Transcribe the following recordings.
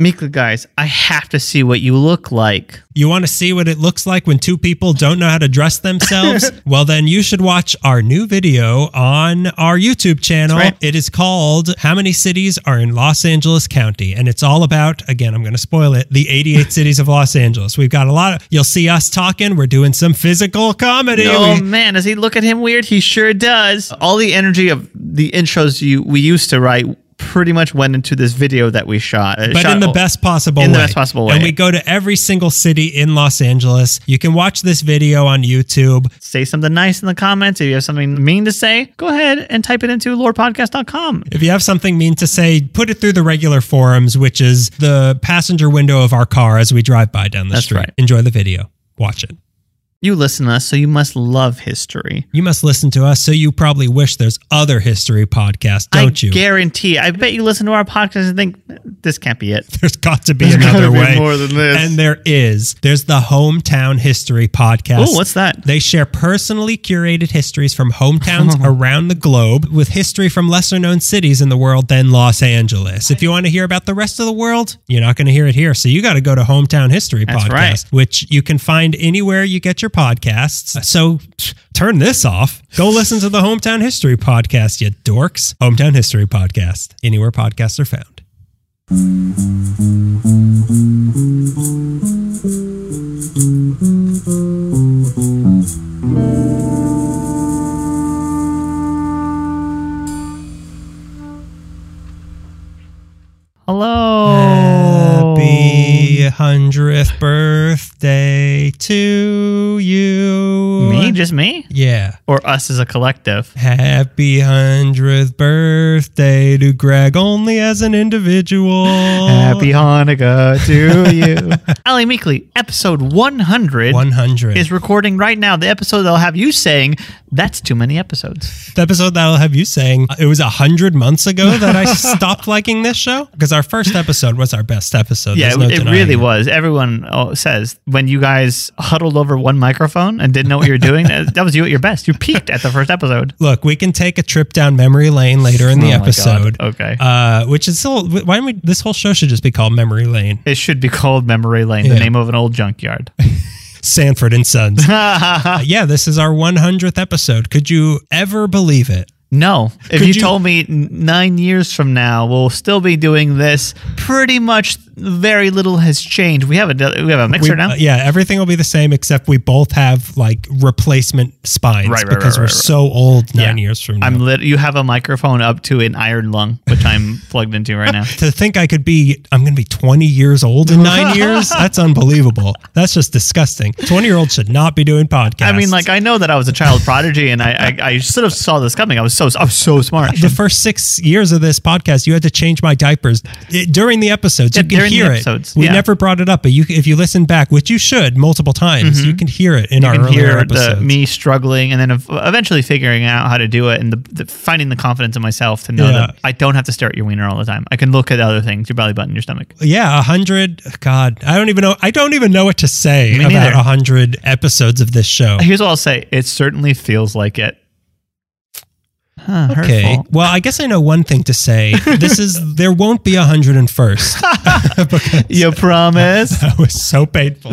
Mika, guys, I have to see what you look like. You want to see what it looks like when two people don't know how to dress themselves? well, then you should watch our new video on our YouTube channel. Right. It is called How Many Cities Are in Los Angeles County? And it's all about, again, I'm going to spoil it, the 88 cities of Los Angeles. We've got a lot of, you'll see us talking. We're doing some physical comedy. Oh We- man, does he look at him weird? He sure does. All the energy of the intros you we used to write pretty much went into this video that we shot. Uh, but shot- in the best possible in way. the best possible way. And we go to every single city in Los Angeles. You can watch this video on YouTube. Say something nice in the comments. If you have something mean to say, go ahead and type it into lordpodcast.com. If you have something mean to say, put it through the regular forums, which is the passenger window of our car as we drive by down the That's street. right. Enjoy the video. Watch it. You listen to us, so you must love history. You must listen to us, so you probably wish there's other history podcasts, don't I you? guarantee. I bet you listen to our podcast and think this can't be it. There's got to be There's another be way. more than this. And there is. There's the Hometown History podcast. Oh, what's that? They share personally curated histories from hometowns around the globe with history from lesser known cities in the world than Los Angeles. If you want to hear about the rest of the world, you're not going to hear it here. So you got to go to Hometown History That's Podcast, right. which you can find anywhere you get your podcasts. So turn this off. Go listen to the Hometown History Podcast, you dorks. Hometown History Podcast, anywhere podcasts are found. Hello. Hundredth birthday to you. Me? Just me? Yeah. Or us as a collective? Happy hundredth birthday to Greg only as an individual. Happy Hanukkah to you. Ali Meekley, episode 100 one hundred. is recording right now. The episode that'll have you saying, that's too many episodes. the episode that'll have you saying it was a hundred months ago that I stopped liking this show because our first episode was our best episode. Yeah, no it, it denying really was. Everyone oh, says when you guys huddled over one microphone and didn't know what you were doing, that, that was you at your best. You peaked at the first episode. Look, we can take a trip down memory lane later in the Oh episode. Okay. Uh, which is still why don't we? This whole show should just be called Memory Lane. It should be called Memory Lane, the name of an old junkyard. Sanford and Sons. Uh, yeah, this is our 100th episode. Could you ever believe it? No. If you, you- told me nine years from now we'll still be doing this, pretty much very little has changed. We have a we have a mixer We- now. uh, yeah, everything will be the same except we both have like replacement spines Right, right, because right, we're so old nine Yeah. years from now. I'm lit. You have a microphone up to an iron lung, which I'm plugged into right now. to think I could be, I'm going to be 20 years old in nine years. That's unbelievable. That's just disgusting. 20 year olds should not be doing podcasts. I mean, like I know that I was a child prodigy, and I I, I sort of saw this coming. I was so I was so smart. the first six years of this podcast, you had to change my diapers during the episodes. Yeah, can hear episodes, it. We yeah. never brought it up, but you, if you listen back, which you should multiple times, mm-hmm. you can hear it in you our can earlier hear episodes. the, me struggling, and then eventually figuring out how to do it, and the, the finding the confidence in myself to know Yeah. that I don't have to stare at your wiener all the time. I can look at other things, your belly button, your stomach. yeah, a hundred. God, I don't even know. I don't even know what to say Me about a hundred episodes of this show. Here's what I'll say: it certainly feels like it. Huh, Okay. Well, I guess I know one thing to say. This is there won't be a hundred and first. You promise? That was so painful.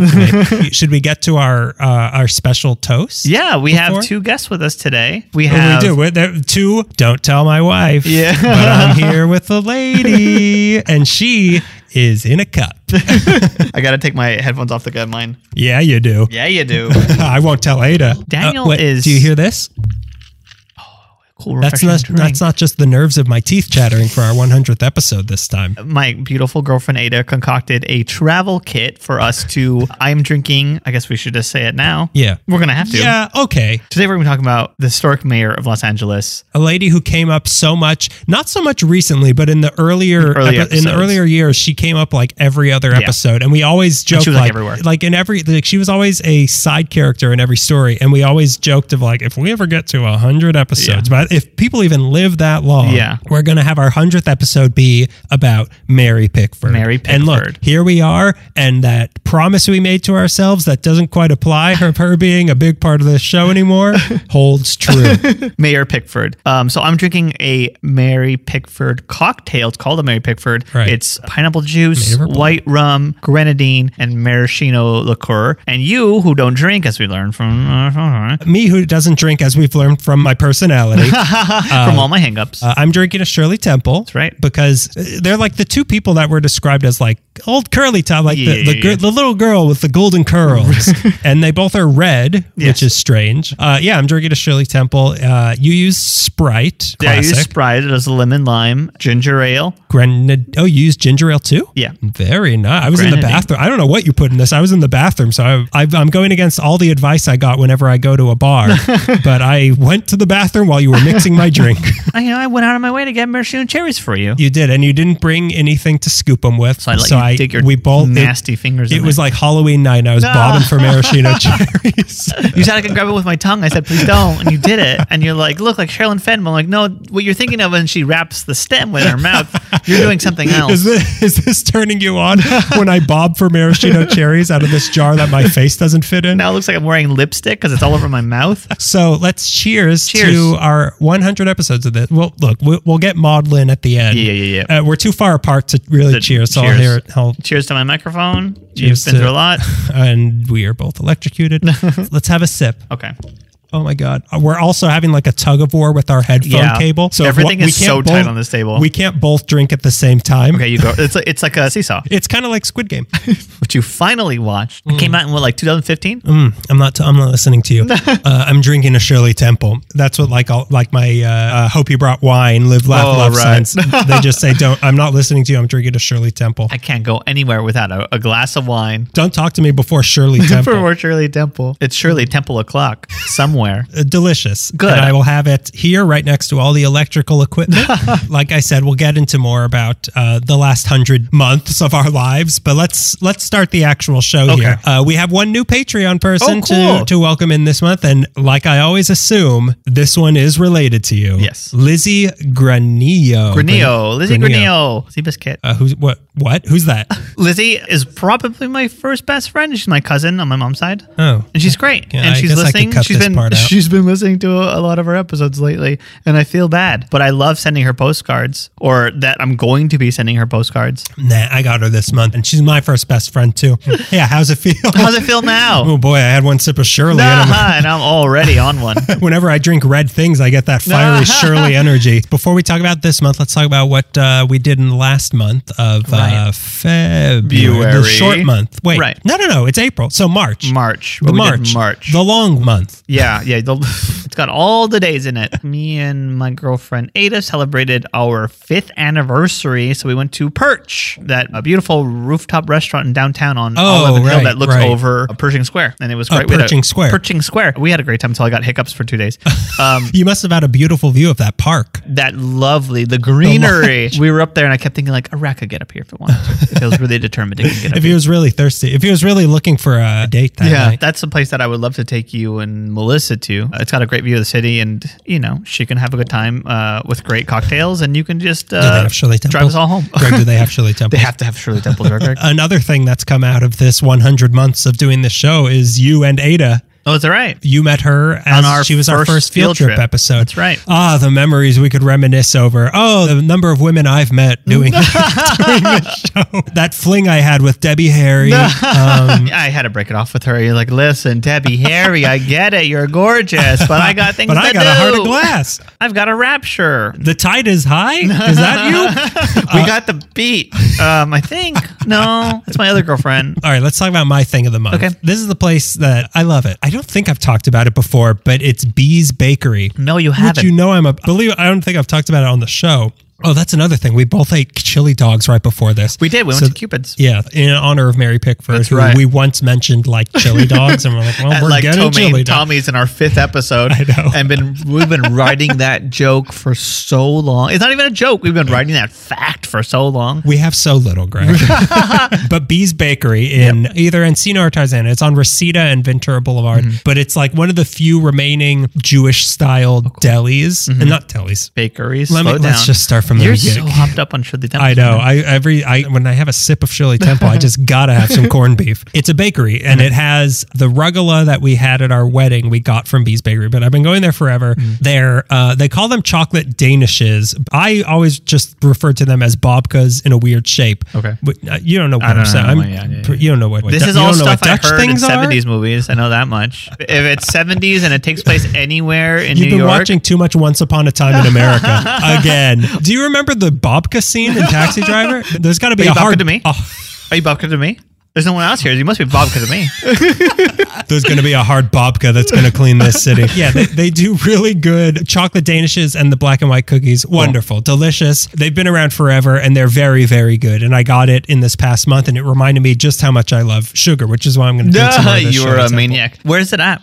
Should we get to our uh, our special toast? yeah, we Before? have two guests with us today. We have do we do? There- two. Don't tell my wife. Yeah. but I'm here with a lady, and she is in a cup. I got to take my headphones off to get mine. Yeah, you do. Yeah, you do. I won't tell Ada. Daniel Uh, wait, is- Do you hear this? Cool. That's not. That's not just the nerves of my teeth chattering for our 100th episode this time. my beautiful girlfriend Ada concocted a travel kit for us to. I'm drinking. I guess we should just say it now. Yeah. We're gonna have to. Yeah. Okay. Today we're gonna be talking about the historic mayor of Los Angeles. a lady who came up so much, not so much recently, but in the earlier Early epi- in the earlier years, she came up like every other episode, and we always joked like, like, everywhere. like in every like she was always a side character in every story, and we always joked of like if we ever get to a hundred episodes, but if people even live that long, Yeah. we're going to have our 100th episode be about Mary Pickford. Mary Pickford. And look, here we are. And that promise we made to ourselves that doesn't quite apply of her being a big part of this show anymore holds true. Mayor Pickford. Um, so I'm drinking a Mary Pickford cocktail. It's called a Mary Pickford. Right. It's pineapple juice, Made of her white rum, grenadine, and maraschino liqueur. And you, who don't drink, as we learned from uh, Me, who doesn't drink, as we've learned from my personality, from all my hangups. Uh, I'm drinking a Shirley Temple. That's right. Because they're like the two people that were described as like old curly top, like Yeah, the, the, yeah, the little girl with the golden curls. and they both are red, Yes. which is strange. Uh, yeah, I'm drinking a Shirley Temple. Uh, you use Sprite. yeah, I use Sprite. It has lemon lime, ginger ale. Grenad- oh, you use ginger ale too? Yeah. Very nice. I was in the bathroom. I don't know what you put in this. I was in the bathroom, so I, I, I'm going against all the advice I got whenever I go to a bar. but I went to the bathroom while you were mixing my drink. I, you know, I went out of my way to get maraschino cherries for you. You did, and you didn't bring anything to scoop them with. So I let you dig your we both it- nasty fingers It, was like Halloween night. and I was bobbing for maraschino cherries. You said I could grab it with my tongue. I said, please don't. And you did it. And you're like, look like Sherilyn Fenton. I'm like, no, what you're thinking of when she wraps the stem with her mouth, you're doing something else. Is this, is this turning you on when I bob for maraschino cherries out of this jar that my face doesn't fit in? now it looks like I'm wearing lipstick because it's all over my mouth. So let's cheers, Cheers. to our 100 episodes of this. Well, look, we'll, we'll get maudlin at the end. Yeah, yeah, yeah. Uh, we're too far apart to really The- cheers. So I'll hear it. I'll, Cheers to my microphone. Cheers You've been to- through a lot. and we are both electrocuted. let's have a sip. Okay. Oh my god, Uh, we're also having like a tug of war with our headphone Yeah. cable. So Everything one- is so tight both- on this table. We can't both drink at the same time. Okay, you go. It's like, it's like a seesaw, It's kind of like Squid Game. which you finally watched. It came out in what, like 2015? Mm, I'm not. I'm not listening to you. uh, I'm drinking a Shirley Temple. That's what like all, like my uh, uh, hope you brought wine, live, laugh, Oh, love right. signs. they just say don't. I'm not listening to you. I'm drinking a Shirley Temple. I can't go anywhere without a, a glass of wine. Don't talk to me before Shirley Temple. before Shirley Temple. It's Shirley Temple o'clock somewhere. Uh, delicious. Good. And I will have it here right next to all the electrical equipment. like I said, we'll get into more about uh, the last hundred months of our lives, but let's let's start the actual show Okay. here. Uh, we have one new Patreon person Oh, to cool. to welcome in this month, and like I always assume, this one is related to you. Yes. Lizzie Granillo. Granillo. Lizzie Granillo. Lizzie Biscuit. Uh, who's what? What? Who's that? Lizzie is probably my first best friend. She's my cousin on my mom's side. Oh. And she's great. Yeah, and I she's guess I could listening. She's this been out. she's been listening to a, a lot of our episodes lately, and I feel bad. But I love sending her postcards, or that I'm going to be sending her postcards. Nah, I got her this month, and she's my first best friend too. yeah, how's it feel? How's it feel now? Oh boy, I had one sip of Shirley. and I'm- and I'm already on one. Whenever I drink red things, I get that fiery Shirley energy. Before we talk about this month, let's talk about what uh, we did in the last month of uh, February, the short month. Wait, Right. no, no, no, it's April, so March, March. the March, March. the long month. Yeah, yeah. The, it's got all the days in it. Me and my girlfriend Ada celebrated our fifth anniversary. So we went to Perch, that a beautiful rooftop restaurant in downtown on Oh, Olive Hill right, that looks right. over Pershing Square. And it was Oh, great. We had a- Pershing Square. Pershing Square. We had a great time until I got hiccups for two days. Um, You must have had a beautiful view of that park. that lovely, the greenery. we were up there and I kept thinking like, Iraq could get up here if it wanted to. If it was really determined it could get up If he was really thirsty, if he was really looking for a date that Yeah, night. that's the place that I would love to take you and Melissa to. Uh, It's got a great view of the city, and you know she can have a good time uh, with great cocktails, and you can just uh, Do have Shirley Temple? drive us all home. Greg, do they have Shirley Temple? they have to have Shirley record. Another thing that's come out of this 100 months of doing this show is you and Ada oh, is that right? you met her as our she was our first field field trip, trip. episode. That's right. Ah, the memories we could reminisce over. Oh, the number of women I've met doing, doing this show. That fling I had with Debbie Harry. Um, I had to break it off with her. You're like, listen, Debbie Harry, I get it, you're gorgeous, but I got things. but I got a heart of glass. I've got a rapture. The tide is high. Is that you? we got the beat. Um, I think no, that's my other girlfriend. All right, let's talk about my thing of the month. Okay. This is the place that I love it. I don't think I've talked about it before, but it's Bea's Bakery. No, you haven't. you know I'm a believe I don't think I've talked about it on the show. Oh, that's another thing. We both ate chili dogs right before this. We did. We So- went to Cupid's. Yeah, in honor of Mary Pickford, That's who right. we once mentioned like chili dogs, and we're like, well, we're like getting Tomaine chili dogs. Tommy's in our fifth episode. I know. And been we've been writing that joke for so long. It's not even a joke. We've been writing that fact for so long. We have so little, Greg. but Bea's Bakery in either Encino or Tarzana. It's on Reseda and Ventura Boulevard, Mm-hmm. but it's like one of the few remaining Jewish style delis, and not delis. Bakeries. Let me- down. let's just start from the You're beginning. so hopped up on Shirley Temple. I know. I every I when I have a sip of Shirley Temple, I just gotta have some corned beef. It's a bakery, and it has the rugula that we had at our wedding. We got from Bea's Bakery, but I've been going there forever. They're uh, they call them chocolate danishes. I always just refer to them as babkas in a weird shape. Okay. But, uh, you don't know what I I'm don't saying. Yeah, yeah, yeah. You don't know what This is all stuff I heard in things are. 70s movies. I know that much. If it's 70s and it takes place anywhere in You've New been York, watching too much Once Upon a Time in America again. Do you remember the babka scene in Taxi Driver? There's got to be Are you a hard. to me? Oh, are you Bobka to me? There's no one else here. You must be Bobka to me. there's going to be a hard babka that's going to clean this city. Yeah, they, they do really good chocolate danishes and the black and white cookies. Wonderful, delicious. They've been around forever and they're very, very good. And I got it in this past month and it reminded me just how much I love sugar, which is why I'm going to do you Shirley were a Temple. maniac. Where's it at?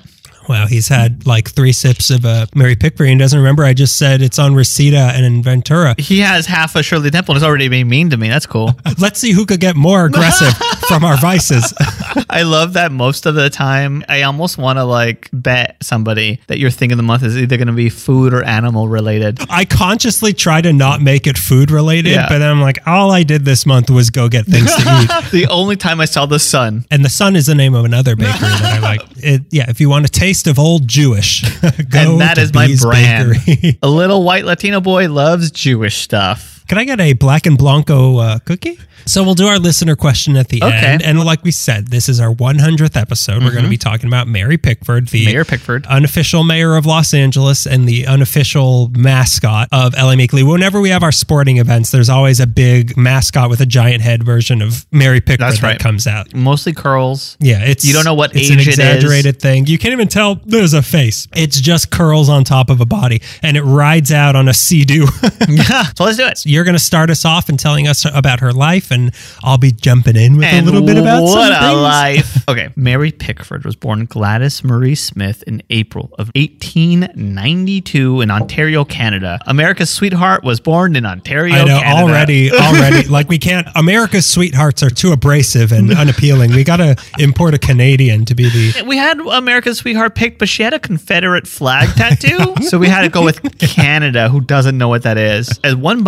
Wow, he's had like three sips of uh, Mary Pickford and doesn't remember. I just said it's on Reseda and in Ventura. He has half a Shirley Temple and is already being mean to me. That's cool. Let's see who could get more aggressive from our vices. I love that most of the time. I almost want to like bet somebody that your thing of the month is either going to be food or animal related. I consciously try to not make it food related, Yeah. but then I'm like, all I did this month was go get things to eat. the only time I saw the sun. And the Sun is the name of another bakery that I like. It, yeah, if you want to taste of old Jewish, and that is my Bea's brand. Bakery. a little white Latino boy loves Jewish stuff. Can I get a black and blanco uh, cookie? So we'll do our listener question at the Okay. end. And like we said, this is our 100th episode. We're going to be talking about Mary Pickford, the Mayor Pickford. unofficial mayor of Los Angeles and the unofficial mascot of LA Meekly. Whenever we have our sporting events, there's always a big mascot with a giant head version of Mary Pickford That's right. that comes out. Mostly curls. Yeah, it's You don't know what it's age an it is. exaggerated thing. You can't even tell there's a face. It's just curls on top of a body, and it rides out on a sea-doo. Yeah. So let's do it. You're going to start us off and telling us about her life, and I'll be jumping in with And a little bit about what some a things. life. Okay, Mary Pickford was born Gladys Marie Smith in April of 1892 in Ontario, Canada. America's sweetheart was born in Ontario, I know Canada. already, already. like we can't. America's sweethearts are too abrasive and unappealing. We got to import a Canadian to be the. We had America's sweetheart picked, but she had a Confederate flag tattoo. so we had to go with Canada, who doesn't know what that is. As one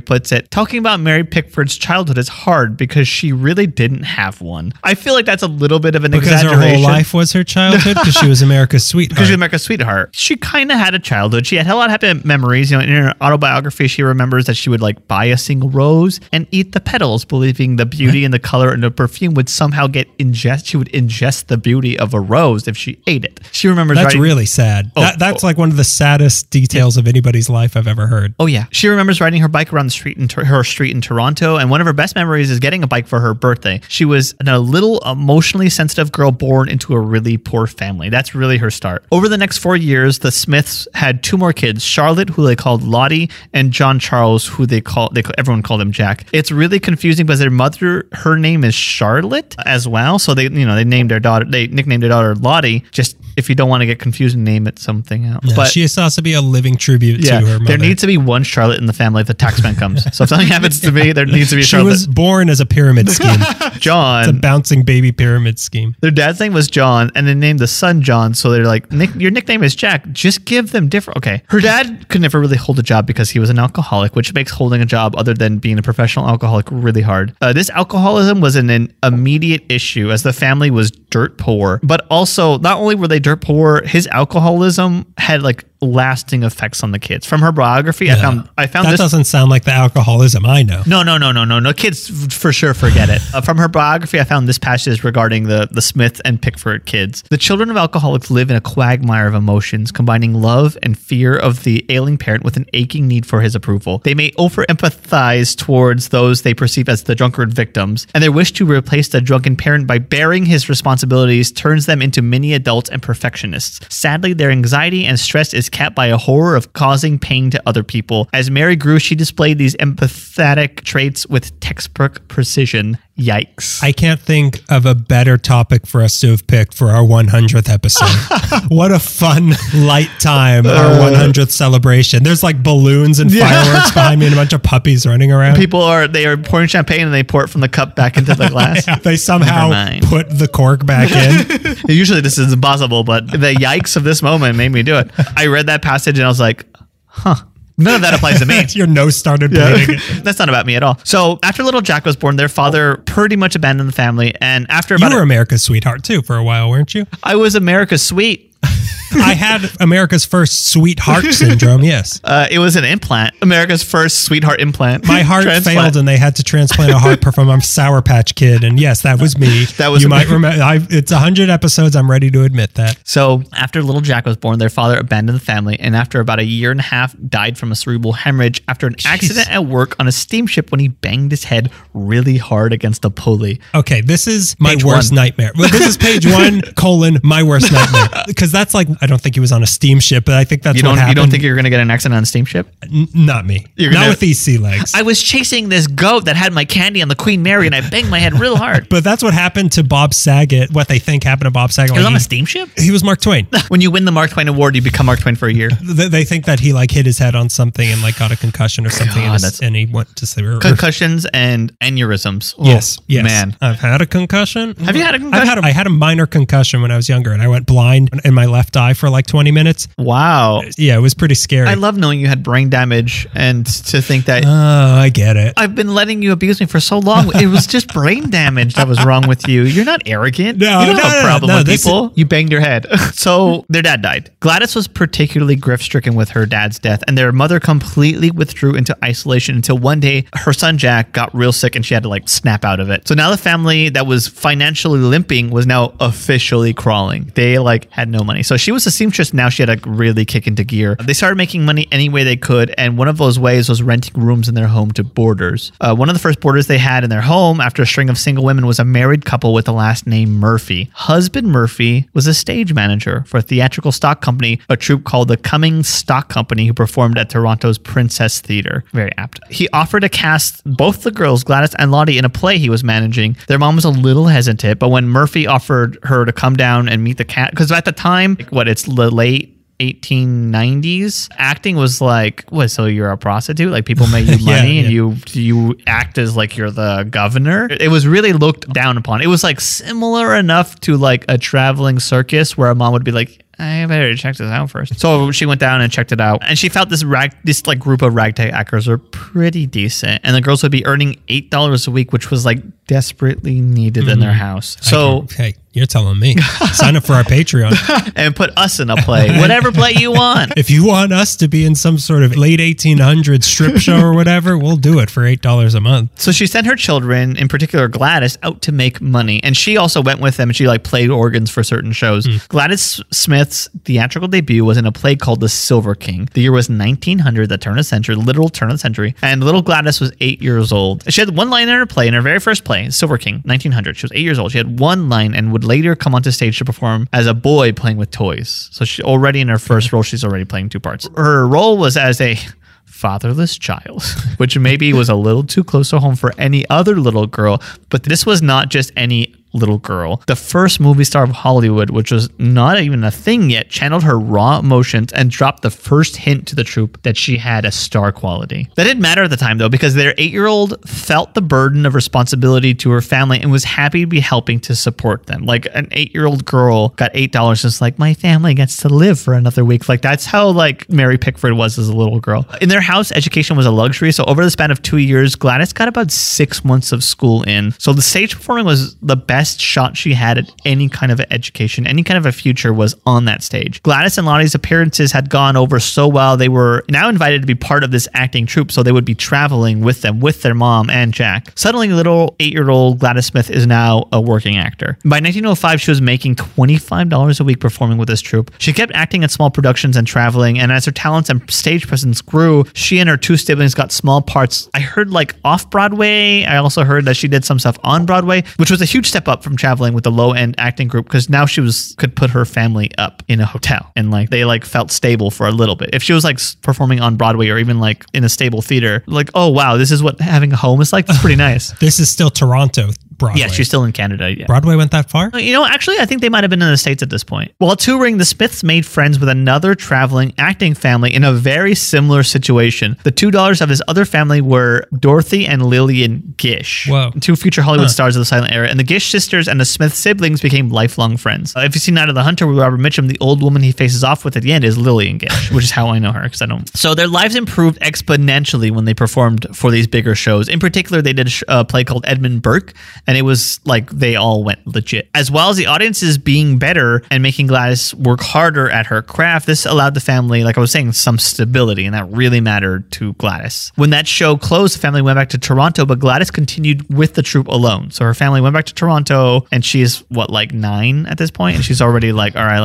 puts it, talking about Mary Pickford's childhood is hard because she really didn't have one. I feel like that's a little bit of an Because her whole life was her childhood, because she was America's sweetheart. because she's America's sweetheart. She kind of had a childhood. She had a lot of happy memories. You know, in her autobiography, she remembers that she would like buy a single rose and eat the petals, believing the beauty and the color and the perfume would somehow get ingest. She would ingest the beauty of a rose if she ate it. She remembers That's writing- really sad. Oh, that, that's oh. like one of the saddest details of anybody's life I've ever heard. Oh yeah, she remembers riding her bike around the street in her street in Toronto, and one of her best memories is getting a bike for her birthday. She was a little emotionally sensitive girl born into a really poor family. That's really her start. Over the next four years, the Smiths had two more kids: Charlotte, who they called Lottie, and John Charles, who they call they everyone called him Jack. It's really confusing because their mother, her name is Charlotte as well, so they you know they named their daughter they nicknamed their daughter Lottie. Just if you don't want to get confused, name it something else. But she has to also be a living tribute yeah, to her mother. there needs to be one Charlotte in the family if the taxman comes. So if something happens to me, there needs to be a she Charlotte. was born as a pyramid scheme. John. It's a bouncing baby pyramid scheme. their dad's name was John, and they named the son John. So they're like, Nick, your nickname is Jack. Just give them different. Okay. Her dad could never really hold a job because he was an alcoholic, which makes holding a job other than being a professional alcoholic really hard. Uh, this alcoholism was an, an immediate issue as the family was dirt poor, but also not only were they dirt poor, his alcoholism had like lasting effects on the kids. From her biography, I found I found that this doesn't sound like the alcoholism I know. No, no, no, no, no, no. Kids for sure forget it. Uh, from her biography, I found this passage regarding the the Smith and Pickford kids. The children of alcoholics live in a quagmire of emotions, combining love and fear of the ailing parent with an aching need for his approval. They may over empathize towards those they perceive as the drunkard victims, and their wish to replace the drunken parent by bearing his responsibilities turns them into mini adults and perfectionists. Sadly, their anxiety and stress is kept by a horror of causing pain to other people. As Mary grew, she displayed these empathetic traits with textbook precision. Yikes. I can't think of a better topic for us to have picked for our 100th episode. what a fun, light time, our uh, 100th celebration. There's like balloons and Yeah. fireworks behind me and a bunch of puppies running around. People are they are pouring champagne and they pour it from the cup back into the glass. they somehow mind. put the cork back in. Usually this is impossible, but the yikes of this moment made me do it. I read that passage and I was like, huh. None of that applies to me. Your nose started bleeding. That's not about me at all. So after little Jack was born, their father pretty much abandoned the family. And after You were a, America's sweetheart too for a while, weren't you? I was America's sweet. I had America's first sweetheart syndrome. Yes. Uh, it was an implant, America's first sweetheart implant. My heart Transplant. failed, and they had to transplant a heart from a Sour Patch Kid. And yes, that was me. That was you might remember. I, it's hundred episodes. I'm ready to admit that. So after little Jack was born, their father abandoned the family, and after about a year and a half, died from a cerebral hemorrhage after an accident at work on a steamship when he banged his head really hard against a pulley. Okay, this is my Page worst one. nightmare. Well, this is page one colon my worst nightmare because that's like I don't think he was on a steamship, but I think that's You what don't, you happened. don't think you're going to get an accident on a steamship? N- not me? You're not gonna- with these sea legs. I was chasing this goat that had my candy on the Queen Mary, and I banged my head real hard. but that's what happened to Bob Saget. What they think happened to Bob Saget. He was on a steamship? he was Mark Twain. When you win the Mark Twain Award, you become Mark Twain for a year. they they think that he like hit his head on something and like got a concussion or something, and, God, his- that's- and he went to sleep. Concussions and aneurysms. Oh, Yes, yes. Man. I've had a concussion. Have you had a I've concussion? had a, I had a minor concussion when I was younger, and I went blind in my left eye for like 20 minutes. Wow. Yeah, it was pretty scary. I love knowing you had brain damage and to think that oh, I get it. I've been letting you abuse me for so long. It was just brain damage that was wrong with you. You're not arrogant. No, you don't no, have a problem no, with people. you banged your head. so their dad died. Gladys was particularly grief stricken with her dad's death, and their mother completely withdrew into isolation until one day her son Jack got real sick and she had to like snap out of it. So now the family that was financially limping was now officially crawling. They like had no money. So she was a seamstress. Now she had to really kick into gear. They started making money any way they could, and one of those ways was renting rooms in their home to boarders. Uh, one of the first boarders they had in their home after a string of single women was a married couple with the last name Murphy. Husband Murphy was a stage manager for a theatrical stock company, a troupe called the Cummings Stock Company, who performed at Toronto's Princess Theatre. Very apt. He offered to cast both the girls, Gladys and Lottie, in a play he was managing. Their mom was a little hesitant, but when Murphy offered her to come down and meet the cat, because at the time, like, what it's the late 1890s acting was like what so you're a prostitute? Like people make you Yeah, money and yeah. you you act as like you're the governor? It was really looked down upon. It was like similar enough to like a traveling circus where a mom would be like I better check this out first. So she went down and checked it out, and she felt this rag, this like group of ragtag actors were pretty decent, and the girls would be earning eight dollars a week, which was like desperately needed in their mm-hmm. house. So hey, you're telling me. Sign up for our Patreon. and put us in a play, whatever play you want. If you want us to be in some sort of late 1800s strip show or whatever, we'll do it for $8 a month. So she sent her children, in particular Gladys, out to make money, and she also went with them. and She like played organs for certain shows. Hmm. Gladys Smith's theatrical debut was in a play called The Silver King. The year was 1900, the turn of the century, literal turn of the century, and little Gladys was eight years old. She had one line in her play, in her very first play, Silver King, 1900. She was eight years old. She had one line and would later come onto stage to perform as a boy playing with toys. So she already in her first role, she's already playing two parts. Her role was as a fatherless child, which maybe was a little too close to home for any other little girl. But this was not just any little girl. The first movie star of Hollywood, which was not even a thing yet, channeled her raw emotions and dropped the first hint to the troupe that she had a star quality. That didn't matter at the time though, because their eight year old felt the burden of responsibility to her family and was happy to be helping to support them. Like an eight year old girl got eight dollars, just like my family gets to live for another week. Like that's how like Mary Pickford was as a little girl. In their house, education was a luxury. So over the span of two years, Gladys got about six months of school in. So the stage performing was the best shot she had at any kind of education, any kind of a future was on that stage. Gladys and Lottie's appearances had gone over so well, they were now invited to be part of this acting troupe. So they would be traveling with them, with their mom and Jack. Suddenly, little eight year old Gladys Smith is now a working actor. By 1905, she was making $25 a week performing with this troupe. She kept acting at small productions and traveling, and as her talents and stage presence grew, she and her two siblings got small parts. I heard like off Broadway. I also heard that she did some stuff on Broadway, which was a huge step up up from traveling with the low end acting group because now she was could put her family up in a hotel and like they like felt stable for a little bit. If she was like performing on Broadway or even like in a stable theater, like oh wow, this is what having a home is like. It's pretty nice. This is still Toronto Broadway. Yeah, she's still in Canada. Yeah. Broadway went that far? You know, actually, I think they might have been in the States at this point. While touring, the Smiths made friends with another traveling acting family in a very similar situation. The two daughters of his other family were Dorothy and Lillian Gish, Whoa. two future Hollywood stars of the silent era. And the Gish sisters and the Smith siblings became lifelong friends. Uh, if you've seen Night of the Hunter with Robert Mitchum, the old woman he faces off with at the end is Lillian Gish, which is how I know her because I don't. So their lives improved exponentially when they performed for these bigger shows. In particular, they did a sh- a play called Edmund Burke, and it was like they all went legit. As well as the audiences being better and making Gladys work harder at her craft, this allowed the family, like I was saying, some stability, and that really mattered to Gladys. When that show closed, the family went back to Toronto, but Gladys continued with the troupe alone. So her family went back to Toronto, and she's what, like nine at this point, and she's already like, all right,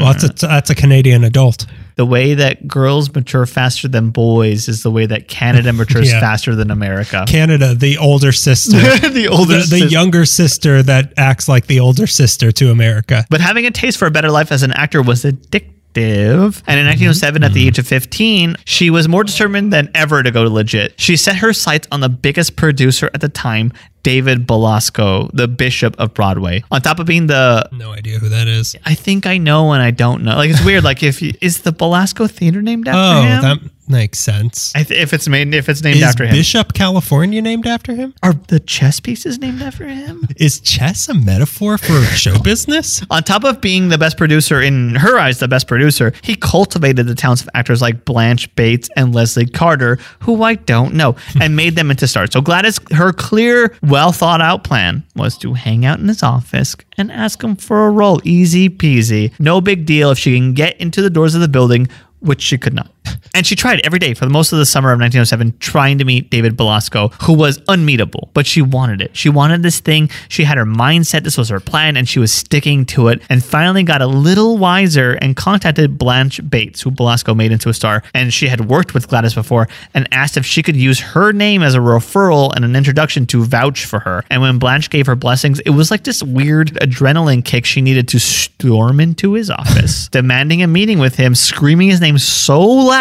Well, that's that's a Canadian adult. The way that girls mature faster than boys is the way that Canada matures Yeah. faster than America. Canada, the older sister. the older the, the younger sister that acts like the older sister to America. But having a taste for a better life as an actor was addictive. And in mm-hmm. 1907, at the mm-hmm. age of 15, she was more determined than ever to go legit. She set her sights on the biggest producer at the time, David Belasco, the Bishop of Broadway. On top of being the No idea who that is. I think I know and I don't know. Like it's weird. Like if you, is the Belasco Theater named after Oh, him? that makes sense. Th- if it's made if it's named Is after him, Bishop, California named after him? are the chess pieces named after him? Is chess a metaphor for show business? On top of being the best producer in her eyes, the best producer, he cultivated the talents of actors like Blanche Bates and Leslie Carter, who I don't know, and made them into stars. So Gladys, her clear, well thought out plan was to hang out in his office and ask him for a role. Easy peasy. No big deal if she can get into the doors of the building, which she could not. And she tried every day for the most of the summer of 1907, trying to meet David Belasco, who was unmeetable, but she wanted it. She wanted this thing. She had her mindset. This was her plan, and she was sticking to it. And finally got a little wiser and contacted Blanche Bates, who Belasco made into a star. And she had worked with Gladys before and asked if she could use her name as a referral and an introduction to vouch for her. And when Blanche gave her blessings, it was like this weird adrenaline kick she needed to storm into his office, demanding a meeting with him, screaming his name so loud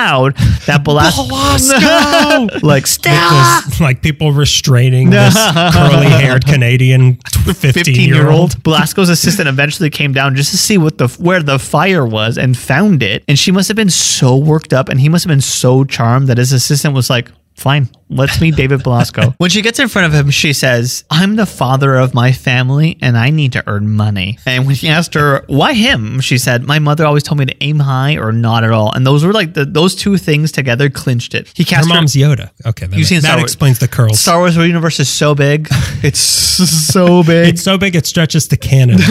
that Belasco, Belasco! like It stop. was like people restraining this curly haired Canadian 15 year old. Belasco's assistant eventually came down just to see what the where the fire was and found it. And she must have been so worked up and he must have been so charmed that his assistant was like, Fine, let's meet David Belasco. when she gets in front of him, she says, I'm the father of my family and I need to earn money. And when he asked her, why him? She said, My mother always told me to aim high or not at all. And those were like the, those two things together clinched it. He Her cast her, mom's Yoda. Okay, that, You've seen that Star Wars- explains the curls. Star Wars universe is so big. It's so big. it's so big it stretches to Canada.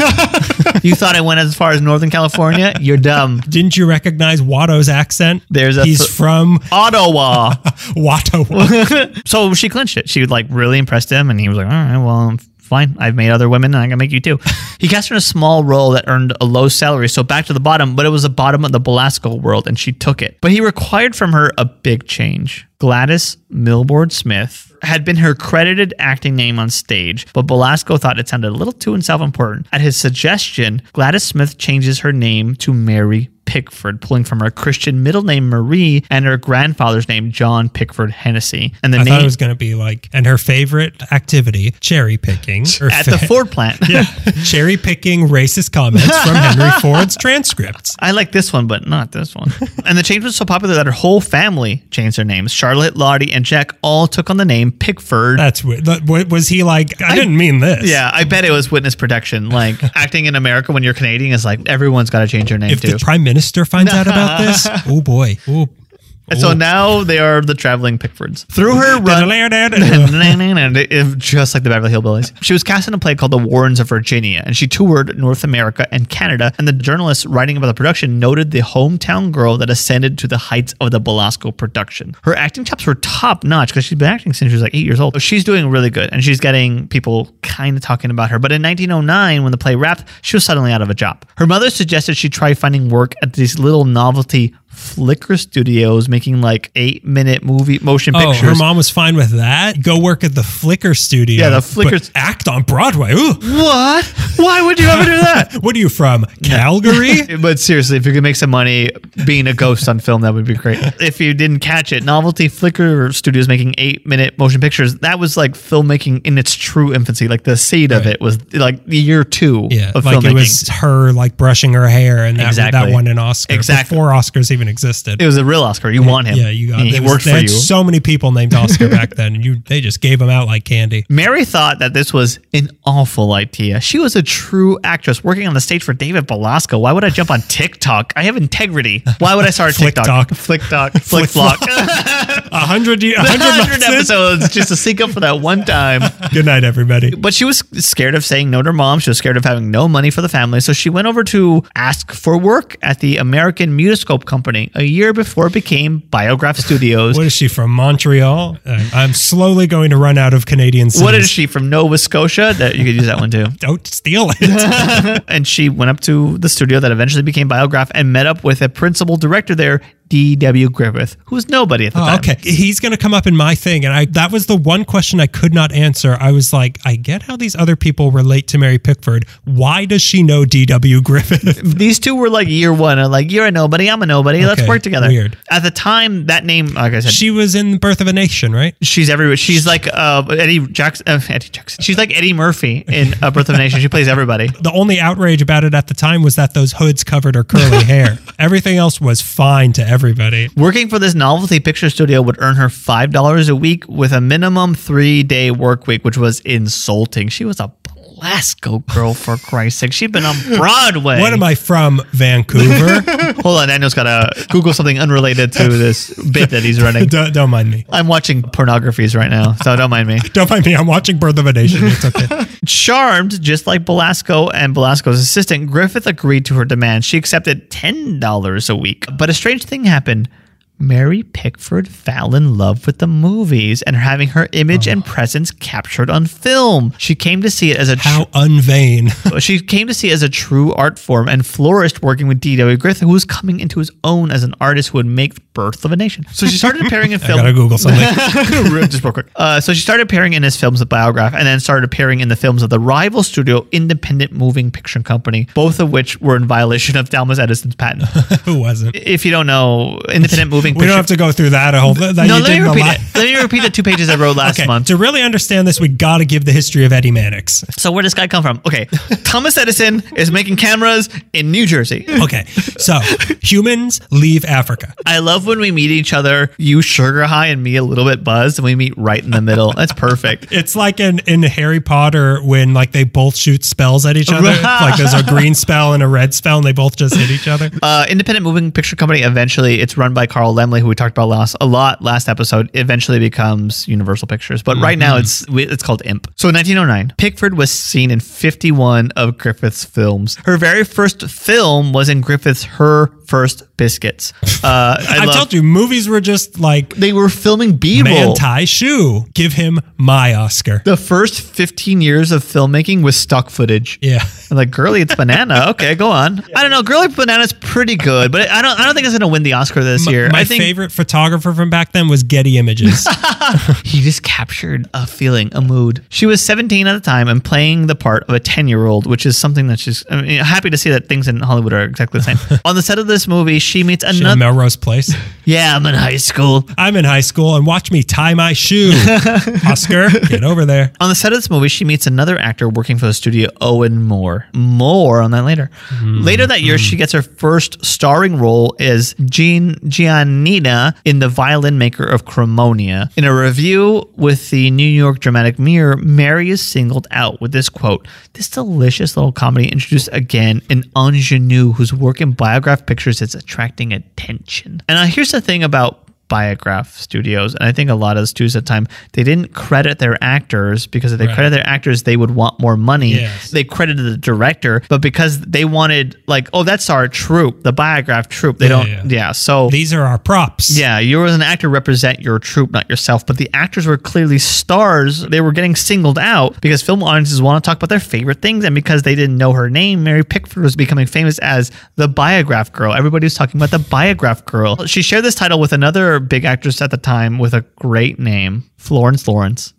you thought I went as far as Northern California? You're dumb. Didn't you recognize Watto's accent? There's a He's th- from Ottawa. Watto. so she clinched it. She would like really impressed him, and he was like, "All right, well, I'm fine. I've made other women, and I can make you too." he cast her in a small role that earned a low salary, so back to the bottom. But it was the bottom of the Belasco world, and she took it. But he required from her a big change. Gladys Milboard Smith had been her credited acting name on stage, but Belasco thought it sounded a little too self-important. At his suggestion, Gladys Smith changes her name to Mary Pickford, pulling from her Christian middle name Marie and her grandfather's name John Pickford Hennessy. And the I thought name it was going to be like, and her favorite activity, cherry picking. At the Ford plant. yeah, cherry picking racist comments from Henry Ford's transcripts. I like this one, but not this one. and the change was so popular that her whole family changed their names. Charlotte, Lottie, and Jack all took on the name Pickford. That's weird. Was he like, I, didn't mean this. yeah, I bet it was witness protection. Like acting in America when you're Canadian is like everyone's got to change their name If too. the prime minister finds out about this, oh boy. Oh. And so now they are the traveling Pickfords. Through her run, just like the Beverly Hillbillies. She was cast in a play called The Warrens of Virginia, and she toured North America and Canada. And the journalists writing about the production noted the hometown girl that ascended to the heights of the Belasco production. Her acting chops were top notch because she's been acting since she was like eight years old. So she's doing really good, and she's getting people kind of talking about her. But in 1909, when the play wrapped, she was suddenly out of a job. Her mother suggested she try finding work at these little novelty Flickr Studios, making like eight minute movie motion Oh, pictures. her mom was fine with that. Go work at the Flickr studio. Yeah, the Flickr- act on Broadway. Ooh. what? Why would you ever do that? What are you from? Calgary? But seriously, if you could make some money being a ghost on film, that would be great. If you didn't catch it, Novelty Flickr Studios making eight minute motion pictures. That was like filmmaking in its true infancy. Like the seed of it was like the year two Yeah, of like filmmaking. it was her like brushing her hair, and that Exactly. that won an Oscar Exactly. before Oscars even existed. It was a real Oscar. You want him. yeah, you got. He it was- worked for you. so many people named Oscar back then, and you they just gave them out like candy. Mary thought that this was an awful idea. She was a true actress working on the stage for David Belasco. Why would I jump on TikTok? I have integrity. Why would I start a TikTok? Flick Flick Talk. Flick Flock. A hundred, ye- a hundred 100 months in. episodes just to sync up for that one time. Good night, everybody. But she was scared of saying no to her mom. She was scared of having no money for the family. So she went over to ask for work at the American Mutoscope Company a year before it became Biograph Studios. What is she from Montreal? I'm- I'm slowly going to run out of Canadian cities. What is she from Nova Scotia? That you could use that one too. Don't steal it. and she went up to the studio that eventually became Biograph and met up with a principal director there, D.W. Griffith, who was nobody at the Oh, time. okay, he's going to come up in my thing, and I that was the one question I could not answer. I was like, I get how these other people relate to Mary Pickford. Why does she know D.W. Griffith? These two were like year one, and like you're a nobody, I'm a nobody. Let's work together. weird. At the time, that name, like I said, she was in Birth of a Nation, right? she's everywhere. She's like uh, Eddie Jackson. Uh, Eddie Jackson. She's like Eddie Murphy in uh, Birth of a Nation. She plays everybody. The only outrage about it at the time was that those hoods covered her curly hair. Everything else was fine to everybody. Working for this novelty picture studio would earn her five dollars a week with a minimum three day work week, which was insulting. She was a Belasco girl for Christ's sake. She'd been on Broadway. What am I from? Vancouver? Hold on, Daniel's gotta Google something unrelated to this bit that he's running. don't, don't mind me. I'm watching pornographies right now, so don't mind me. Don't mind me. I'm watching Birth of a Nation. It's okay. Charmed, just like Belasco and Belasco's assistant, Griffith agreed to her demand. She accepted $10 a week. But a strange thing happened. Mary Pickford fell in love with the movies and having her image and oh. presence captured on film. She came to see it as a tr- How unvain. she came to see it as a true art form and flourished working with D.W. Griffith, who was coming into his own as an artist who would make Birth of a Nation. So she started appearing in films. I gotta Google something. just real quick. Uh, so she started appearing in his films with Biograph, and then started appearing in the films of the rival studio, Independent Moving Picture Company, both of which were in violation of Thomas Edison's patent. Who wasn't? if you don't know, Independent Moving picture company. We Picture. don't have to go through that a whole. That no, you let me repeat it. Let me repeat the two pages I wrote last Okay, month. to really understand this, we got to give the history of Eddie Mannix. So where does this guy come from? Okay, Thomas Edison is making cameras in New Jersey. Okay, so humans leave Africa. I love when we meet each other. You sugar high and me a little bit buzzed, and we meet right in the middle. That's perfect. It's like in, in Harry Potter when like they both shoot spells at each other. like there's a green spell and a red spell, and they both just hit each other. uh, independent moving picture company eventually it's run by carl laemmle who we talked about last a lot last episode eventually becomes universal pictures but right now it's it's called imp so in 1909 pickford was seen in 51 of griffith's films her very first film was in griffith's her first biscuits uh, I, I love, told you, movies were just like they were filming b-roll man tie shoe. Give him my Oscar. the first 15 years of filmmaking was stock footage Yeah. I'm like girly, it's banana. Okay, go on. I don't know. Girly banana's pretty good, but I don't. I don't think it's gonna win the Oscar this year. My I think favorite photographer from back then was Getty Images. he just captured a feeling, a mood. She was 17 at the time and playing the part of a 10 year old, which is something that's just. I mean, happy to see that things in Hollywood are exactly the same. On the set of this movie, she meets in another. Melrose Place. Yeah, I'm in high school. I'm in high school and watch me tie my shoe. Oscar, get over there. On the set of this movie, she meets another actor working for the studio, Owen Moore. More on that later. Hmm. Later that year, she hmm. gets her first starring role as Jean Giannina in The Violin Maker of Cremona. In a review with the New York Dramatic Mirror, Mary is singled out with this quote This delicious little comedy introduced again an ingenue whose work in biograph pictures is attracting attention. And uh, here's the thing about Biograph Studios, and I think a lot of the studios at the time they didn't credit their actors because if they Right. credit their actors, they would want more money. Yes. They credited the director, but because they wanted like, oh, that's our troupe, the Biograph troupe. They Yeah, don't, yeah. yeah. So These are our props. yeah, you as an actor represent your troupe, not yourself. But the actors were clearly stars. They were getting singled out because film audiences want to talk about their favorite things. And because they didn't know her name, Mary Pickford was becoming famous as the Biograph Girl. Everybody was talking about the Biograph Girl. She shared this title with another big actress at the time with a great name, Florence Lawrence.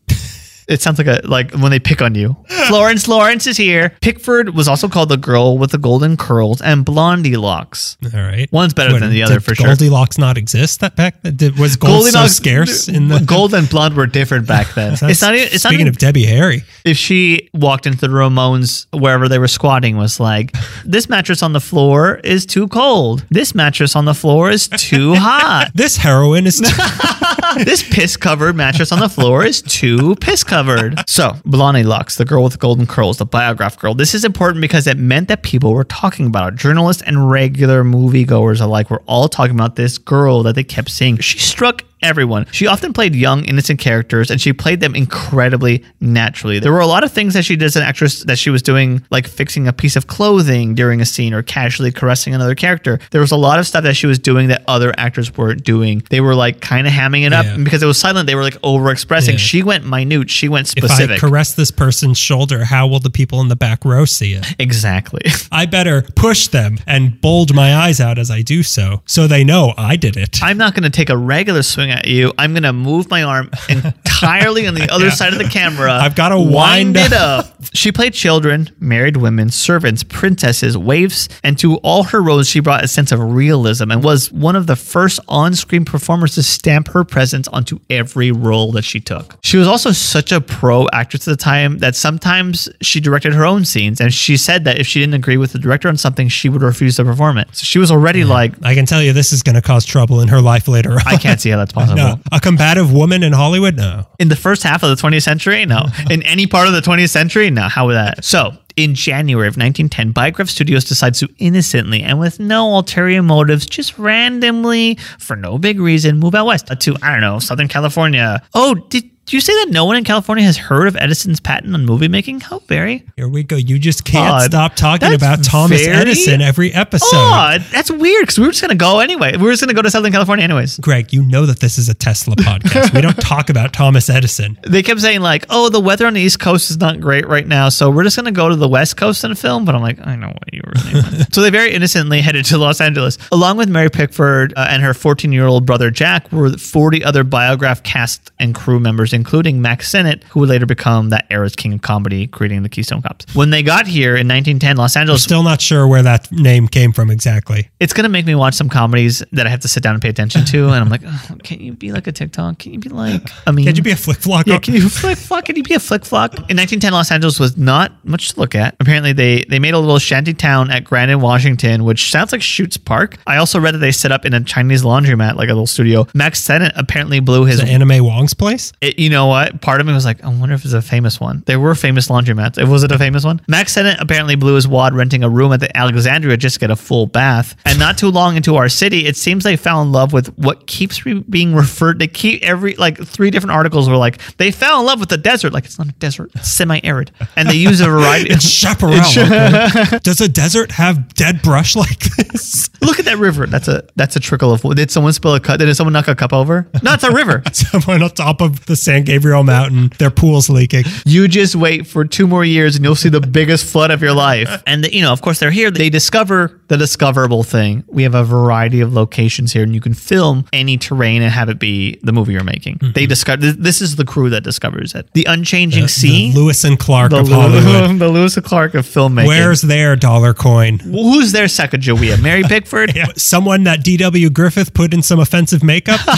It sounds like a like when they pick on you. Florence Lawrence is here. Pickford was also called the girl with the golden curls and blondie locks. All right. One's better What, than the other for sure. Goldilocks not exist that back? Did, was gold so scarce in the? gold and blonde were different back then. it's not. It's not. Speaking even- of Debbie Harry, if she walked into the Ramones wherever they were squatting, was like, "This mattress on the floor is too cold. This mattress on the floor is too hot. this heroin is. Too- this piss covered mattress on the floor is too piss covered." So, Blondie Locks, the girl with the golden curls, the biograph girl. This is important because it meant that people were talking about it. Journalists and regular moviegoers alike were all talking about this girl that they kept seeing. She struck everyone. She often played young, innocent characters, and she played them incredibly naturally. There were a lot of things that she did as an actress that she was doing, like fixing a piece of clothing during a scene or casually caressing another character. There was a lot of stuff that she was doing that other actors weren't doing. They were like kind of hamming it up Yeah. and because it was silent. They were like overexpressing. Yeah. She went minute. She went specific. if I caress this person's shoulder, how will the people in the back row see it? exactly. I better push them and bulge my eyes out as I do so, so they know I did it. I'm not going to take a regular swing at you. I'm going to move my arm entirely on the other Yeah. side of the camera. I've gotta wind it up. She played children, married women, servants, princesses, waifs, and to all her roles, she brought a sense of realism and was one of the first on screen performers to stamp her presence onto every role that she took. She was also such a pro actress at the time that sometimes she directed her own scenes, and she said that if she didn't agree with the director on something, she would refuse to perform it. So she was already like, I can tell you this is going to cause trouble in her life later on. I can't see how that's possible. No, a combative woman in Hollywood? No. in the first half of the 20th century? No. In any part of the 20th century? No. How would that? So, in January of 1910, Biograph Studios decides to innocently and with no ulterior motives, just randomly, for no big reason, move out west to, I don't know, Southern California. Oh, did, did you say that no one in California has heard of Edison's patent on movie making? How very Here we go. You just can't Odd. stop talking That's about Thomas Edison every episode. odd. That's weird because we were just going to go anyway. We were just going to go to Southern California anyways. Greg, you know that this is a Tesla podcast. we don't talk about Thomas Edison. they kept saying like, "Oh, the weather on the East Coast is not great right now, so we're just gonna go to the West Coast and film." But I'm like, I know what you really meant. so they very innocently headed to Los Angeles, along with Mary Pickford uh, and her 14 year old brother Jack, were 40 other Biograph cast and crew members, including Max Sennett, who would later become that era's king of comedy, creating the Keystone Cops. When they got here in 1910, Los Angeles, I'm Still not sure where that name came from exactly. it's gonna make me watch some comedies that I have to sit down and pay attention to, and I'm like, oh, can't you be like a TikTok? Can you be like, I mean, Can you be a flick flock? yeah, can you flick flock? Can you be a flick flock? In 1910, Los Angeles was not much to look at. Apparently, they they made a little shanty town at Grand and, Washington, which sounds like Chutes Park. I also read that they set up in a Chinese laundromat, like a little studio. Max Sennett apparently blew his. Anna May Wong's place? It, you know what? Part of me was like, I wonder if it's a famous one. There were famous laundromats. It was it a famous one? Max Sennett apparently blew his wad renting a room at the Alexandria just to get a full bath. And not too long into our city, it seems they fell in love with what keeps re- being referred. They keep every like three different articles were like they fell in love with the desert. Like it's not a desert, it's semi-arid, and they use a variety. It's chaparral. okay? Does a desert have dead brush like this? Look at that river. That's a that's a trickle of. Did someone spill a cup? Did someone knock a cup over? No, it's a river. Someone on top of the San Gabriel Mountain, their pool's leaking. You just wait for two more years and you'll see the biggest flood of your life. And, you know, of course, they're here. They discover the discoverable thing. We have a variety of locations here and you can film any terrain and have it be the movie you're making. Mm-hmm. They discover this is the crew that discovers it. The unchanging sea. The Lewis and Clark the, of Hollywood. The Lewis and Clark of filmmaking. Where's their dollar coin? who's their Sacagawea? Mary Pickford? Yeah. Someone that D.W. Griffith put in some offensive makeup?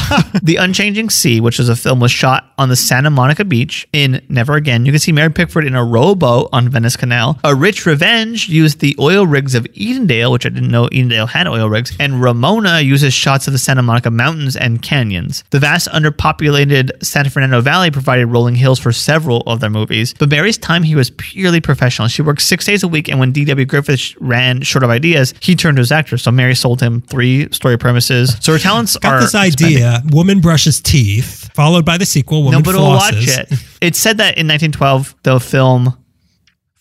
The Unchanging Sea, which is a film, was shot on the Santa Monica Beach in Never Again. You can see Mary Pickford in a rowboat on Venice Canal. A Rich Revenge used the oil rigs of Edendale, which I didn't know Edendale had oil rigs. And Ramona uses shots of the Santa Monica mountains and canyons. The vast underpopulated Santa Fernando Valley provided rolling hills for several of their movies. But Mary's time here was purely professional. She worked six days a week, and when D.W. Griffith ran short of ideas, he turned to his actors. So Mary sold him three story premises. So her talents Got are this idea. Woman brushes teeth, followed by the sequel. Woman No, but we'll watch it. It said that in 1912, the film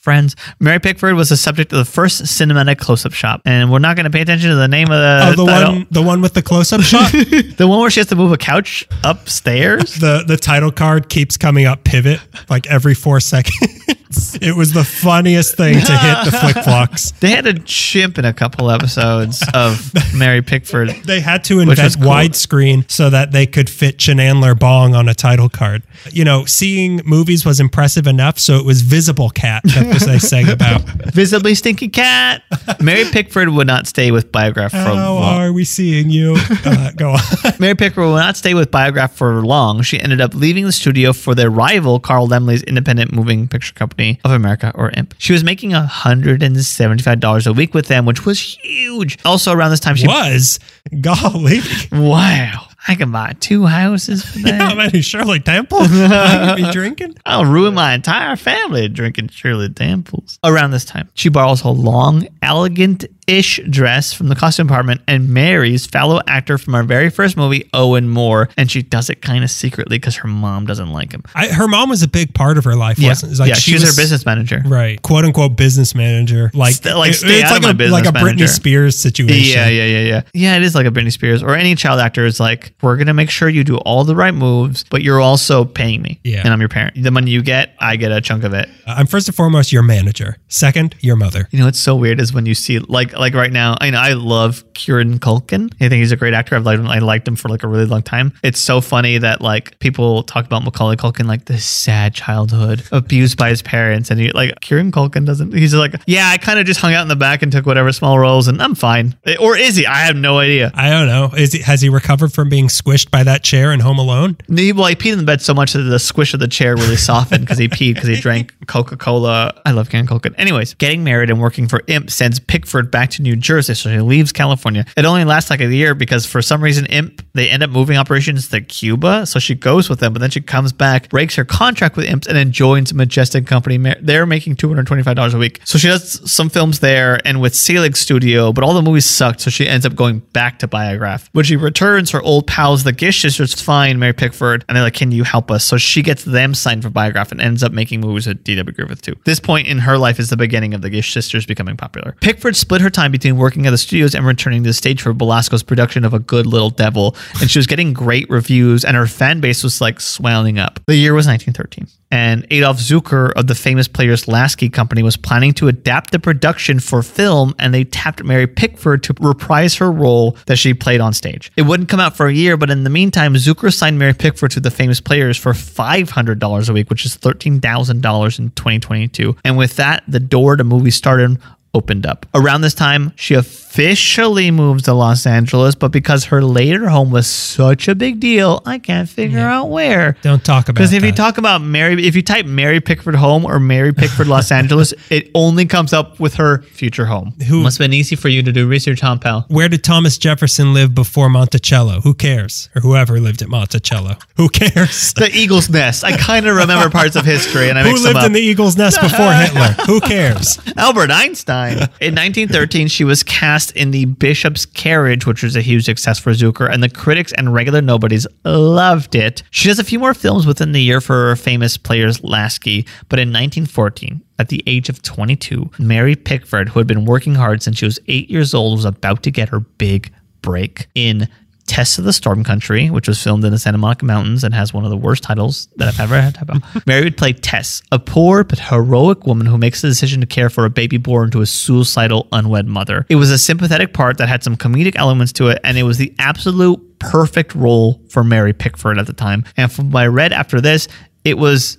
Friends, Mary Pickford was the subject of the first cinematic close-up shot, and we're not going to pay attention to the name of the Oh, the title. one, the one with the close-up shot. the one where she has to move a couch upstairs. the the title card keeps coming up pivot like every four seconds. it was the funniest thing to hit the flick flocks. They had a chimp in a couple episodes of Mary Pickford. They had to invent cool. widescreen so that they could fit Chanandler Bong on a title card. You know, seeing movies was impressive enough, so it was Visible Cat was they sang about. Visibly stinky cat. Mary Pickford would not stay with Biograph for How long. are we seeing you? Uh, go on. Mary Pickford would not stay with Biograph for long. She ended up leaving the studio for their rival, Carl Laemmle's Independent Moving Picture Company of America, or IMP. She was making $175 a week with them, which was huge. Also, around this time, she. was golly. Wow. I can buy two houses for that. How many Shirley Temple? I could be drinking. I'll ruin my entire family drinking Shirley Temples. Around this time, she borrows a long, elegant ish dress from the costume department and marries fellow actor from our very first movie, Owen Moore. And she does it kind of secretly because her mom doesn't like him. I, her mom was a big part of her life, wasn't it? It's yeah, she, was, her business manager. right, quote unquote business manager, like St- like, it- it's out of like a like a business Britney. Spears situation. Yeah, yeah, yeah, yeah. Yeah, it is like a Britney Spears or any child actor is like, we're going to make sure you do all the right moves, but you're also paying me. Yeah. And I'm your parent. The money you get, I get a chunk of it. Uh, I'm first and foremost your manager. Second, your mother. You know what's so weird is when you see like like right now. I know I love Kieran Culkin. I think he's a great actor. I've liked him. I liked him for like a really long time. It's so funny that like people talk about Macaulay Culkin like this sad childhood, abused by his parents, and he like Kieran Culkin doesn't. He's like, yeah, I kind of just hung out in the back and took whatever small roles, and I'm fine. Or is he? I have no idea. I don't know. Is he, has he recovered from being squished by that chair in Home Alone? He, well, he peed in the bed so much that the squish of the chair really softened because he peed because he drank Coca Cola. I love Kieran Culkin. Anyways, getting married and working for Imp sends Pickford back to New Jersey, so she leaves California. It only lasts like a year because for some reason Imp they end up moving operations to Cuba, so she goes with them, but then she comes back, breaks her contract with Imp, and then joins Majestic Company. They're making two hundred twenty five dollars a week, so she does some films there and with Selig Studio, but all the movies sucked, so she ends up going back to Biograph. When she returns, her old pals, the Gish sisters, find Mary Pickford, and they're like, "Can you help us?" So she gets them signed for Biograph and ends up making movies with D.W. Griffith too. This point in her life is the beginning of the Gish sisters becoming popular. Pickford split her time between working at the studios and returning to the stage for Belasco's production of A Good Little Devil, and she was getting great reviews, and her fan base was like swelling up. The year was 1913 and Adolph Zukor of the famous Players Lasky Company was planning to adapt the production for film, and they tapped Mary Pickford to reprise her role that she played on stage. It wouldn't come out for a year, but in the meantime, Zukor signed Mary Pickford to the famous Players for $500 a week, which is $13,000 in 2022. And with that, the door to movie stardom opened up. Around this time, she officially moves to Los Angeles, but because her later home was such a big deal, I can't figure out where. Don't talk about Because if you talk about Mary, if you type Mary Pickford home or Mary Pickford Los Angeles, it only comes up with her future home. Who- must have been easy for you to do research on, pal? Where did Thomas Jefferson live before Monticello? Who cares? Or whoever lived at Monticello? Who cares? The Eagle's Nest. I kind of remember parts of history, and I Who lived in the Eagle's Nest before Hitler? Who cares? Albert Einstein. In 1913, she was cast in The Bishop's Carriage, which was a huge success for Zukor, and the critics and regular nobodies loved it. She does a few more films within the year for her famous Players Lasky, but in 1914, at the age of 22, Mary Pickford, who had been working hard since she was eight years old, was about to get her big break in Tess of the Storm Country, which was filmed in the Santa Monica Mountains and has one of the worst titles that I've ever had. Mary would play Tess, a poor but heroic woman who makes the decision to care for a baby born to a suicidal unwed mother. It was a sympathetic part that had some comedic elements to it, and it was the absolute perfect role for Mary Pickford at the time. And from what I read after this, it was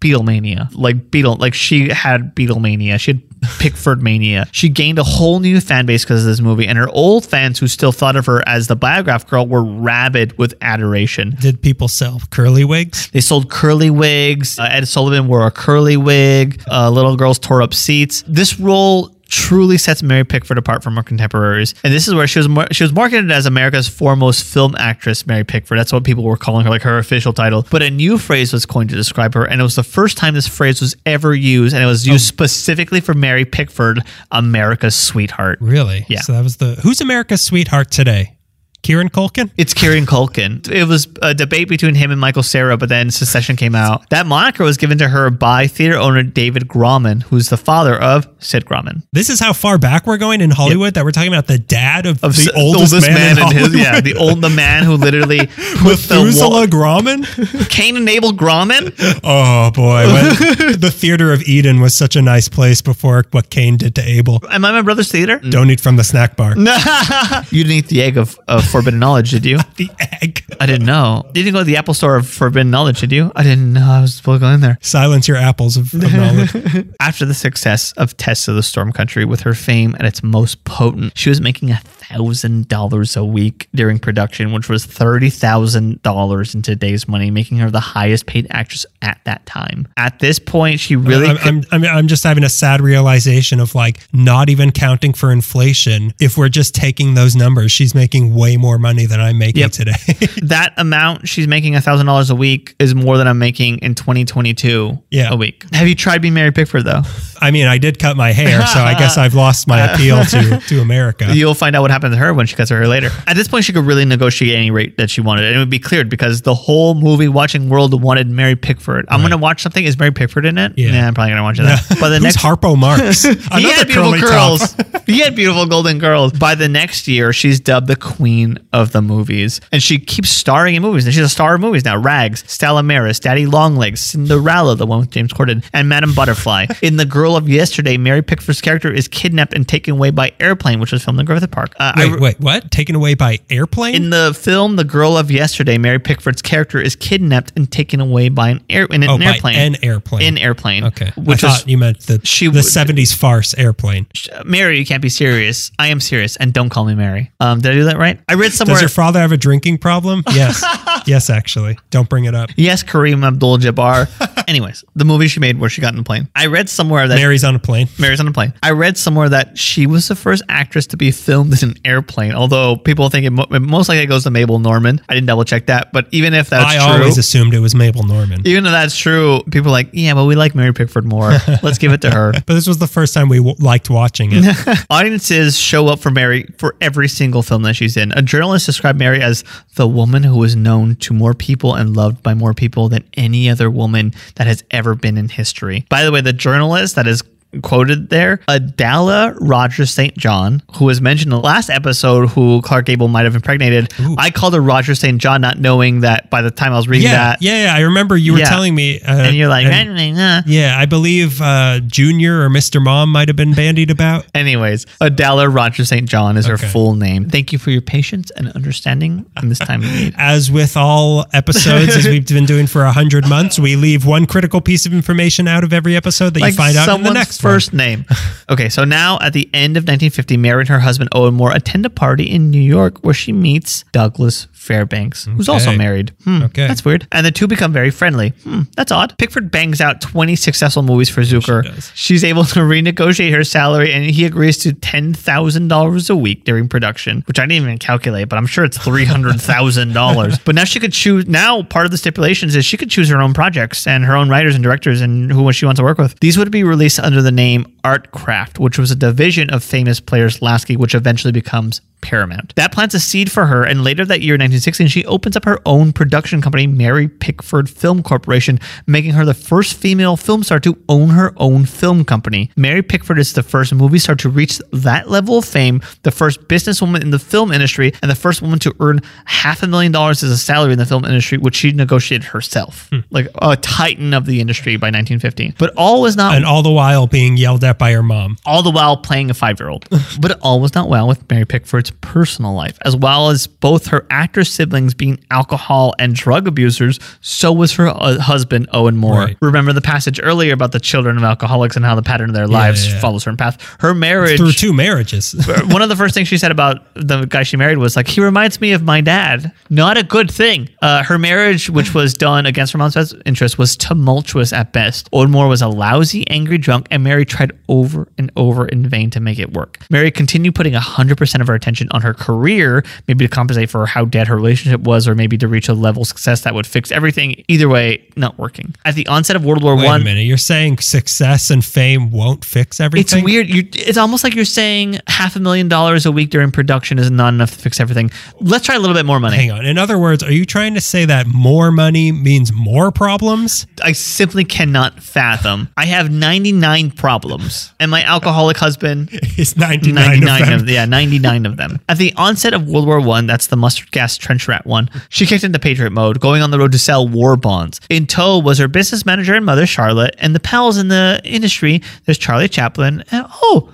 Beatlemania. Like Beatle, like she had Beatlemania. She had Pickford mania. She gained a whole new fan base because of this movie, and her old fans who still thought of her as the biograph girl were rabid with adoration. Did people sell curly wigs? They sold curly wigs. Uh, Ed Sullivan wore a curly wig. Uh, little girls tore up seats. This role truly sets Mary Pickford apart from her contemporaries. And this is where she was mar- she was marketed as America's foremost film actress, Mary Pickford. That's what people were calling her, like her official title. But a new phrase was coined to describe her, and it was the first time this phrase was ever used, and it was used oh. specifically for Mary Pickford, America's sweetheart. Really? Yeah. So that was the who's America's sweetheart today? Kieran Culkin? It's Kieran Culkin. It was a debate between him and Michael Cera, but then Succession came out. That moniker was given to her by theater owner David Grauman, who's the father of Sid Grauman. This is how far back we're going in Hollywood that we're talking about the dad of, Of the s- oldest, man, in in his, Hollywood. yeah, the old the man who literally put the Methuselah wall, Grauman? Cain and Abel Grauman. Oh boy, when the Theater of Eden was such a nice place before what Cain did to Abel. Am I my brother's theater? Don't eat from the snack bar. you didn't eat the egg of, of forbidden knowledge, did you? The egg. I didn't know. You didn't go to the Apple Store of forbidden knowledge, did you? I didn't know I was supposed to go in there. Silence your apples of, of knowledge. After the success of Tess of the Storm Country with her fame at its most potent, she was making a thousand dollars a week during production, which was thirty thousand dollars in today's money, making her the highest paid actress at that time. At this point, she really I'm, I'm, I'm, I'm just having a sad realization of like not even counting for inflation. If we're just taking those numbers, she's making way more money than I'm making Yep. today. that amount she's making a thousand dollars a week is more than I'm making in 2022 Yeah. a week. Have you tried being Mary Pickford though? I mean, I did cut my hair, so I guess I've lost my appeal to, to America. You'll find out what happened to her when she cuts her hair later. At this point, she could really negotiate any rate that she wanted, and it would be cleared because the whole movie watching world wanted Mary Pickford. I'm gonna watch something. Is Mary Pickford in it? Yeah. Nah, I'm probably gonna watch that. But the next. Harpo Marx? he had beautiful curly curls. he had beautiful golden curls. By the next year, she's dubbed the queen of the movies, and she keeps starring in movies. And she's a star of movies now. Rags, Stella Maris, Daddy Longlegs, Cinderella, the one with James Corden, and Madame Butterfly. in The Girl of Yesterday, Mary Pickford's character is kidnapped and taken away by airplane, which was filmed in Griffith Park. Uh, I- Wait, wait, what? Taken away by airplane? in the film The Girl of Yesterday, Mary Pickford's character is kidnapped and taken away by an air in an oh, by airplane. an airplane. In airplane. Okay. Which I was thought you meant the, she the 70s farce airplane. Mary, you can't be serious. I am serious, and don't call me Mary. Um, did I do that right? I read somewhere. Does your father have a drinking problem? Yes. yes, actually. Don't bring it up. yes, Kareem Abdul-Jabbar. Anyways, the movie she made where she got in the plane. I read somewhere that Mary's on a plane. Mary's on a plane. I read somewhere that she was the first actress to be filmed in an airplane. Although people think it, mo- it most likely goes to Mabel Normand. I didn't double check that, but even if that's I true, always assumed it was Mabel Normand. even if that's true, people are like, yeah, but we like Mary Pickford more. Let's give it to her. But this was the first time we w- liked watching it. Audiences show up for Mary for every single film that she's in. A journalist describe Mary as the woman who was known to more people and loved by more people than any other woman that has ever been in history. By the way, the journalist that is quoted there, Adela Rogers St. John, who was mentioned in the last episode, who Clark Gable might have impregnated. I called her Roger St. John, not knowing that by the time I was reading yeah, that. yeah, yeah. I remember you were Yeah. telling me. Uh, And you're like, and- yeah, I believe uh, Junior or Mr. Mom might have been bandied about. Anyways, Adela Roger St. John is her full name. Thank you for your patience and understanding in this time of need. As with all episodes, as we've been doing for a hundred months, we leave one critical piece of information out of every episode that you find out in the next. First name. Okay, so now at the end of 1950, Mary and her husband Owen Moore attend a party in New York where she meets Douglas Fairbanks, who's also married. Hmm, Okay. That's weird. And the two become very friendly. Hmm, that's odd. Pickford bangs out 20 successful movies for Zukor. does. She's able to renegotiate her salary and he agrees to $10,000 a week during production, which I didn't even calculate, but I'm sure it's $300,000. but now she could choose, now part of the stipulations is she could choose her own projects and her own writers and directors and who she wants to work with. These would be released under the name Artcraft, which was a division of famous players Lasky, which eventually becomes Paramount. That plants a seed for her, and later that year, 1916, she opens up her own production company, Mary Pickford Film Corporation, making her the first female film star to own her own film company. Mary Pickford is the first movie star to reach that level of fame, the first businesswoman in the film industry, and the first woman to earn half a million dollars as a salary in the film industry, which she negotiated herself, hmm. like a titan of the industry by 1915. But all was not and all the while being yelled at by her mom. all the while playing a five year old. but all was not well with Mary Pickford's Pickford's personal life, as well as both her actor siblings being alcohol and drug abusers. So was her uh, husband, Owen Moore. Right. Remember the passage earlier about the children of alcoholics and how the pattern of their lives yeah, yeah. follows a certain path. Her marriage. Through two marriages. one of the first things she said about the guy she married was like, he reminds me of my dad. Not a good thing. Uh, her marriage, which was done against her mom's best interest, was tumultuous at best. Owen Moore was a lousy, angry drunk, and Mary tried over and over in vain to make it work. Mary continued putting 100% of her attention on her career, maybe to compensate for how dead her relationship was, or maybe to reach a level of success that would fix everything. Either way, not working. At the onset of World War Wait One, a minute. You're saying success and fame won't fix everything. it's weird. You, it's almost like you're saying half a million dollars a week during production is not enough to fix everything. Let's try a little bit more money. Hang on. In other words, are you trying to say that more money means more problems? I simply cannot fathom. I have 99 problems, and my alcoholic husband. is 99, 99 of them. of yeah, 99 of them. At the onset of World War One, that's the mustard gas trench rat one, she kicked into patriot mode, going on the road to sell war bonds. In tow was her business manager and mother, Charlotte, and the pals in the industry. There's Charlie Chaplin. And, oh,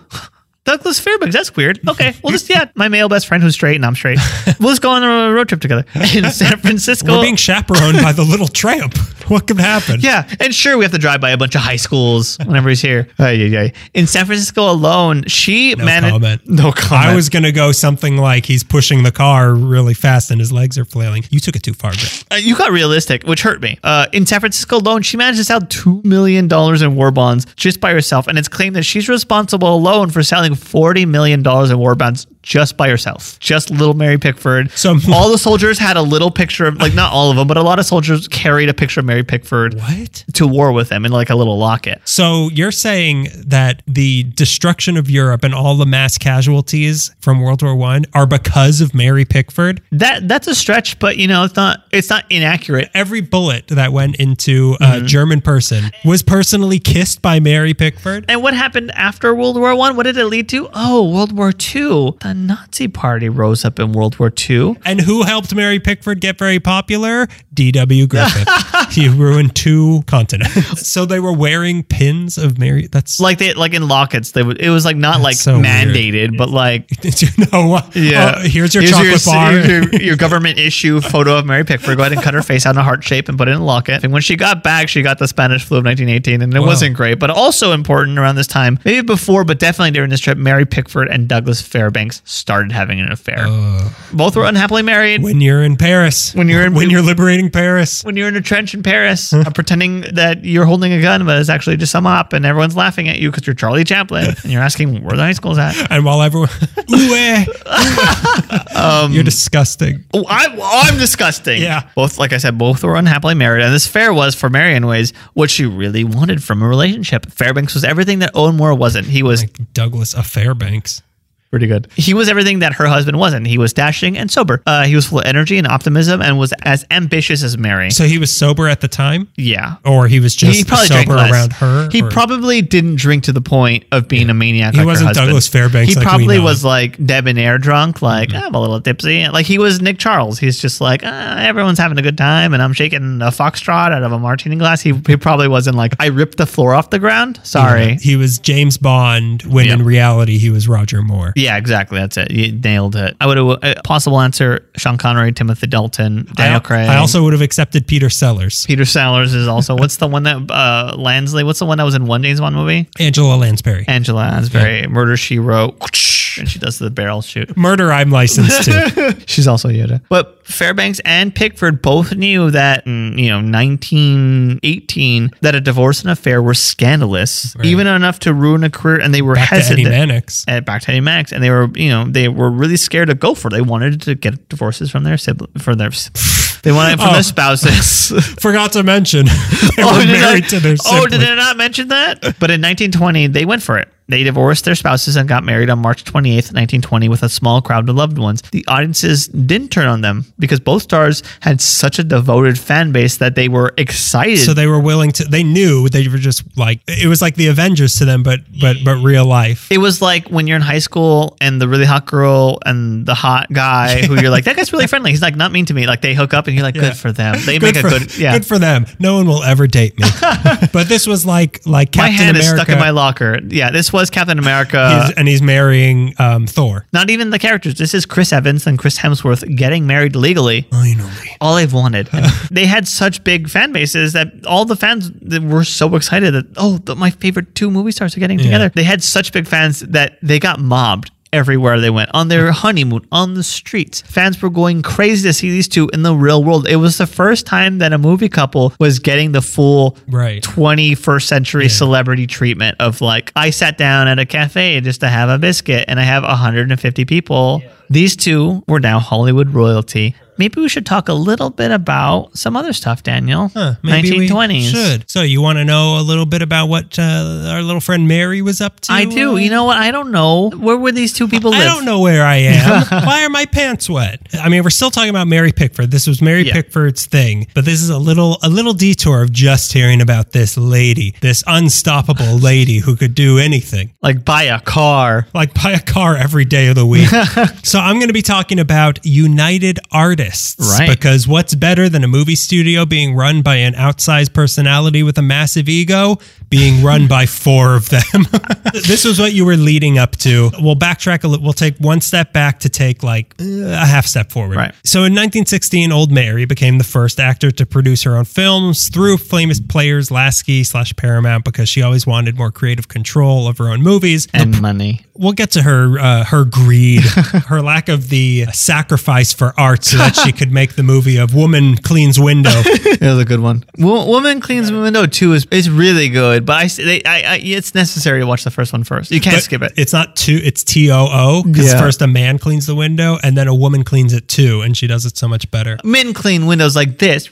Douglas Fairbanks. That's weird. Okay, well, just yeah, my male best friend who's straight and I'm straight. We'll just go on a road trip together in San Francisco. We're being chaperoned by the little tramp. What could happen? Yeah, and sure, we have to drive by a bunch of high schools whenever he's here. Ay, ay. In San Francisco alone, she No managed. comment. No comment. I was going to go something like he's pushing the car really fast and his legs are flailing. You took it too far, Greg. Uh, you got realistic, which hurt me. Uh, in San Francisco alone, she managed to sell $2 million in war bonds just by herself. And it's claimed that she's responsible alone for selling $40 million in war bonds just by herself. Just little Mary Pickford. So- all the soldiers had a little picture of, like, not all of them, but a lot of soldiers carried a picture of Mary Pickford What? to war with them in like a little locket. So you're saying that the destruction of Europe and all the mass casualties from World War One are because of Mary Pickford? That that's a stretch, but you know, it's not it's not inaccurate. Every bullet that went into a Mm-hmm. German person was personally kissed by Mary Pickford. And what happened after World War One? What did it lead to? Oh, World War Two. The Nazi Party rose up in World War Two. And who helped Mary Pickford get very popular? D.W. Griffith. he ruined two continents. so they were wearing pins of Mary. That's Like they like in lockets. They would. It was like not like so weird. mandated, but like Did you know what? yeah. Oh, here's your chocolate bar. Here's your, your government issue photo of Mary Pickford. Go ahead and cut her face out in a heart shape and put it in a locket. And when she got back, she got the Spanish flu of 1918, and it wasn't great. But also important around this time, maybe before, but definitely during this trip, Mary Pickford and Douglas Fairbanks started having an affair. Uh, Both were unhappily married. when you're in Paris. When you're in- when you're liberating Paris. when you're in a trench in Paris, uh, pretending that you're holding a gun, but it's actually just some op, and everyone's laughing at you because you're Charlie Chaplin, and you're asking where the high school's at. And while everyone. Um, you're disgusting. Oh, I, oh, I'm disgusting. Yeah. Both, like I said, both were unhappily married, and this fair was for Mary, anyways, what she really wanted from a relationship. Fairbanks was everything that Owen Moore wasn't. He was Like Douglas a Fairbanks. Pretty good. He was everything that her husband wasn't. He was dashing and sober. Uh, he was full of energy and optimism, and was as ambitious as Mary. So he was sober at the time, yeah. or he was just he probably sober less. around her. He or- probably didn't drink to the point of being a maniac. He like wasn't husband. Douglas Fairbanks He like we probably know. was like debonair drunk. Like Mm-hmm. I'm a little tipsy. Like he was Nick Charles. He's just like ah, everyone's having a good time, and I'm shaking a foxtrot out of a martini glass. He, he probably wasn't like I ripped the floor off the ground. Sorry. He was James Bond when Yep. in reality he was Roger Moore. Yeah, exactly. That's it. You nailed it. I would have uh, possible answer: Sean Connery, Timothy Dalton, Daniel I, Craig. I also would have accepted Peter Sellers, Peter Sellers is also. What's the one that uh Lansley? What's the one that was in one James Bond movie? Angela Lansbury. Angela Lansbury, Murder She Wrote, and she does the barrel shoot. Murder, I'm licensed to. She's also Yoda. But Fairbanks and Pickford both knew that, in, you know, 1918, that a divorce and affair were scandalous, even enough to ruin a career, and they were Back to Eddie hesitant. Mannix. At back to Eddie Max, and they were, you know, they were really scared to go for it. They wanted to get divorces from their sibling, from their, they wanted from Oh. their spouses. Forgot to mention they Oh, were did married I- to their Oh, did I not mention that? But in 1920, they went for it. They divorced their spouses and got married on March 28th, 1920, with a small crowd of loved ones. The audiences didn't turn on them because both stars had such a devoted fan base that they were excited. So they were willing to. They knew they were just like it was like the Avengers to them, but but but real life. it was like when you're in high school and the really hot girl and the hot guy who you're like, that guy's really friendly. He's like not mean to me. Like they hook up and you're like, Yeah. good for them. They Good make for, a good, yeah. good for them. No one will ever date me. but this was like like my Captain hand America. is stuck in my locker. Yeah, this was Captain America. He's- and he's marrying um, Thor. Not even the characters. This is Chris Evans and Chris Hemsworth getting married legally. Finally. All they've wanted. And they had such big fan bases that all the fans that were so excited that oh, the, my favorite two movie stars are getting together. They had such big fans that they got mobbed everywhere they went on their honeymoon on the streets. Fans were going crazy to see these two in the real world. It was the first time that a movie couple was getting the full Right. 21st century celebrity treatment of like I sat down at a cafe just to have a biscuit and I have 150 people. These two were now Hollywood royalty. Maybe we should talk a little bit about some other stuff, Daniel. Huh, maybe we 1920s. should. So you want to know a little bit about what uh, our little friend Mary was up to? I do. You know what? I don't know. Where were these two people live? I don't know where I am. Why are my pants wet? I mean, we're still talking about Mary Pickford. This was Mary Yeah. Pickford's thing, but this is a little a little detour of just hearing about this lady, this unstoppable lady who could do anything. Like buy a car. Like buy a car every day of the week. so I'm going to be talking about United Artists, Right. Because what's better than a movie studio being run by an outsized personality with a massive ego, being run by four of them? this was what you were leading up to. We'll backtrack a little. We'll take one step back to take like uh, a half step forward. Right. So in 1916, Old Mary became the first actor to produce her own films through famous players Lasky slash Paramount because she always wanted more creative control of her own movies. And money. We'll get to her uh, her greed, her lack of the sacrifice for art, so that she could make the movie of Woman Cleans Window. It was a good one. Wo- Woman Cleans Window 2 is, is really good, but I, they, I, I, it's necessary to watch the first one first. You can't But skip it. It's not two. It's T O O because Yeah. first a man cleans the window and then a woman cleans it too, and she does it so much better. Men clean windows like this,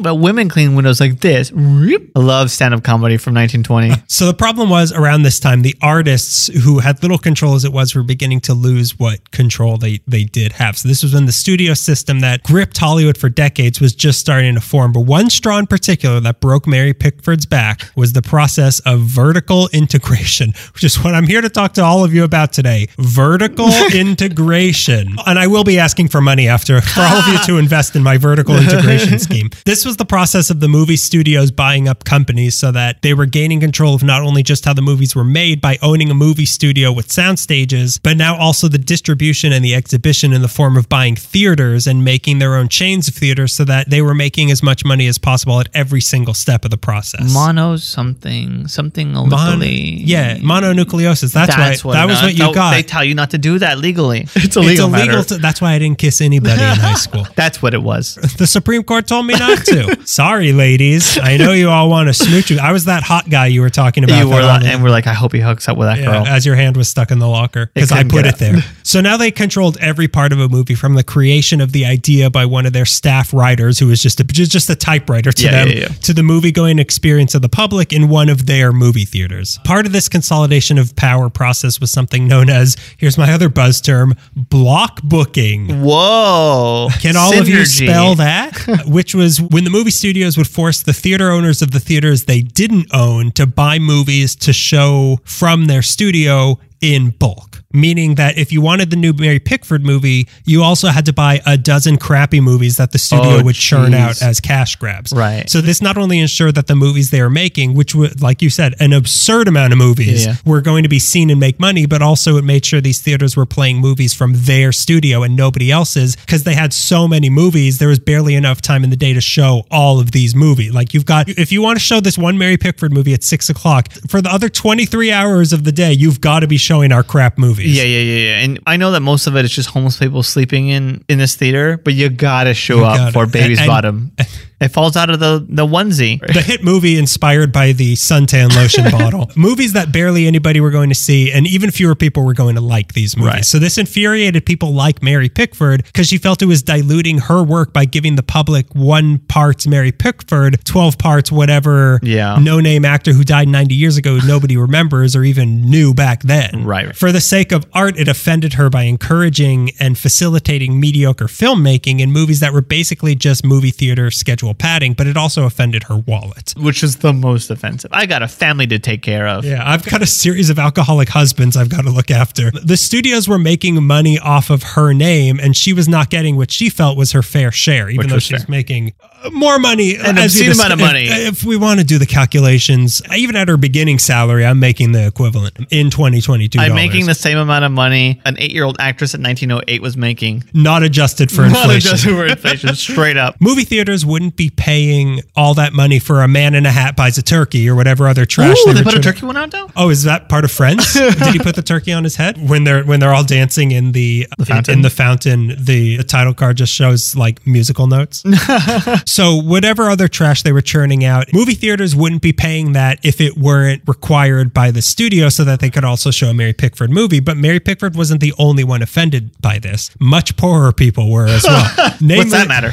but women clean windows like this. I love stand up comedy from 1920. So the problem was around this time, the artists who had little control as it was were beginning to lose what control they, they did have. So this was when the studio system that gripped Hollywood for decades was just starting to form. But one straw in particular that broke Mary Pickford's back was the process of vertical integration, which is what I'm here to talk to all of you about today. Vertical integration. And I will be asking for money after for all of you to invest in my vertical integration scheme. This was the process of the movie studios buying up companies so that they were gaining control of not only just how the movies were made by owning a movie studio with sound stages, but now also the distribution and the exhibition in the form of buying theaters and making their own chains of theaters so that they were making as much money as possible at every single step of the process. Mono something, something Mon- yeah, mononucleosis. That's, That's right. what that was what you got. They tell you not to do that legally. It's it's illegal. To, that's why I didn't kiss anybody in high school. That's what it was. The Supreme Court told me not to. Sorry, ladies. I know you all want to smooch you. I was that hot guy you were talking about. you were that like, all- and we're like, I hope he hooks up with that yeah, girl. as your hand was stuck in the locker because I put it there. So now they controlled every part of a movie from the creation of the idea by one of their staff writers who was just a, just just a typewriter to Yeah, them yeah, yeah. to the movie going experience of the public in one of their movie theaters. Part of this consolidation of power process was something known as here's my other buzz term block booking. Whoa! Can all of you spell that? Which was when the movie studios would force the theater owners of the theaters they didn't own to buy movies to show from their studio in bulk. Meaning that if you wanted the new Mary Pickford movie, you also had to buy a dozen crappy movies that the studio Oh, would churn out as cash grabs. Right. So this not only ensured that the movies they were making, which was, like you said, an absurd amount of movies, Yeah. were going to be seen and make money, but also it made sure these theaters were playing movies from their studio and nobody else's because they had so many movies. There was barely enough time in the day to show all of these movies. Like you've got, if you want to show this one Mary Pickford movie at six o'clock, for the other 23 hours of the day, you've got to be showing our crap movies. Yeah, yeah, yeah, yeah. And I know that most of it is just homeless people sleeping in in this theater, but you gotta show You up gotta. for Baby's And- Bottom. It falls out of the the onesie. the hit movie inspired by the suntan lotion bottle. Movies that barely anybody were going to see, and even fewer people were going to like these movies. Right. So this infuriated people like Mary Pickford because she felt it was diluting her work by giving the public one parts Mary Pickford, 12 parts whatever Yeah. no name actor who died 90 years ago nobody remembers or even knew back then. Right. For the sake of art, it offended her by encouraging and facilitating mediocre filmmaking in movies that were basically just movie theater schedule padding, but it also offended her wallet. Which is the most offensive. I got a family to take care of. Yeah, I've got a series of alcoholic husbands I've got to look after. The studios were making money off of her name, and she was not getting what she felt was her fair share, even Which though was she was making more money. An obscene amount of money. If, if we want to do the calculations, even at her beginning salary, I'm making the equivalent in 2022. I'm making the same amount of money an eight-year-old actress in 1908 was making. not adjusted for Not inflation. adjusted for inflation, straight up. Movie theaters wouldn't be paying all that money for a man in a hat buys a turkey or whatever other trash. Ooh, they they put a turkey one out though. Oh, is that part of Friends? Did he put the turkey on his head when they're when they're all dancing in the, in- fountain? In, the fountain? The, the title card just shows like musical notes. so whatever other trash they were churning out, movie theaters wouldn't be paying that if it weren't required by the studio, so that they could also show a Mary Pickford movie. But Mary Pickford wasn't the only one offended by this. Much poorer people were as well. What's that matter?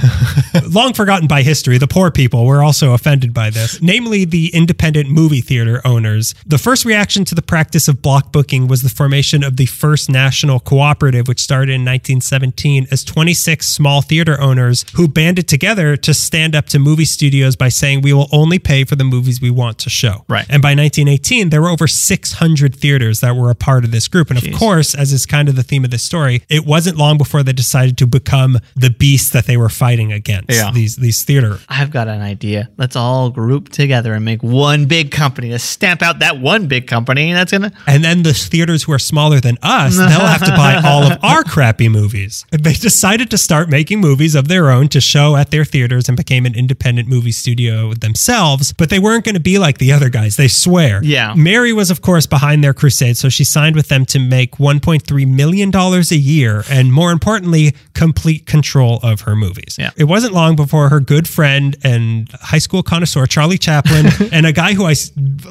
long forgotten by history, the poor people were also offended by this, namely the independent movie theater owners. The first reaction to the practice of block booking was the formation of the First National Cooperative, which started in 1917 as 26 small theater owners who banded together to stand up to movie studios by saying, We will only pay for the movies we want to show. Right. And by 1918, there were over 600 theaters that were a part of this group. And of course, as is kind of the theme of this story, it wasn't long before they decided to become the beast that they were fighting against. Yeah. These these theater. I've got an idea. Let's all group together and make one big company to stamp out that one big company. That's gonna. And then the theaters who are smaller than us, they'll have to buy all of our crappy movies. They decided to start making movies of their own to show at their theaters and became an independent movie studio themselves, but they weren't going to be like the other guys, they swear. Yeah. Mary was, of course, behind their crusade, so she signed with them to make $1.3 million a year and, more importantly, complete control of her movies. Yeah. It wasn't long before her good friend and high school connoisseur, Charlie Chaplin, and a guy who I,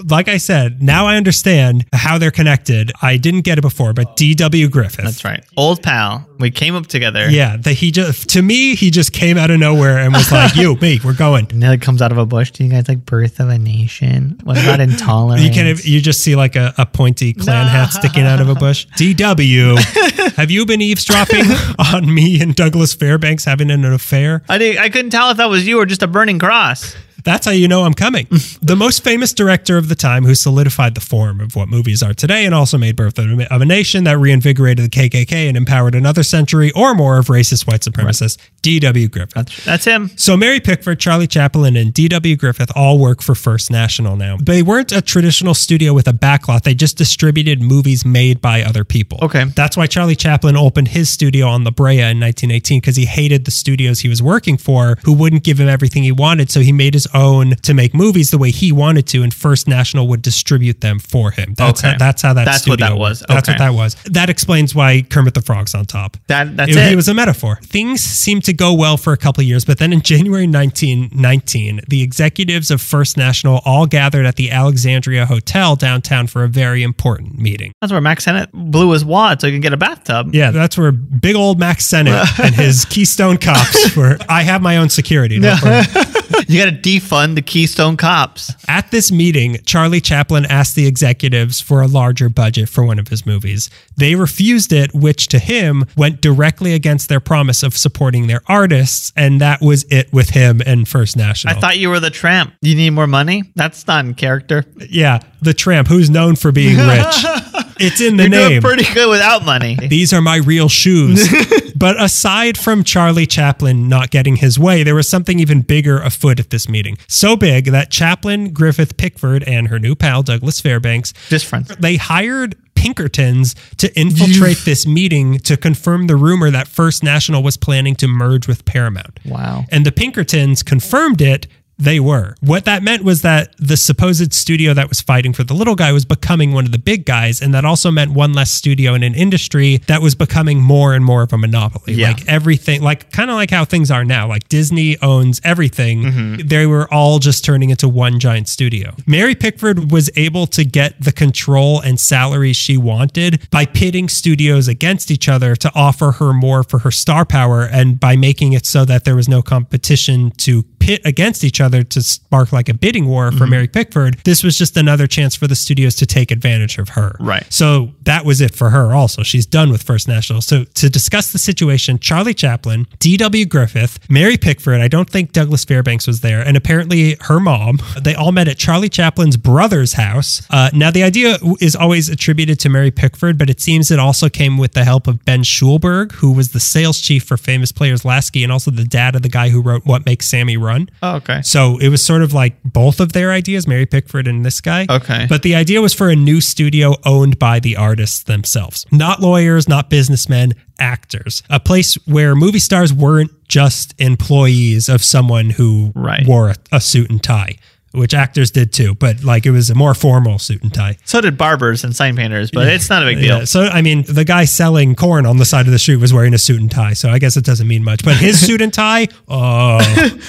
like I said, now I understand how they're connected. I didn't get it before, but D.W. Griffith. That's right. Old pal. We came up together. Yeah, that he just to me he just came out of nowhere and was like, "You, me, we're going." And then it comes out of a bush. Do you guys like Birth of a Nation? What about intolerance? You can you just see like a, a pointy clan hat sticking out of a bush. DW, have you been eavesdropping on me and Douglas Fairbanks having an affair? I, didn't- I couldn't tell if that was you or just a burning cross. That's how you know I'm coming. the most famous director of the time who solidified the form of what movies are today and also made Birth of a Nation that reinvigorated the KKK and empowered another century or more of racist white supremacists, D.W. Griffith. That's him. So Mary Pickford, Charlie Chaplin, and D.W. Griffith all work for First National now. They weren't a traditional studio with a backlot. They just distributed movies made by other people. Okay. That's why Charlie Chaplin opened his studio on La Brea in 1918 because he hated the studios he was working for who wouldn't give him everything he wanted. So he made his own to make movies the way he wanted to, and First National would distribute them for him. That's Okay. how, that's how that That's what that was. worked. That's what that was. That explains why Kermit the Frog's on top. That that's It, it. it was a metaphor. Things seemed to go well for a couple of years, but then in January 1919, the executives of First National all gathered at the Alexandria Hotel downtown for a very important meeting. That's where Max Sennett blew his wad so he could get a bathtub. Yeah, that's where big old Max Sennett and his Keystone Cops were. I have my own security. You got to defund the Keystone Cops. At this meeting, Charlie Chaplin asked the executives for a larger budget for one of his movies. They refused it, which to him went directly against their promise of supporting their artists, and that was it with him and First National. I thought you were the tramp. You need more money? That's not in character. yeah, the tramp who's known for being rich. It's in the You're doing name. pretty good without money. These are my real shoes. but aside from Charlie Chaplin not getting his way, there was something even bigger afoot at this meeting. So big that Chaplin, Griffith, Pickford, and her new pal, Douglas Fairbanks, Just friends. they hired Pinkertons to infiltrate this meeting to confirm the rumor that First National was planning to merge with Paramount. Wow. And the Pinkertons confirmed it. They were. What that meant was that the supposed studio that was fighting for the little guy was becoming one of the big guys. And that also meant one less studio in an industry that was becoming more and more of a monopoly. Yeah. Like everything, like kind of like how things are now. Like Disney owns everything. Mm-hmm. They were all just turning into one giant studio. Mary Pickford was able to get the control and salary she wanted by pitting studios against each other to offer her more for her star power and by making it so that there was no competition to pit against each other other to spark like a bidding war Mm-hmm. for Mary Pickford. This was just another chance for the studios to take advantage of her. Right. So that was it for her also. She's done with First National. So to discuss the situation, Charlie Chaplin, D.W. Griffith, Mary Pickford, I don't think Douglas Fairbanks was there, and apparently her mom, they all met at Charlie Chaplin's brother's house. Uh, now, the idea is always attributed to Mary Pickford, but it seems it also came with the help of Ben Schulberg, who was the sales chief for Famous Players Lasky and also the dad of the guy who wrote What Makes Sammy Run. Oh, okay. So it was sort of like both of their ideas, Mary Pickford and this guy. Okay. But the idea was for a new studio owned by the artists themselves, not lawyers, not businessmen, actors. A place where movie stars weren't just employees of someone who Right. wore a, a suit and tie, which actors did too, but like it was a more formal suit and tie. So did barbers and sign painters, but it's not a big deal. Yeah, so I mean, the guy selling corn on the side of the street was wearing a suit and tie, so I guess it doesn't mean much. But his suit and tie, oh,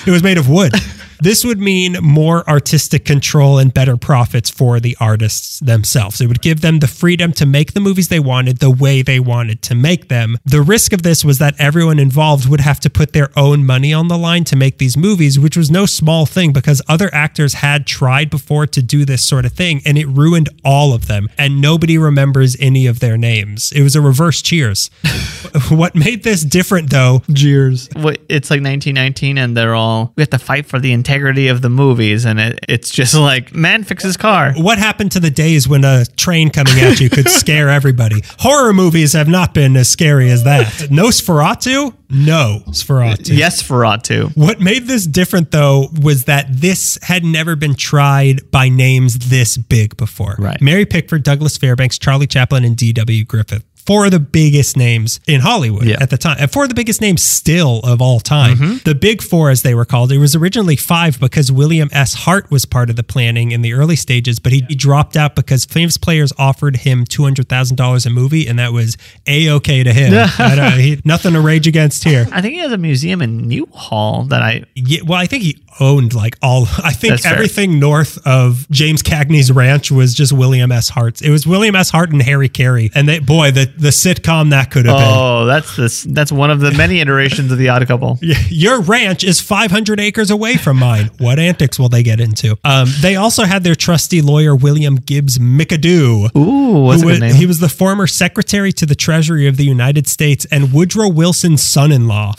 it was made of wood. This would mean more artistic control and better profits for the artists themselves. It would give them the freedom to make the movies they wanted the way they wanted to make them. The risk of this was that everyone involved would have to put their own money on the line to make these movies, which was no small thing because other actors had tried before to do this sort of thing and it ruined all of them. And nobody remembers any of their names. It was a reverse cheers. what made this different though, Cheers. It's like 1919, and they're all we have to fight for the integrity of the movies, and it, it's just like man fixes car. what happened to the days when a train coming at you could scare everybody? Horror movies have not been as scary as that. Nosferatu? No, Nosferatu. Yes, Ferratu. What made this different, though, was that this had never been tried by names this big before. Right. Mary Pickford, Douglas Fairbanks, Charlie Chaplin, and D.W. Griffith. Four of the biggest names in Hollywood Yeah. at the time, and four of the biggest names still of all time. Mm-hmm. The Big Four, as they were called, it was originally five because William S. Hart was part of the planning in the early stages, but he, he dropped out because famous players offered him $200,000 a movie, and that was A OK to him. He- nothing to rage against here. I think he has a museum in Newhall that I. Yeah, well, I think he owned like all. I think That's fair. everything north of James Cagney's ranch was just William S. Hart's. It was William S. Hart and Harry Carey, and they boy, the the sitcom that could have been. Oh, that's this. That's one of the many iterations of the Odd Couple. Your ranch is 500 acres away from mine. What antics will they get into? Um, they also had their trusty lawyer William Gibbs McAdoo. Ooh, what's a good name? He was the former secretary to the Treasury of the United States and Woodrow Wilson's son-in-law.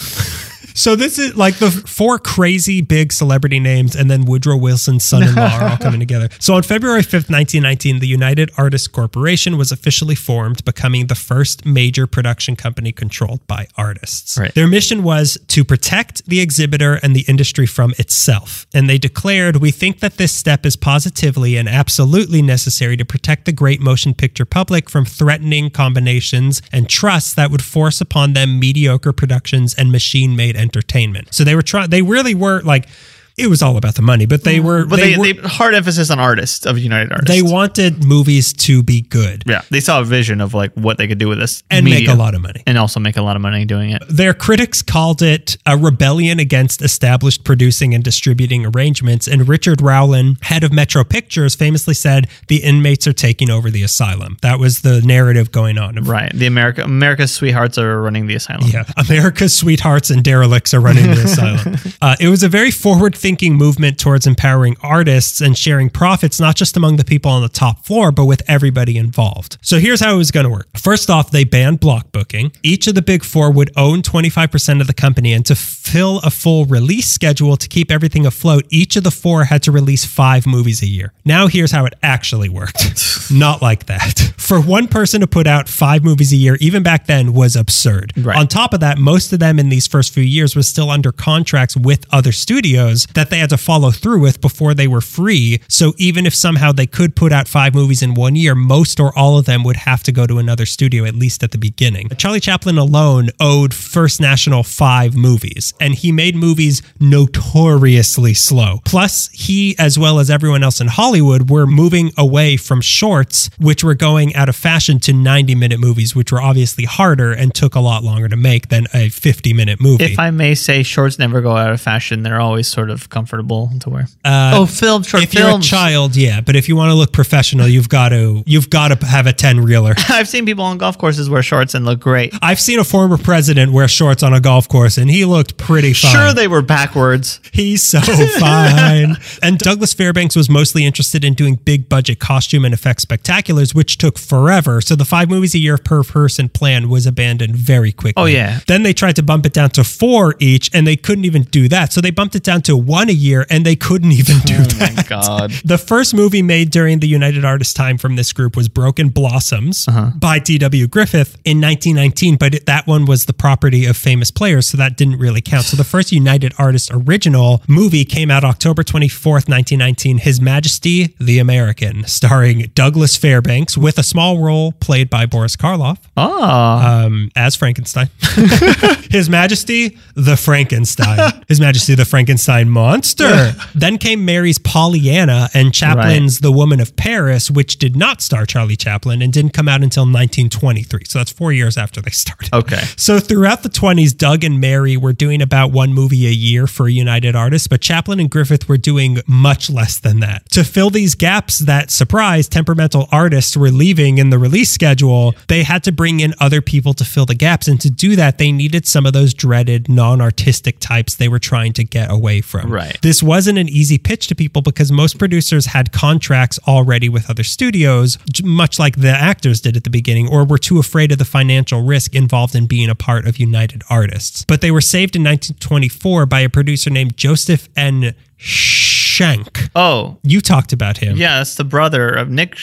So this is like the four crazy big celebrity names, and then Woodrow Wilson's son-in-law are all coming together. So on February fifth, nineteen nineteen, the United Artists Corporation was officially formed, becoming the first major production company controlled by artists. Right. Their mission was to protect the exhibitor and the industry from itself, and they declared, "We think that this step is positively and absolutely necessary to protect the great motion picture public from threatening combinations and trusts that would force upon them mediocre productions and machine-made entertainment." So they were trying. They really were like. It was all about the money, but they were. But they, they, were, they, hard emphasis on artists of United Artists. they wanted movies to be good yeah, they saw a vision of like what they could do with this and make a lot of money. and also make a lot of money doing it. Their critics called it a rebellion against established producing and distributing arrangements. And Richard Rowland, head of Metro Pictures, famously said, The inmates are taking over the asylum. That was the narrative going on. Right. The America America's sweethearts are running the asylum. Yeah, America's sweethearts and derelicts are running the asylum. Uh, it was a very forward thinking movement towards empowering artists and sharing profits, not just among the people on the top floor, but with everybody involved. So here's how it was going to work. First off, they banned block booking. Each of the big four would own 25% of the company, and to fill a full release schedule to keep everything afloat, each of the four had to release five movies a year. Now here's how it actually worked. not like that. For one person to put out five movies a year, even back then, was absurd. Right. On top of that, most of them in these first few years was still under contracts with other studios that they had to follow through with before they were free. So even if somehow they could put out five movies in one year, most or all of them would have to go to another studio, at least at the beginning. Charlie Chaplin alone owed First National five movies, and he made movies notoriously slow. Plus, he, as well as everyone else in Hollywood, were moving away from shorts, which were going out of fashion, to 90 minute movies, which were obviously harder and took a lot longer to make than a 50 minute movie. If I may say, shorts never go out of fashion. They're always sort of of comfortable to wear. Uh, oh, film short if you're a child, yeah, but if you want to look professional, you've got to you've got to have a ten reeler. I've seen people on golf courses wear shorts and look great. I've seen a former president wear shorts on a golf course, and he looked pretty fine. Sure, they were backwards. He's so fine. and Douglas Fairbanks was mostly interested in doing big budget costume and effects spectaculars, which took forever. So the five movies a year per person plan was abandoned very quickly. Oh, yeah. Then they tried to bump it down to four each, and they couldn't even do that. So they bumped it down to one a year, and they couldn't even do Oh that. my god. The first movie made during the United Artists time from this group was Broken Blossoms by D.W. Griffith in 1919, but it, that one was the property of famous players, so that didn't really count. So the first United Artists original movie came out October 24th, 1919, His Majesty the American, starring Douglas Fairbanks with a small role played by Boris Karloff Oh. um, as Frankenstein. His Majesty the Frankenstein. His Majesty the Frankenstein monster. then came Mary's Pollyanna and Chaplin's The Woman of Paris, which did not star Charlie Chaplin and didn't come out until 1923. So that's four years after they started. Okay. So throughout the 20s, Doug and Mary were doing about one movie a year for United Artists, but Chaplin and Griffith were doing much less than that. To fill these gaps that surprise temperamental artists were leaving in the release schedule, they had to bring in other people to fill the gaps. And to do that, they needed some of those dreaded non artistic types they were trying to get away from. Right. This wasn't an easy pitch to people because most producers had contracts already with other studios, much like the actors did at the beginning, or were too afraid of the financial risk involved in being a part of United Artists. But they were saved in 1924 by a producer named Joseph N. Schenck. Oh. You talked about him. Yeah, that's the brother of Nick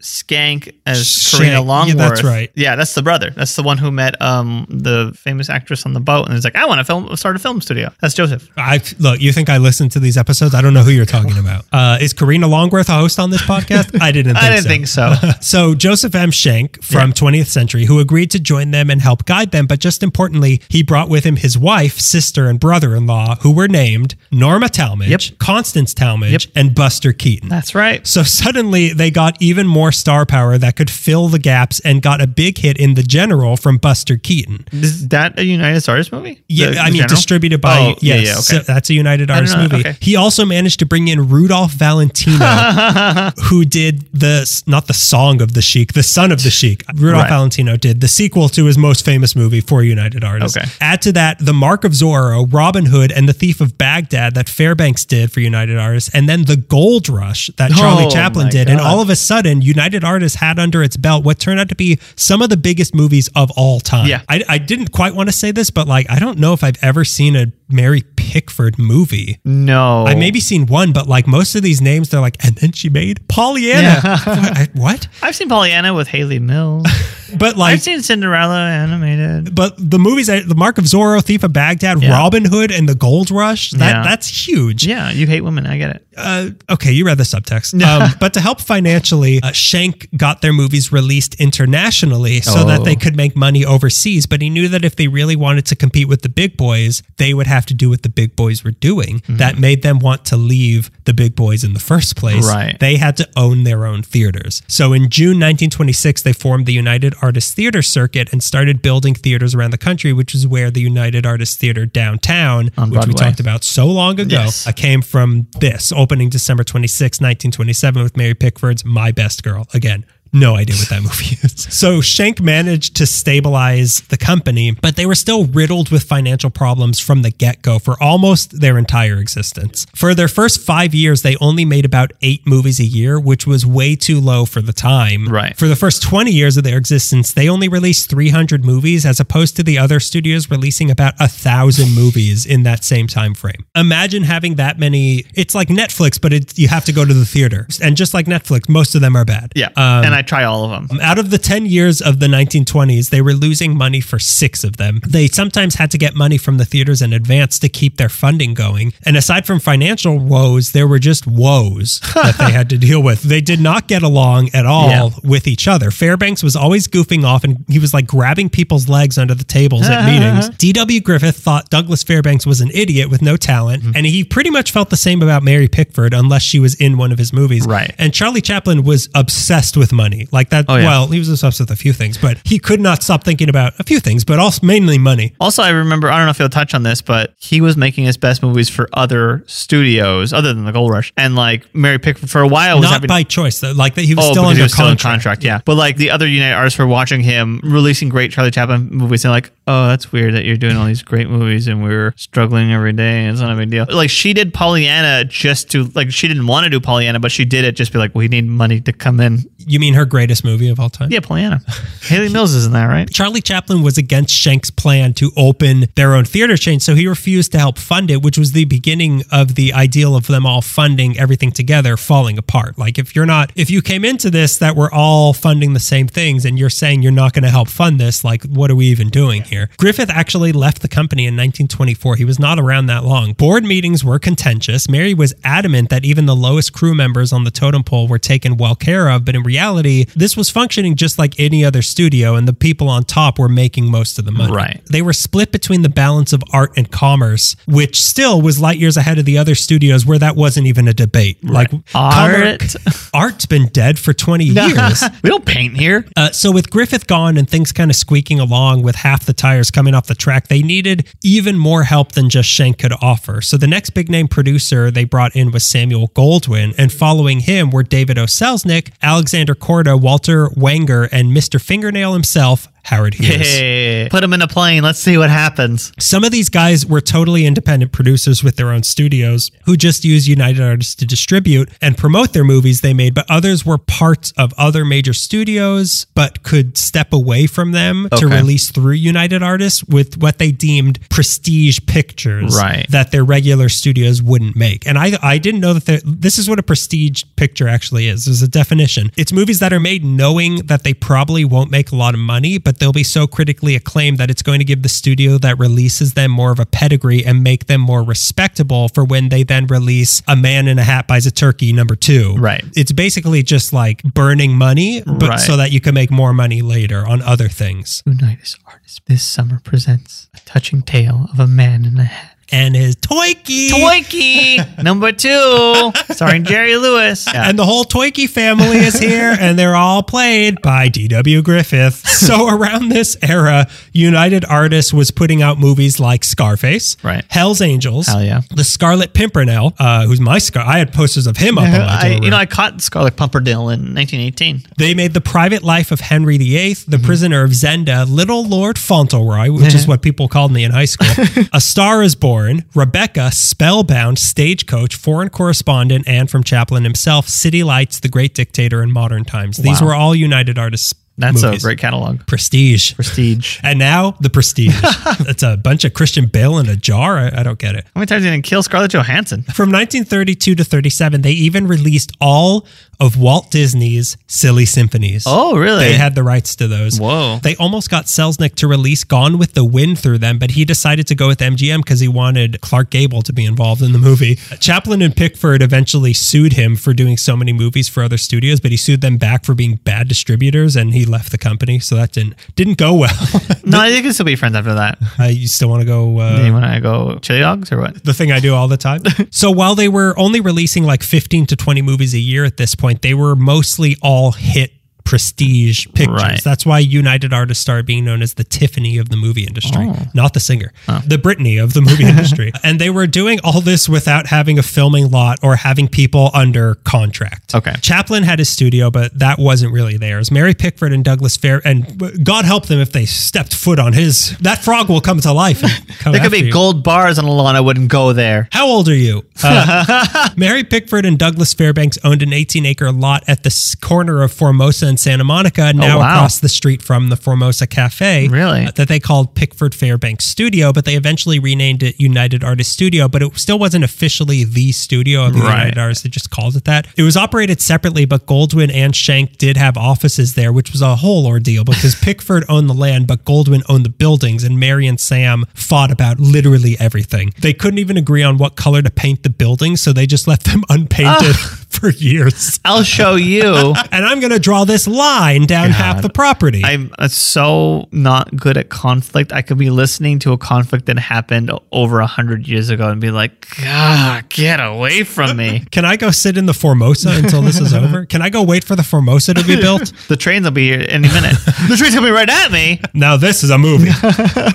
Skank as Shank. Karina Yeah, Longworth. that's right. Yeah, that's the brother. That's the one who met um the famous actress on the boat and is like, I want to film start a film studio. That's Joseph. I look. You think I listened to these episodes? I don't know who you're talking about. Uh, is Karina Longworth a host on this podcast? I didn't. Think I didn't so. think so. So Joseph M. Schenck from 20th Century, who agreed to join them and help guide them, but just importantly, he brought with him his wife, sister, and brother-in-law, who were named Norma Talmadge, Yep. Constance Talmadge, Yep. and Buster Keaton. That's right. So suddenly they got even more star power that could fill the gaps and got a big hit in The General from Buster Keaton. Is that a United Artists movie? Yeah, The- I the mean, General? distributed by Oh, yes, yeah, yeah, okay. so that's a United Artists movie. okay. He also managed to bring in Rudolph Valentino, who did the not the song of the Sheik, the son of the Sheik. Rudolph Right. Valentino did the sequel to his most famous movie for United Artists. Okay. Add to that the Mark of Zorro, Robin Hood, and the Thief of Baghdad that Fairbanks did for United Artists, and then the Gold Rush that Charlie Oh, Chaplin did, and all of a sudden, United Artists had under its belt what turned out to be some of the biggest movies of all time. Yeah. I, I didn't quite want to say this, but like, I don't know if I've ever seen a Mary Pickford movie. No. I maybe seen one, but like most of these names, they're like, and then she made Pollyanna. what? I- what? I've seen Pollyanna with Hayley Mills. But like, I've seen Cinderella animated. but the movies, the Mark of Zorro, Thief of Baghdad, Yeah. Robin Hood, and the Gold Rush, that Yeah. that's huge. Yeah, you hate women. I get it. Uh, okay, you read the subtext. Um, but to help financially, uh, Schenck got their movies released internationally so that Oh. they could make money overseas. But he knew that if they really wanted to compete with the big boys, they would have to do what the big boys were doing. That made them want to leave the big boys in the first place. Right. They had to own their own theaters. So in June 1926, they formed the United Artists Theater Circuit and started building theaters around the country, which is where the United Artists Theater downtown, On which we talked about so long ago, Yes. uh, came from this opening December 26, 1927, with Mary Pickford's My Best Girl. Again, no idea what that movie is. So Schenck managed to stabilize the company, but they were still riddled with financial problems from the get go for almost their entire existence. For their first five years, they only made about eight movies a year, which was way too low for the time. Right. For the first 20 years of their existence, they only released 300 movies as opposed to the other studios releasing about a thousand movies in that same time frame. Imagine having that many. It's like Netflix, but it, you have to go to the theater. And just like Netflix, most of them are bad. Yeah, Um, and I try all of them. Um, out of the 10 years of the 1920s, they were losing money for six of them. They sometimes had to get money from the theaters in advance to keep their funding going. And aside from financial woes, there were just woes that they had to deal with. They did not get along at all Yeah. with each other. Fairbanks was always goofing off and he was like grabbing people's legs under the tables at meetings. D.W. Griffith thought Douglas Fairbanks was an idiot with no talent. Mm-hmm. And he pretty much felt the same about Mary Pickford unless she was in one of his movies. Right. And Charlie Chaplin was obsessed with money. Money. Like that. Oh, yeah. Well, he was obsessed with a few things, but he could not stop thinking about a few things, but also mainly money. Also, I remember, I don't know if you'll touch on this, but he was making his best movies for other studios other than the Gold Rush. And like Mary Pickford for a while was Not having. by choice. though. Like that, he was Oh, still under he was still contract. contract, yeah. But like the other United artists were watching him releasing great Charlie Chaplin movies and like, oh, that's weird that you're doing all these great movies and we're struggling every day. It's not a big deal. Like she did Pollyanna just to like she didn't want to do Pollyanna, but she did it just be like, we need money to come in. You mean her greatest movie of all time? Yeah, Pollyanna. Hayley Mills is in that, right? Charlie Chaplin was against Schenck's plan to open their own theater chain, so he refused to help fund it, which was the beginning of the ideal of them all funding everything together falling apart. Like if you're not, if you came into this that we're all funding the same things and you're saying you're not going to help fund this, like what are we even doing here? Griffith actually left the company in 1924. He was not around that long. Board meetings were contentious. Mary was adamant that even the lowest crew members on the totem pole were taken well care of, but in reality, this was functioning just like any other studio, and the people on top were making most of the money. Right. They were split between the balance of art and commerce, which still was light years ahead of the other studios where that wasn't even a debate. Like Art. art's been dead for 20 years. we don't paint here. Uh, so with Griffith gone and things kind of squeaking along with half the tires coming off the track, they needed even more help than just Schenck could offer. So the next big name producer they brought in was Samuel Goldwyn, and following him were David O. Selznick, Alexander Korda, Walter Wanger and Mr. Fingernail himself, Howard Hughes. Hey, put him in a plane. Let's see what happens. Some of these guys were totally independent producers with their own studios who just used United Artists to distribute and promote their movies they made, but others were parts of other major studios but could step away from them to release through United Artists with what they deemed prestige pictures Right. that their regular studios wouldn't make. And I I didn't know that this is what a prestige picture actually is. There's a definition. It's movies that are made knowing that they probably won't make a lot of money, but they'll be so critically acclaimed that it's going to give the studio that releases them more of a pedigree and make them more respectable for when they then release A Man in a Hat Buys a Turkey number two. Right. It's basically just like burning money, but Right. so that you can make more money later on other things. United Artists this summer presents a touching tale of a man in a hat. And his Toiki. Twinkie number two, starring Jerry Lewis. Yeah. And the whole Toiki family is here, and they're all played by D.W. Griffith. So around this era, United Artists was putting out movies like Scarface, Right. Hell's Angels, Hell yeah. The Scarlet Pimpernel, uh, who's my Scar. I had posters of him up on my I, you know, I caught Scarlet Pimpernel in 1918. They made The Private Life of Henry VIII, Mm-hmm. The Prisoner of Zenda, Little Lord Fauntleroy, which is what people called me in high school, A Star is Born, Rebecca, Spellbound, Stagecoach, Foreign Correspondent, and from Chaplin himself, City Lights, The Great Dictator in Modern Times. These Wow. were all United Artists. That's movies. a great catalog. Prestige. Prestige. And now the prestige. it's a bunch of Christian Bale in a jar. I, I don't get it. How many times did he kill Scarlett Johansson? From 1932 to 37, they even released all of Walt Disney's Silly Symphonies. Oh, really? They had the rights to those. Whoa. They almost got Selznick to release Gone with the Wind through them, but he decided to go with MGM because he wanted Clark Gable to be involved in the movie. Chaplin and Pickford eventually sued him for doing so many movies for other studios, but he sued them back for being bad distributors and he left the company. So that didn't didn't go well. No, I think can still be friends after that. uh, you still want to go uh, you want to go chili dogs or what? the thing I do all the time. so while they were only releasing like 15 to 20 movies a year at this point, they were mostly all hit prestige pictures. Right. That's why United Artists started being known as the Tiffany of the movie industry, Oh. not the singer, the Britney of the movie industry. And they were doing all this without having a filming lot or having people under contract. Okay. Chaplin had his studio, but that wasn't really theirs. Mary Pickford and Douglas Fair, and God help them if they stepped foot on his. That frog will come to life. come There could be you. gold bars on the lawn. I wouldn't go there. How old are you? Uh, Mary Pickford and Douglas Fairbanks owned an 18 acre lot at the corner of Formosa and Santa Monica, now Oh, wow. across the street from the Formosa Cafe. Really? uh, that they called Pickford Fairbanks Studio, but they eventually renamed it United Artists Studio, but it still wasn't officially the studio of the Right. United Artists. They just called it that. It was operated separately, but Goldwyn and Schenck did have offices there, which was a whole ordeal because Pickford owned the land, but Goldwyn owned the buildings, and Mary and Sam fought about literally everything. They couldn't even agree on what color to paint the buildings, so they just left them unpainted for years. I'll show you. And I'm going to draw this line down half the property. I'm uh, so not good at conflict. I could be listening to a conflict that happened over a hundred years ago and be like, God, get away from me. Can I go sit in the Formosa until this is over? Can I go wait for the Formosa to be built? The trains will be here any minute. the train's coming right at me. Now this is a movie,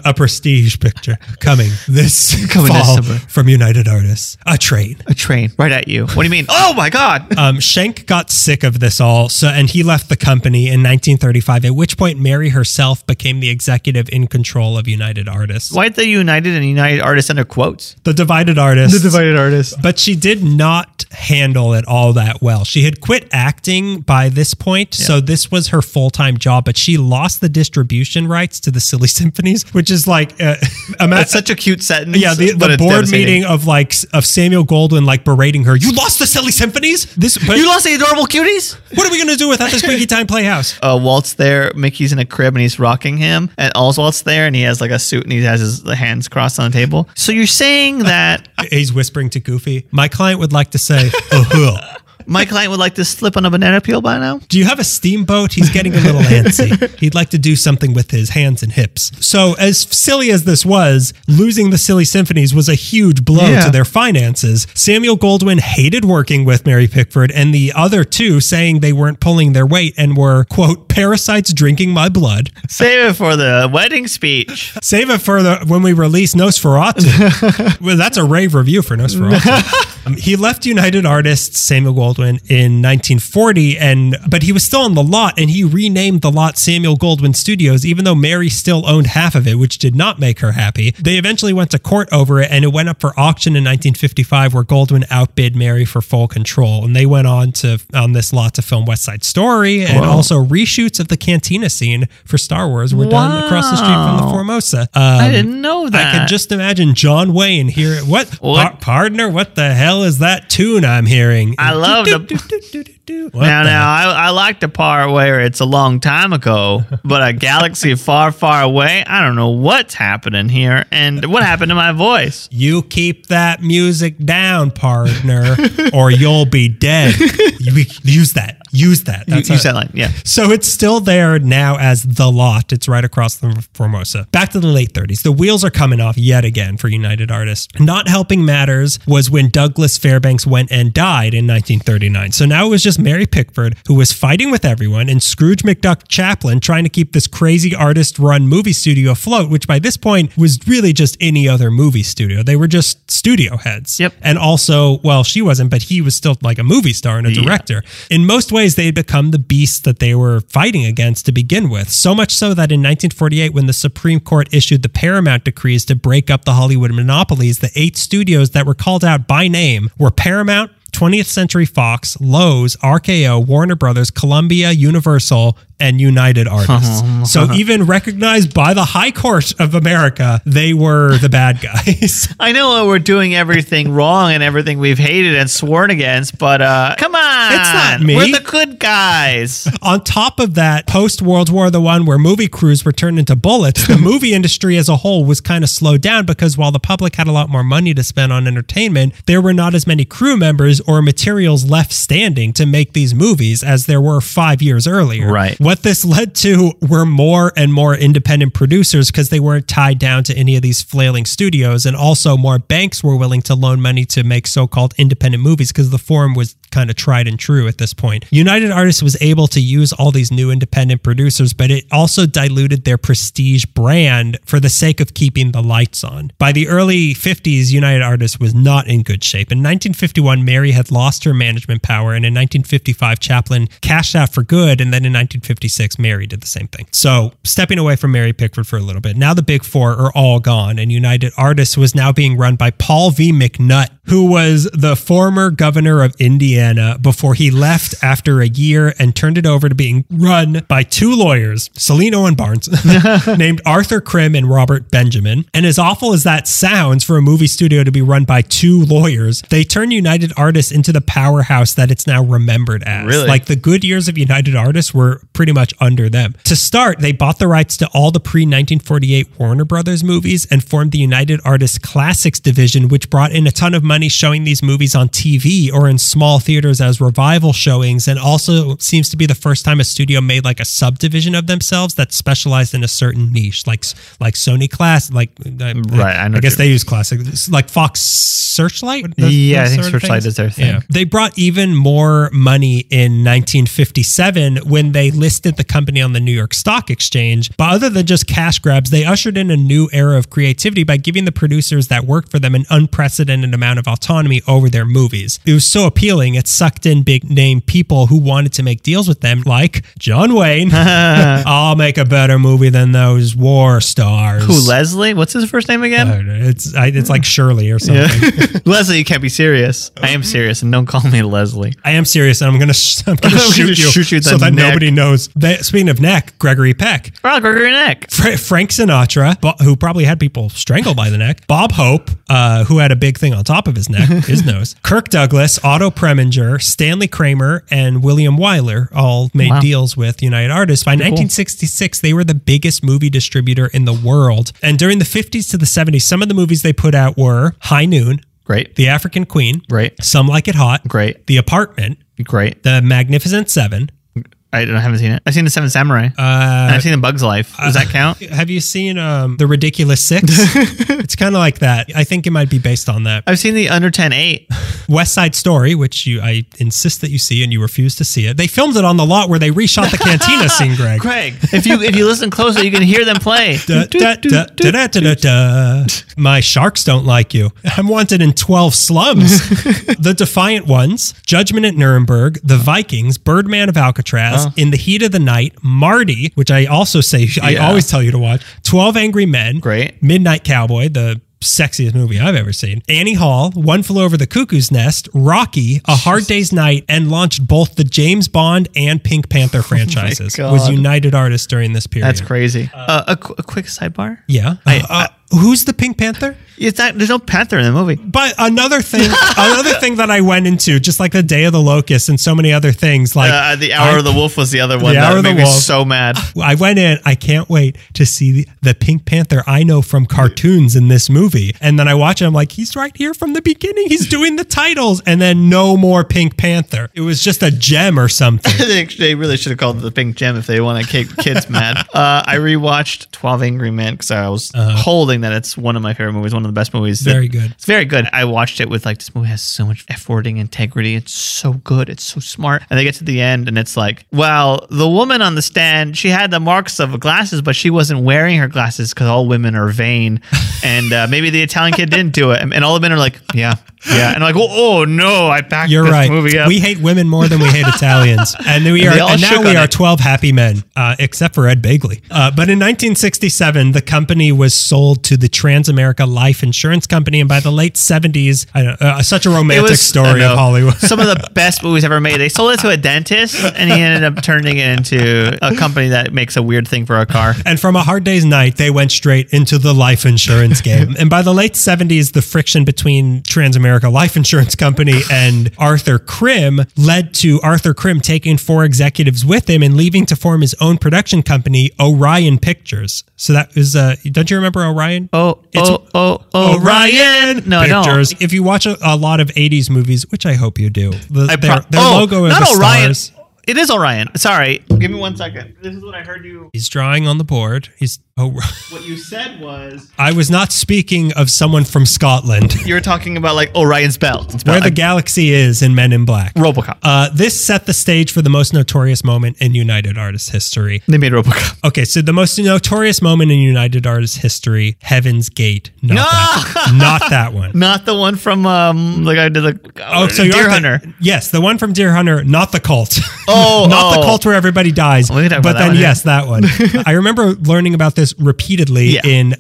a prestige picture coming this Coming this fall summer. from United Artists. A train. A train right at you. What do you mean? Oh my God. Um, Schenck got sick of this all, so and he left the company in 1935. At which point, Mary herself became the executive in control of United Artists, Why the United and United Artists under quotes? the divided artists. The divided artists. but she did not handle it all that well. She had quit acting by this point, so this was her full time job. But she lost the distribution rights to the Silly Symphonies, which is like, uh, ima- That's such a cute sentence. yeah, the, the board meeting of like of Samuel Goldwyn like berating her. You lost the Silly Symphonies. This, but You lost the adorable cuties? what are we gonna do without the Squeaky Time Playhouse? uh, Walt's there. Mickey's in a crib and he's rocking him. And Oswald's there and he has like a suit and he has his hands crossed on the table. So you're saying that He's whispering to Goofy. My client would like to say, uh-huh. My client would like to slip on a banana peel by now? Do you have a steamboat? He's getting a little antsy. He'd like to do something with his hands and hips. So, as silly as this was, losing the Silly Symphonies was a huge blow Yeah. to their finances. Samuel Goldwyn hated working with Mary Pickford, and the other two saying they weren't pulling their weight and were, quote, parasites drinking my blood. Save it for the wedding speech. Save it for the when we release Nosferatu. well, that's a rave review for Nosferatu. Um, he left United Artists, Samuel Goldwyn, in 1940, and but he was still on the lot, and he renamed the lot Samuel Goldwyn Studios, even though Mary still owned half of it, which did not make her happy. They eventually went to court over it, and it went up for auction in 1955, where Goldwyn outbid Mary for full control, and they went on to on this lot to film West Side Story, and Whoa. also reshoots of the cantina scene for Star Wars were done across the street from the Wow. Formosa. I Um, didn't know that. I could just imagine John Wayne here. What, What? Par- partner? What the hell is that tune I'm hearing? I love the- What now, now, I, I like the part where it's a long time ago, but a galaxy far, far away. I don't know what's happening here, and what happened to my voice. You keep that music down, partner, or you'll be dead. You, use that. Use that. That's you said like, yeah. So it's still there now as the lot. It's right across from Formosa. Back to the late 30s. The wheels are coming off yet again for United Artists. Not helping matters was when Douglas Fairbanks went and died in 1939. So now it was just Mary Pickford who was fighting with everyone and Scrooge McDuck Chaplin trying to keep this crazy artist run movie studio afloat, which by this point was really just any other movie studio. They were just studio heads. Yep. And also, well, she wasn't, but he was still like a movie star and a Yeah. director. In most ways, they had become the beasts that they were fighting against to begin with. So much so that in 1948, when the Supreme Court issued the Paramount decrees to break up the Hollywood monopolies, the eight studios that were called out by name were Paramount. 20th Century Fox, Loew's, RKO, Warner Brothers, Columbia, Universal, and United Artists. so even recognized by the High Court of America, they were the bad guys. I know we're doing everything wrong and everything we've hated and sworn against, but uh, come on, It's not me. We're the good guys. On top of that, post World War the One, where movie crews were turned into bullets, the movie industry as a whole was kind of slowed down because while the public had a lot more money to spend on entertainment, there were not as many crew members or materials left standing to make these movies as there were five years earlier. Right. What this led to were more and more independent producers because they weren't tied down to any of these flailing studios, and also more banks were willing to loan money to make so-called independent movies because the form was kind of tried and true at this point. United Artists was able to use all these new independent producers, but it also diluted their prestige brand for the sake of keeping the lights on. By the early 50s, United Artists was not in good shape. In 1951, Mary had lost her management power, and in 1955, Chaplin cashed out for good, and then in 1956, Mary did the same thing. So, stepping away from Mary Pickford for a little bit, now the big four are all gone, and United Artists was now being run by Paul V. McNutt, who was the former governor of Indiana before he left after a year and turned it over to being run by two lawyers, Salino and Barnes, named Arthur Krim and Robert Benjamin. And as awful as that sounds for a movie studio to be run by two lawyers, they turned United Artists into the powerhouse that it's now remembered as. Really? Like the good years of United Artists were pretty much under them. To start, they bought the rights to all the pre 1948 Warner Brothers movies and formed the United Artists Classics division, which brought in a ton of money money showing these movies on TV or in small theaters as revival showings, and also seems to be the first time a studio made like a subdivision of themselves that specialized in a certain niche, like like Sony Class, like uh, Right, I I guess they use classic, like Fox Searchlight. those- Yeah, I think Searchlight is their thing. They brought even more money in 1957 when they listed the company on the New York Stock Exchange. But other than just cash grabs, they ushered in a new era of creativity by giving the producers that worked for them an unprecedented amount of autonomy over their movies. It was so appealing, it sucked in big name people who wanted to make deals with them, like John Wayne. I'll make a better movie than those war stars. Who, Leslie? What's his first name again? Uh, It's I, it's like Shirley or something. Leslie, you can't be serious. I am serious, and don't call me Leslie. I am serious, and I'm gonna sh- I'm gonna shoot you, shoot you so that neck. nobody knows. That, speaking of neck, Gregory Peck, Oh, Gregory Neck. Fra- Frank Sinatra, who probably had people strangled by the neck, Bob Hope, uh, who had a big thing on top of his neck, his nose, Kirk Douglas, Otto Preminger, Stanley Kramer, and William Wyler all made Wow. deals with United Artists. By 1966, they were the biggest movie distributor in the world, and during the 50s to the 70s, some of the movies they put out were High Noon, Great. The African Queen, Great. Some Like It Hot, Great. The Apartment, Great. The Magnificent Seven. I, don't, I haven't seen it. I've seen The Seven Samurai. and Uh, I've seen The Bug's Life. Does that count? have you seen um, The Ridiculous Six? it's kind of like that. I think it might be based on that. I've seen the Under 10 8. West Side Story, which you I insist that you see and you refuse to see it. They filmed it on the lot where they reshot the cantina scene, Greg. Craig, if you if you listen closely, you can hear them play. Da, da, da, da, da, da, da, da. My sharks don't like you. I'm wanted in 12 slums. the Defiant Ones, Judgment at Nuremberg, The Vikings, Birdman of Alcatraz, In the Heat of the Night, Marty, which I also say, I Yeah. always tell you to watch, 12 Angry Men, Great. Midnight Cowboy, the sexiest movie I've ever seen, Annie Hall, One Flew Over the Cuckoo's Nest, Rocky, A Hard Day's Night, and launched both the James Bond and Pink Panther franchises. God. Was United Artists during this period. That's crazy. Uh, a, qu- a quick sidebar. Yeah. I- Uh, who's the Pink Panther? It's not, there's no Panther in the movie. But another thing, another thing that I went into, just like the Day of the Locust and so many other things, like Uh, the Hour I, of the Wolf was the other one The that Hour of the made me Wolf. so mad. I went in. I can't wait to see the, the Pink Panther I know from cartoons in this movie. And then I watch it. I'm like, he's right here from the beginning. He's doing the titles, and then no more Pink Panther. It was just a gem or something. they they really should have called it the Pink Gem if they want to keep kids mad. Uh, I rewatched 12 Angry Men because I was holding that it's one of my favorite movies, one of the best movies. that- Very good. It's very good. I watched it with like this movie has so much F-wording integrity. It's so good. It's so smart. And they get to the end and it's like, well, the woman on the stand, she had the marks of glasses, but she wasn't wearing her glasses because all women are vain. and uh, maybe the Italian kid didn't do it. And, and all the men are like, yeah, yeah. And like, oh, oh no, I backed You're this right. movie up. We hate women more than we hate Italians, and we are. And now we are it. twelve happy men, uh, except for Ed Begley. Uh, but in 1967, the company was sold to the Transamerica Life Insurance Company, and by the late 70s, I don't, uh, such a romantic I story of Hollywood. some of the best movies ever made. They sold it to a dentist, and he ended up turning it into a company that makes a weird thing for a car. And from a hard day's night, they went straight into the life insurance game. and by the late 70s, the friction between Transamerica Life Insurance Company and Arthur Krim led to Arthur Krim taking four executives with him and leaving to form his own production company, Orion Pictures. So that was, uh, don't you remember Orion? Oh, It's- oh, oh, oh, Ryan! No, I Pictures. don't. If you watch a, a lot of 80s movies, which I hope you do, the, I their, their oh, logo is not the Orion. stars. It is Orion. Sorry, give me one second. This is what I heard you. He's drawing on the board. He's, oh, What you said was I was not speaking of someone from Scotland. you were talking about like Orion's belt. It's where about, the like, galaxy is in Men in Black. RoboCop. Uh, this set the stage for the most notorious moment in United Artists history. they made RoboCop. Okay, so the most notorious moment in United Artists history, Heaven's Gate. Not, No! that, not that one. Not the one from um the guy did the Oh, so you're Deer the- Hunter. yes, the one from Deer Hunter, not the cult. Oh, not the oh. cult where everybody dies. We but then, one, yeah. yes, that one. I remember learning about this repeatedly Yeah. in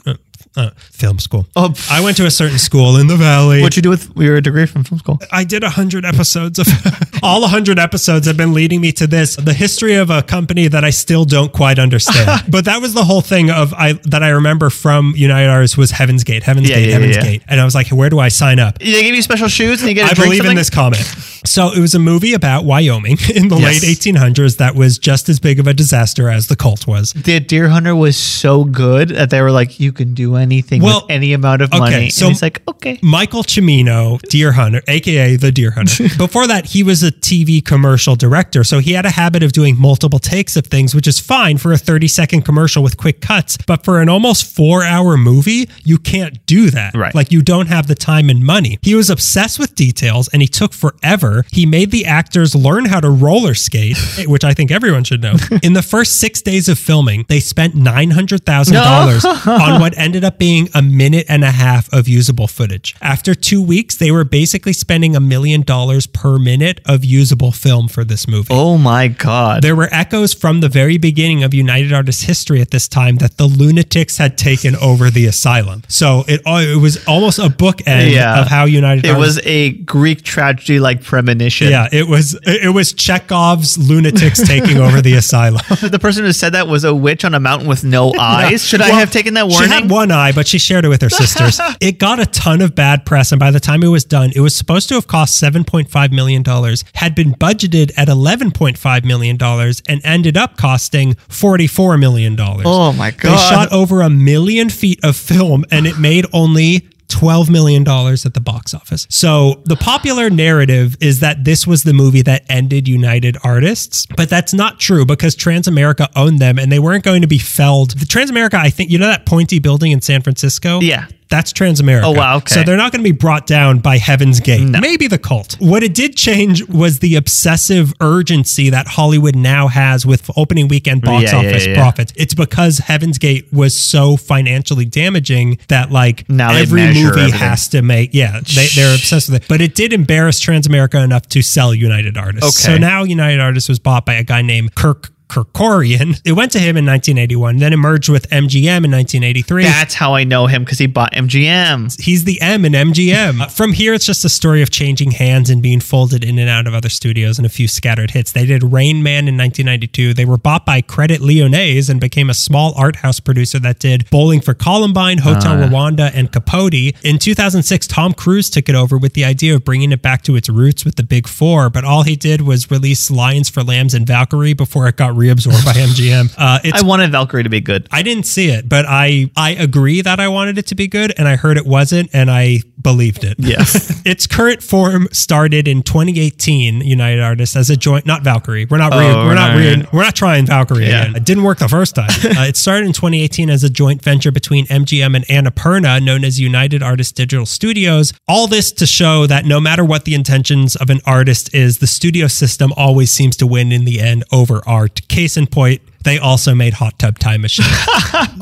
uh, film school. Oh. I went to a certain school in the valley. What'd you do with your degree from film school? I did a hundred episodes of all a hundred episodes have been leading me to this the history of a company that I still don't quite understand. but that was the whole thing of I that I remember from United Artists was Heaven's Gate, Heaven's Yeah, Gate, yeah, Heaven's yeah. Gate, and I was like, where do I sign up? They give you special shoes and you get a I believe in this comment. So it was a movie about Wyoming in the Yes. late 1800s that was just as big of a disaster as the cult was. The Deer Hunter was so good that they were like, you can do anything Well, with any amount of okay, money. so- and he's like, okay. Michael Cimino, Deer Hunter, aka the Deer Hunter. Before that, he was a TV commercial director, so he had a habit of doing multiple takes of things, which is fine for a 30 second commercial with quick cuts. But for an almost four hour movie, you can't do that. Right. Like you don't have the time and money. He was obsessed with details and he took forever. He made the actors learn how to roller skate, which I think everyone should know. In the first six days of filming, they spent $900,000 on what ended up being a minute and a half of usable footage. After two weeks, they were basically spending a million dollars per minute of usable film for this movie. Oh my God. There were echoes from the very beginning of United Artists history at this time that the lunatics had taken over the asylum. So it uh, it was almost a bookend Yeah. of how United It Artists was a Greek tragedy like premonition. yeah, it was it was Chekhov's lunatics taking over the asylum. The person who said that was a witch on a mountain with no eyes. Should I have taken that warning? She had one eye, but she shared it with her sisters. it got a ton of bad press, and by the time it was done, it was supposed to have cost seven point five million dollars, had been budgeted at eleven point five million dollars, and ended up costing forty four million dollars. Oh my God. They shot over a million feet of film, and it made only. $12 million at the box office. So the popular narrative is that this was the movie that ended United Artists, but that's not true because Transamerica owned them and they weren't going to be felled. The Transamerica, I think, you know that pointy building in San Francisco? Yeah. That's Transamerica. Oh, wow, okay. So they're not going to be brought down by Heaven's Gate. Maybe the cult. What it did change was the obsessive urgency that Hollywood now has with opening weekend box Yeah, yeah, office yeah. profits. It's because Heaven's Gate was so financially damaging that like Now every movie everything. has to make yeah they, they're obsessed with it. But it did embarrass Transamerica enough to sell United Artists. Okay. So now United Artists was bought by a guy named Kirk. Kerkorian. It went to him in 1981, then it merged with MGM in 1983 That's how I know him because he bought MGM. he's the M in MGM. Uh, From here, it's just a story of changing hands and being folded in and out of other studios and a few scattered hits. They did Rain Man in 1992. They were bought by Credit Lyonnais and became a small art house producer that did Bowling for Columbine, Hotel Rwanda, and Capote. In 2006, Tom Cruise took it over with the idea of bringing it back to its roots with the Big Four, but all he did was release Lions for Lambs and Valkyrie before it got reabsorbed by MGM. Uh, it's I wanted Valkyrie to be good. I didn't see it, but I I agree that I wanted it to be good, and I heard it wasn't, and I believed it. Yes. its current form started in 2018. United Artists as a joint, not Valkyrie. We're not re- Oh, we're not re- we're not trying Valkyrie Yeah. again. It didn't work the first time. uh, it started in 2018 as a joint venture between MGM and Annapurna, known as United Artists Digital Studios. All this to show that no matter what the intentions of an artist is, the studio system always seems to win in the end over art. Case in point. They also made Hot Tub Time Machine.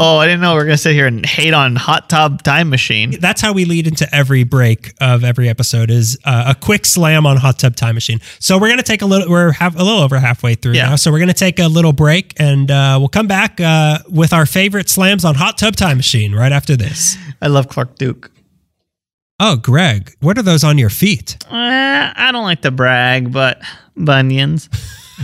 Oh, I didn't know we are gonna sit here and hate on Hot Tub Time Machine. That's how we lead into every break of every episode is uh, a quick slam on Hot Tub Time Machine. So we're gonna take a little. We're half, a little over halfway through Yeah. now. So we're gonna take a little break and uh, we'll come back uh, with our favorite slams on Hot Tub Time Machine right after this. I love Clark Duke. Oh, Greg, what are those on your feet? Uh, I don't like to brag, but bunions.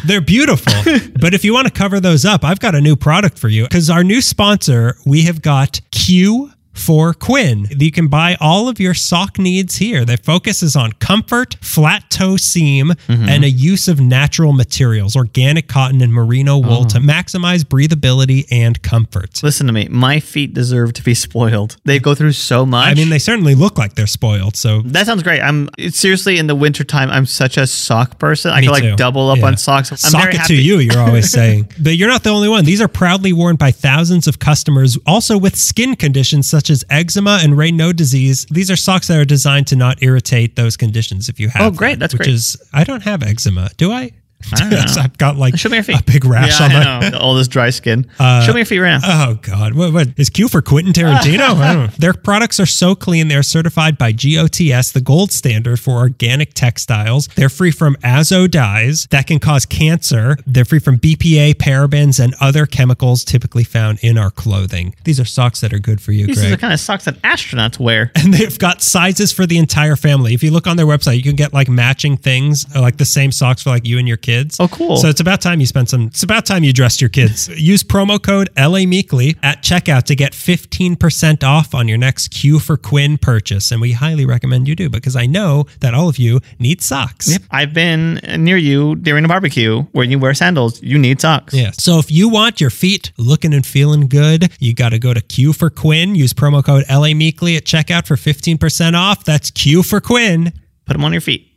They're beautiful. but if you want to cover those up, I've got a new product for you. Because our new sponsor, we have got Q for Quinn. You can buy all of your sock needs here. Their focus is on comfort, flat toe seam, mm-hmm. and a use of natural materials, organic cotton and merino wool oh. to maximize breathability and comfort. Listen to me. My feet deserve to be spoiled. They go through so much. I mean, they certainly look like they're spoiled. So that sounds great. I'm seriously in the wintertime. I'm such a sock person. I Me can like too. double up Yeah. on socks. I'm Sock very it happy. to you, you're always saying. But you're not the only one. These are proudly worn by thousands of customers, also with skin conditions such as eczema and Raynaud disease. These are socks that are designed to not irritate those conditions if you have. Oh, great. them, That's which great. is I don't have eczema, do I? I've got like Show me your feet. a big rash yeah, on I my. know. All this dry skin. Show me your feet right now. Oh God! What, what is Q for Quentin Tarantino? I don't know. Their products are so clean; they're certified by GOTS, the gold standard for organic textiles. They're free from azo dyes that can cause cancer. They're free from BPA, parabens, and other chemicals typically found in our clothing. These are socks that are good for you, These are the kind of socks that astronauts wear. and they've got sizes for the entire family. If you look on their website, you can get like matching things, uh, like the same socks for like you and your kids. Kids. Oh, cool. So it's about time you spent some. It's about time you dressed your kids. Use promo code LA Meekly at checkout to get 15% off on your next Q for Quinn purchase, and we highly recommend you do because I know that all of you need socks. Yep. I've been near you during a barbecue where you wear sandals. You need socks. Yeah. So if you want your feet looking and feeling good, you got to go to Q for Quinn. Use promo code LA Meekly at checkout for 15% off. That's Q for Quinn. Put them on your feet.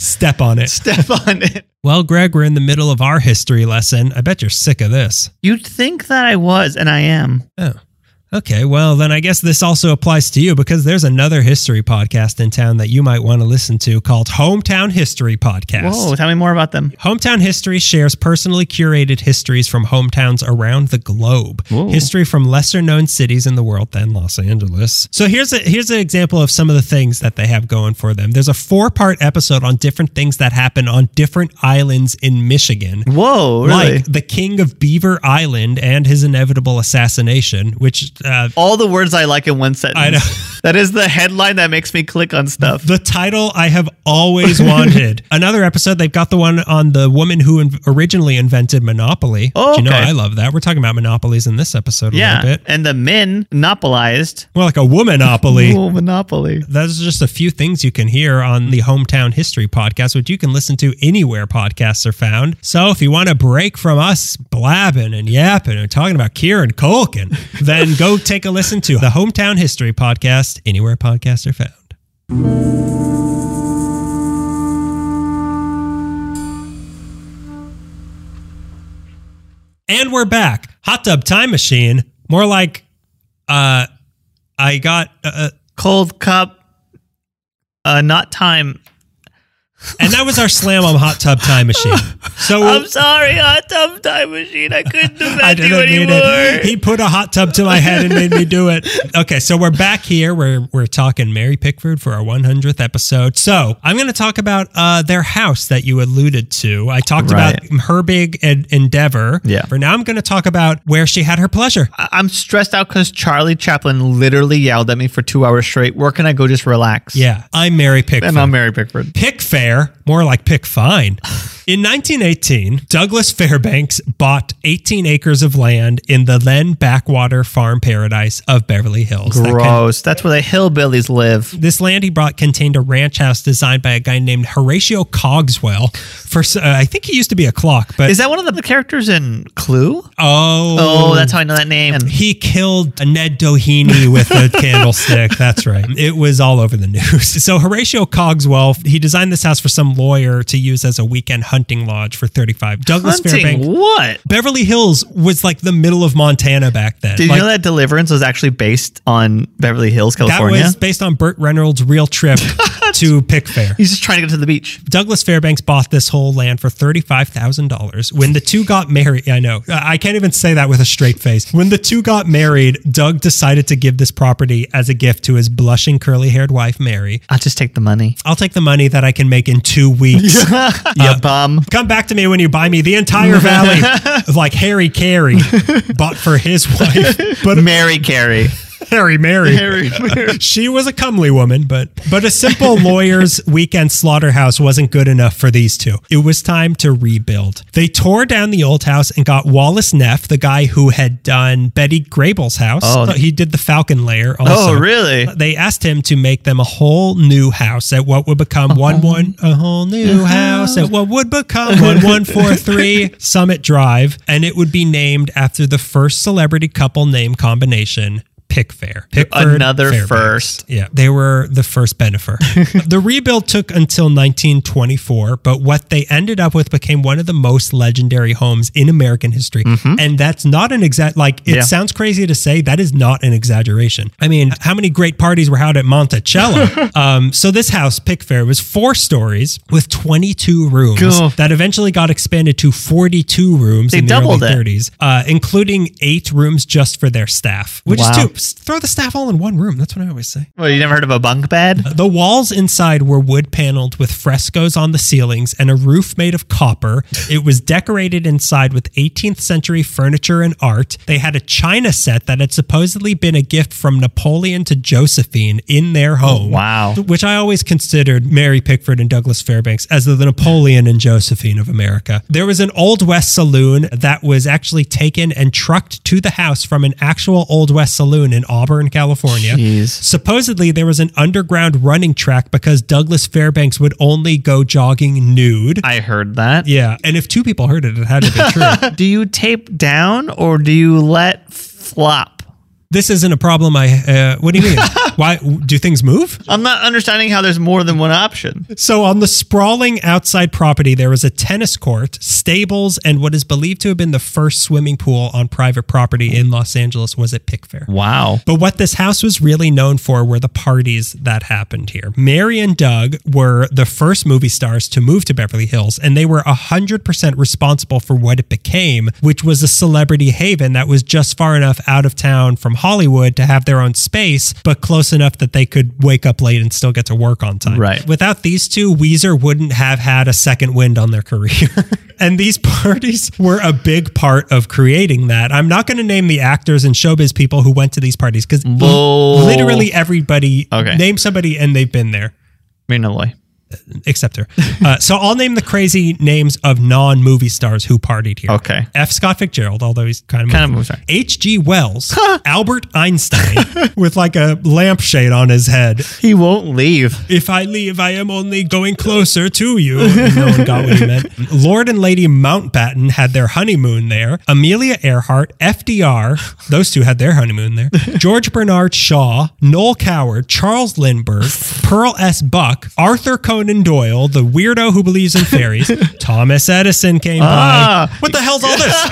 Step on it. Step on it. Well, Greg, we're in the middle of our history lesson. I bet you're sick of this. You'd think that I was, and I am. Oh. Okay, well, then I guess this also applies to you because there's another history podcast in town that you might want to listen to called Hometown History Podcast. Whoa, tell me more about them. Hometown History shares personally curated histories from hometowns around the globe. Whoa. History from lesser known cities in the world than Los Angeles. So here's a here's an example of some of the things that they have going for them. There's a four-part episode on different things that happen on different islands in Michigan. Whoa, really? Like the king of Beaver Island and his inevitable assassination, which uh, All the words I like in one sentence. I know. That is the headline that makes me click on stuff. the title I have always wanted. Another episode, they've got the one on the woman who in- originally invented Monopoly. Oh, Do you know, okay. I love that. We're talking about monopolies in this episode a yeah. little bit. And the men monopolized. More like a womanopoly. Ooh, monopoly. Those are just a few things you can hear on the Hometown History podcast, which you can listen to anywhere podcasts are found. So if you want a break from us blabbing and yapping and talking about Kieran Culkin, then go take a listen to the Hometown History podcast anywhere podcasts are found. And we're back. Hot tub time machine. More like uh I got uh, Cold cup. Uh, not time. And that was our slam on hot tub time machine. So I'm sorry, hot tub time machine. I couldn't defend I didn't mean anymore. it. He put a hot tub to my head and made me do it. Okay, so we're back here. We're we're talking Mary Pickford for our 100th episode. So I'm going to talk about uh, their house that you alluded to. I talked Right. about her big en- endeavor. Yeah. For now, I'm going to talk about where she had her pleasure. I- I'm stressed out because Charlie Chaplin literally yelled at me for two hours straight. Where can I go just relax? Yeah, I'm Mary Pickford. And I'm Mary Pickford. Pick fair, more like pick fine. In 1918, Douglas Fairbanks bought 18 acres of land in the then backwater farm paradise of Beverly Hills. That con- Gross. That's where the hillbillies live. this land he bought contained a ranch house designed by a guy named Horatio Cogswell. For uh, I think he used to be a clock, but Is that one of the characters in Clue? oh, Oh, that's how I know that name. he killed Ned Doheny with a candlestick. That's right. It was all over the news. So Horatio Cogswell, he designed this house for some lawyer to use as a weekend hunting lodge for 35. Douglas Hunting Fairbanks. what? Beverly Hills was like the middle of Montana back then. Did Like, you know that Deliverance was actually based on Beverly Hills, California? that was based on Burt Reynolds' real trip to Pickfair. He's just trying to get to the beach. Douglas Fairbanks bought this whole land for $35,000. When the two got married, I know, I can't even say that with a straight face. When the two got married, Doug decided to give this property as a gift to his blushing curly haired wife, Mary. I'll just take the money. I'll take the money that I can make in two weeks. You uh, bum. Come back to me when you buy me the entire valley of like Harry Carey bought for his wife. But Mary Carey. Harry Mary. Mary. She was a comely woman, but but a simple lawyer's weekend slaughterhouse wasn't good enough for these two. It was time to rebuild. They tore down the old house and got Wallace Neff, the guy who had done Betty Grable's house. Oh. he did the Falcon Lair. Oh, also. Oh, really? They asked him to make them a whole new house at what would become uh-huh. one one a whole new uh-huh. house at what would become one one four three Summit Drive, and it would be named after the first celebrity couple name combination. Pickfair. Pickford Another Fairbanks. first. Yeah, they were the first Bennifer. the rebuild took until 1924, but what they ended up with became one of the most legendary homes in American history. And that's not an exact, like, it Mm-hmm. Yeah. sounds crazy to say, that is not an exaggeration. I mean, how many great parties were held at Monticello? um, so this house, Pickfair, was four stories with 22 rooms Cool. that eventually got expanded to 42 rooms They in the doubled early it. 30s, uh, including eight rooms just for their staff, which Wow. is too. Throw the staff all in one room. That's what I always say. Well, you never heard of a bunk bed? The walls inside were wood paneled with frescoes on the ceilings and a roof made of copper. It was decorated inside with 18th century furniture and art. They had a china set that had supposedly been a gift from Napoleon to Josephine in their oh, home. wow. Which I always considered Mary Pickford and Douglas Fairbanks as the Napoleon and Josephine of America. There was an Old West saloon that was actually taken and trucked to the house from an actual Old West saloon in Auburn, California. Jeez. Supposedly, there was an underground running track because Douglas Fairbanks would only go jogging nude. I heard that. yeah. And if two people heard it, it had to be true. Do you tape down or do you let flop? This isn't a problem. I, uh, what do you mean? Why do things move? I'm not understanding how there's more than one option. So, on the sprawling outside property, there was a tennis court, stables, and what is believed to have been the first swimming pool on private property in Los Angeles was at Pickfair. Wow. But what this house was really known for were the parties that happened here. Mary and Doug were the first movie stars to move to Beverly Hills, and they were 100% responsible for what it became, which was a celebrity haven that was just far enough out of town from Hollywood to have their own space, but close enough that they could wake up late and still get to work on time. Right. Without these two, Weezer wouldn't have had a second wind on their career. and these parties were a big part of creating that. I'm not going to name the actors and showbiz people who went to these parties because literally everybody Okay. name somebody and they've been there Minimally. Except her. Uh, so I'll name the crazy names of non-movie stars who partied here. Okay. F. Scott Fitzgerald, although he's kind of Kind of moves on. H.G. Wells, Albert Einstein, with like a lampshade on his head. He won't leave. If I leave, I am only going closer to you. No one got what he meant. Lord and Lady Mountbatten had their honeymoon there. Amelia Earhart, FDR, those two had their honeymoon there. George Bernard Shaw, Noel Coward, Charles Lindbergh, Pearl S. Buck, Arthur Conan Doyle, the weirdo who believes in fairies. Thomas Edison came Ah. by. What the hell's all this?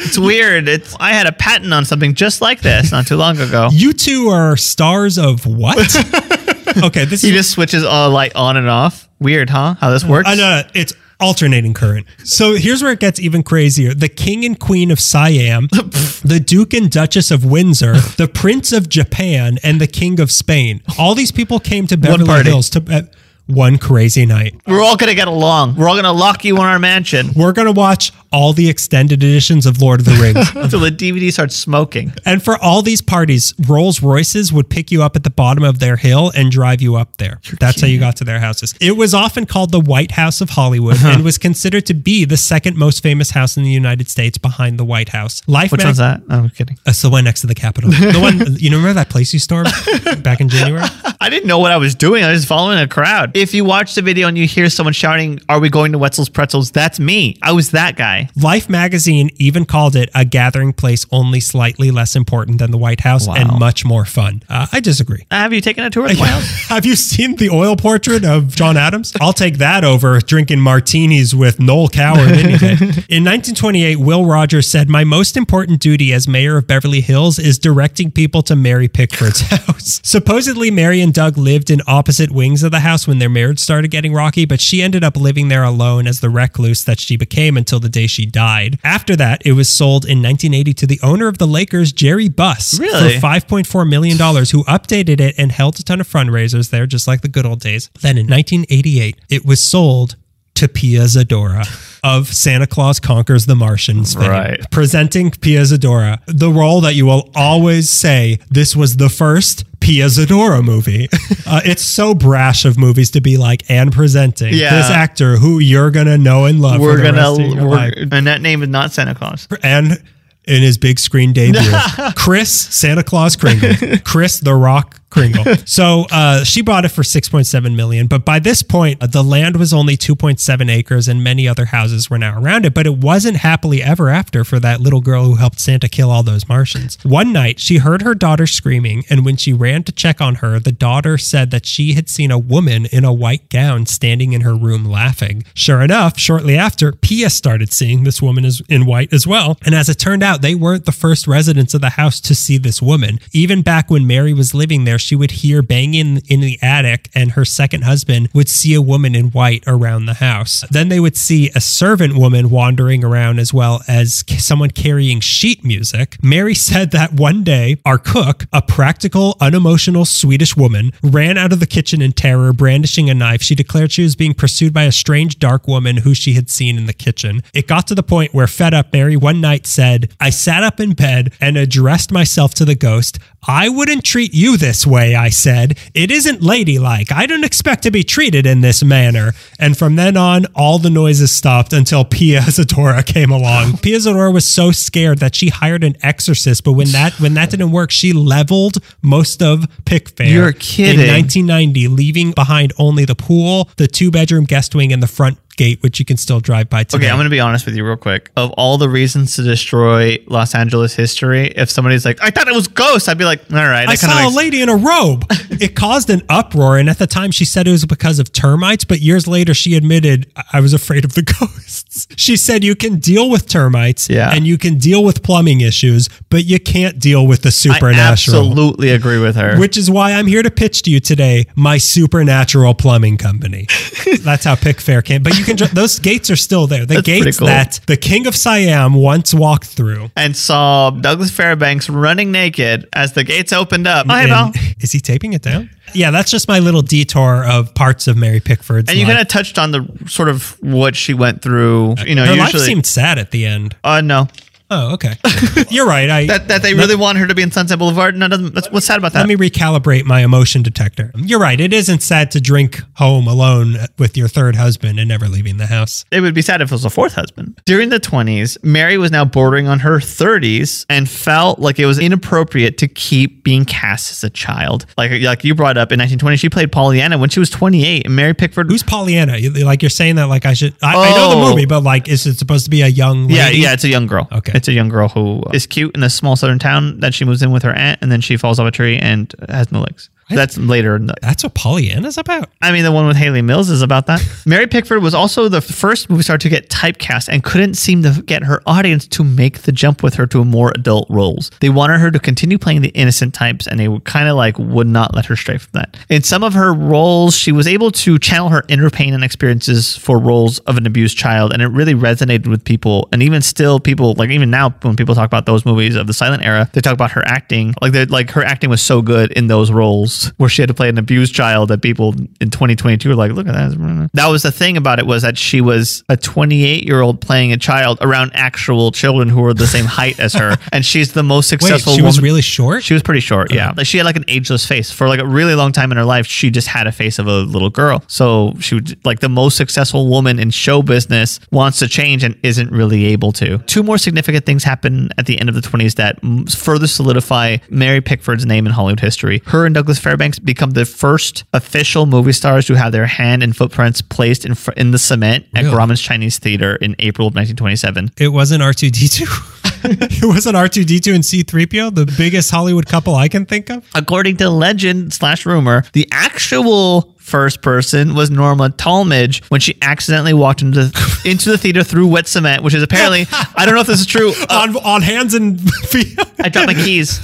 It's weird. It's I had a patent on something just like this not too long ago. you two are stars of what? Okay, this He is just switches all light on and off. Weird, huh? How this works? I know it's alternating current. So here's where it gets even crazier: the king and queen of Siam, the duke and duchess of Windsor, the prince of Japan, and the king of Spain. All these people came to Beverly. Hills to. Uh, one crazy night. We're all gonna get along. We're all gonna lock you in our mansion We're going to watch all the extended editions of Lord of the Rings. until the DVD starts smoking. and for all these parties, Rolls Royces would pick you up at the bottom of their hill and drive you up there. That's how you got to their houses. It was often called the White House of Hollywood uh-huh. and was considered to be the second most famous house in the United States behind the White House. Life Which Mag- one's that? Oh, I'm kidding. Uh, it's the one next to the Capitol. The one, you remember that place you stormed back in January? I didn't know what I was doing. I was following a crowd. If you watch the video and you hear someone shouting, "Are we going to Wetzel's Pretzels?" That's me. I was that guy. Life magazine even called it a gathering place only slightly less important than the White House Wow. and much more fun. Uh, I disagree. Uh, Have you taken a tour of the White house? Have you seen the oil portrait of John Adams? I'll take that over drinking martinis with Noel Coward any day. In 1928, Will Rogers said, My most important duty as mayor of Beverly Hills is directing people to Mary Pickford's house. Supposedly, Mary and Doug lived in opposite wings of the house when their marriage started getting rocky, but she ended up living there alone as the recluse that she became until the day she died. After that, it was sold in 1980 to the owner of the Lakers, Jerry Buss, Really? for $5.4 million, who updated it and held a ton of fundraisers there, just like the good old days. Then in 1988, it was sold to Pia Zadora of Santa Claus Conquers the Martians fame. Right. Presenting Pia Zadora, the role that you will always say this was the first Pia Zadora movie. uh, it's so brash of movies to be like, and presenting Yeah. this actor who you're going to know and love. We're gonna, rest of your life we're, and that name is not Santa Claus. and in his big screen debut, Chris Santa Claus Kringle, Chris the Rock Kringle. So uh, she bought it for 6.7 million, but by this point, uh, the land was only 2.7 acres, and many other houses were now around it. But it wasn't happily ever after for that little girl who helped Santa kill all those Martians. One night, she heard her daughter screaming, and when she ran to check on her, the daughter said that she had seen a woman in a white gown standing in her room laughing. Sure enough, shortly after, Pia started seeing this woman is in white as well. And as it turned out, they weren't the first residents of the house to see this woman. Even back when Mary was living there, she would hear banging in the attic, and her second husband would see a woman in white around the house. Then they would see a servant woman wandering around as well as someone carrying sheet music. Mary said that one day, our cook, a practical, unemotional Swedish woman, ran out of the kitchen in terror, brandishing a knife. She declared she was being pursued by a strange, dark woman who she had seen in the kitchen. It got to the point where, fed up, Mary one night said, I sat up in bed and addressed myself to the ghost. I wouldn't treat you this way, I said. It isn't ladylike. I don't expect to be treated in this manner. And from then on, all the noises stopped until Pia Zadora came along. Pia Zadora was so scared that she hired an exorcist, but when that when that didn't work, she leveled most of Pick Pickfair You're kidding. in 1990, leaving behind only the pool, the two bedroom guest wing, and the front gate, which you can still drive by today. Okay, I'm going to be honest with you real quick. Of all the reasons to destroy Los Angeles history, if somebody's like, I thought it was ghosts, I'd be like, all right. I saw a lady in a robe. it caused an uproar, and at the time she said it was because of termites, but years later she admitted "I- was afraid of the ghosts. She said you can deal with termites Yeah. and you can deal with plumbing issues, but you can't deal with the supernatural. I absolutely agree with her. Which is why I'm here to pitch to you today my supernatural plumbing company. That's how Pickfair came. But you can those gates are still there. The That's gates cool. that the king of Siam once walked through. and saw Douglas Fairbanks running naked as the gates opened up. Hi, And- is he taping it down? Yeah, that's just my little detour of parts of Mary Pickford's And you life. kind of touched on the sort of what she went through. You know, Her usually. life seemed sad at the end. uh, no, Oh, okay. You're right. I that that they really want her to be in Sunset Boulevard. No, doesn't. That's, what's sad about that? let me recalibrate my emotion detector. You're right. It isn't sad to drink home alone with your third husband and never leaving the house. it would be sad if it was a fourth husband. During the 20s, Mary was now bordering on her 30s and felt like it was inappropriate to keep being cast as a child. Like like you brought up in 1920, she played Pollyanna when she was 28, and Mary Pickford. Who's Pollyanna? Like you're saying that like I should. I, I know the Oh. movie, but like is it supposed to be a young lady? yeah, yeah, it's a young girl. Okay. It's a young girl who uh, is cute in a small southern town that she moves in with her aunt, and then she falls off a tree and has no legs. That's later. In the, That's what Pollyanna's about. I mean, the one with Hayley Mills is about that. Mary Pickford was also the first movie star to get typecast and couldn't seem to get her audience to make the jump with her to more adult roles. They wanted her to continue playing the innocent types, and they would kind of like would not let her stray from that. In some of her roles, she was able to channel her inner pain and experiences for roles of an abused child, and it really resonated with people. And even still, people like even now when people talk about those movies of the silent era, they talk about her acting. Like like her acting was so good in those roles where she had to play an abused child that people in 2022 were like, look at that. That was the thing about it was that she was a 28 year old playing a child around actual children who were the same height as her, and she's the most Wait, successful. she was woman- really short. she was pretty short, yeah. Like she had like an ageless face for like a really long time in her life. She just had a face of a little girl. So she would like the most successful woman in show business wants to change and isn't really able to. Two more significant things happen at the end of the 20s that further solidify Mary Pickford's name in Hollywood history. Her and Douglas Fairbanks become the first official movie stars to have their hand and footprints placed in fr- in the cement at Really? Grauman's Chinese Theater in April of 1927. it wasn't R two D two. It wasn't R two D two and C three PO, the biggest Hollywood couple I can think of. According to legend slash rumor, the actual first person was Norma Talmadge when she accidentally walked into into the theater through wet cement, which is apparently I don't know if this is true. Uh, on on hands and feet. I dropped my keys.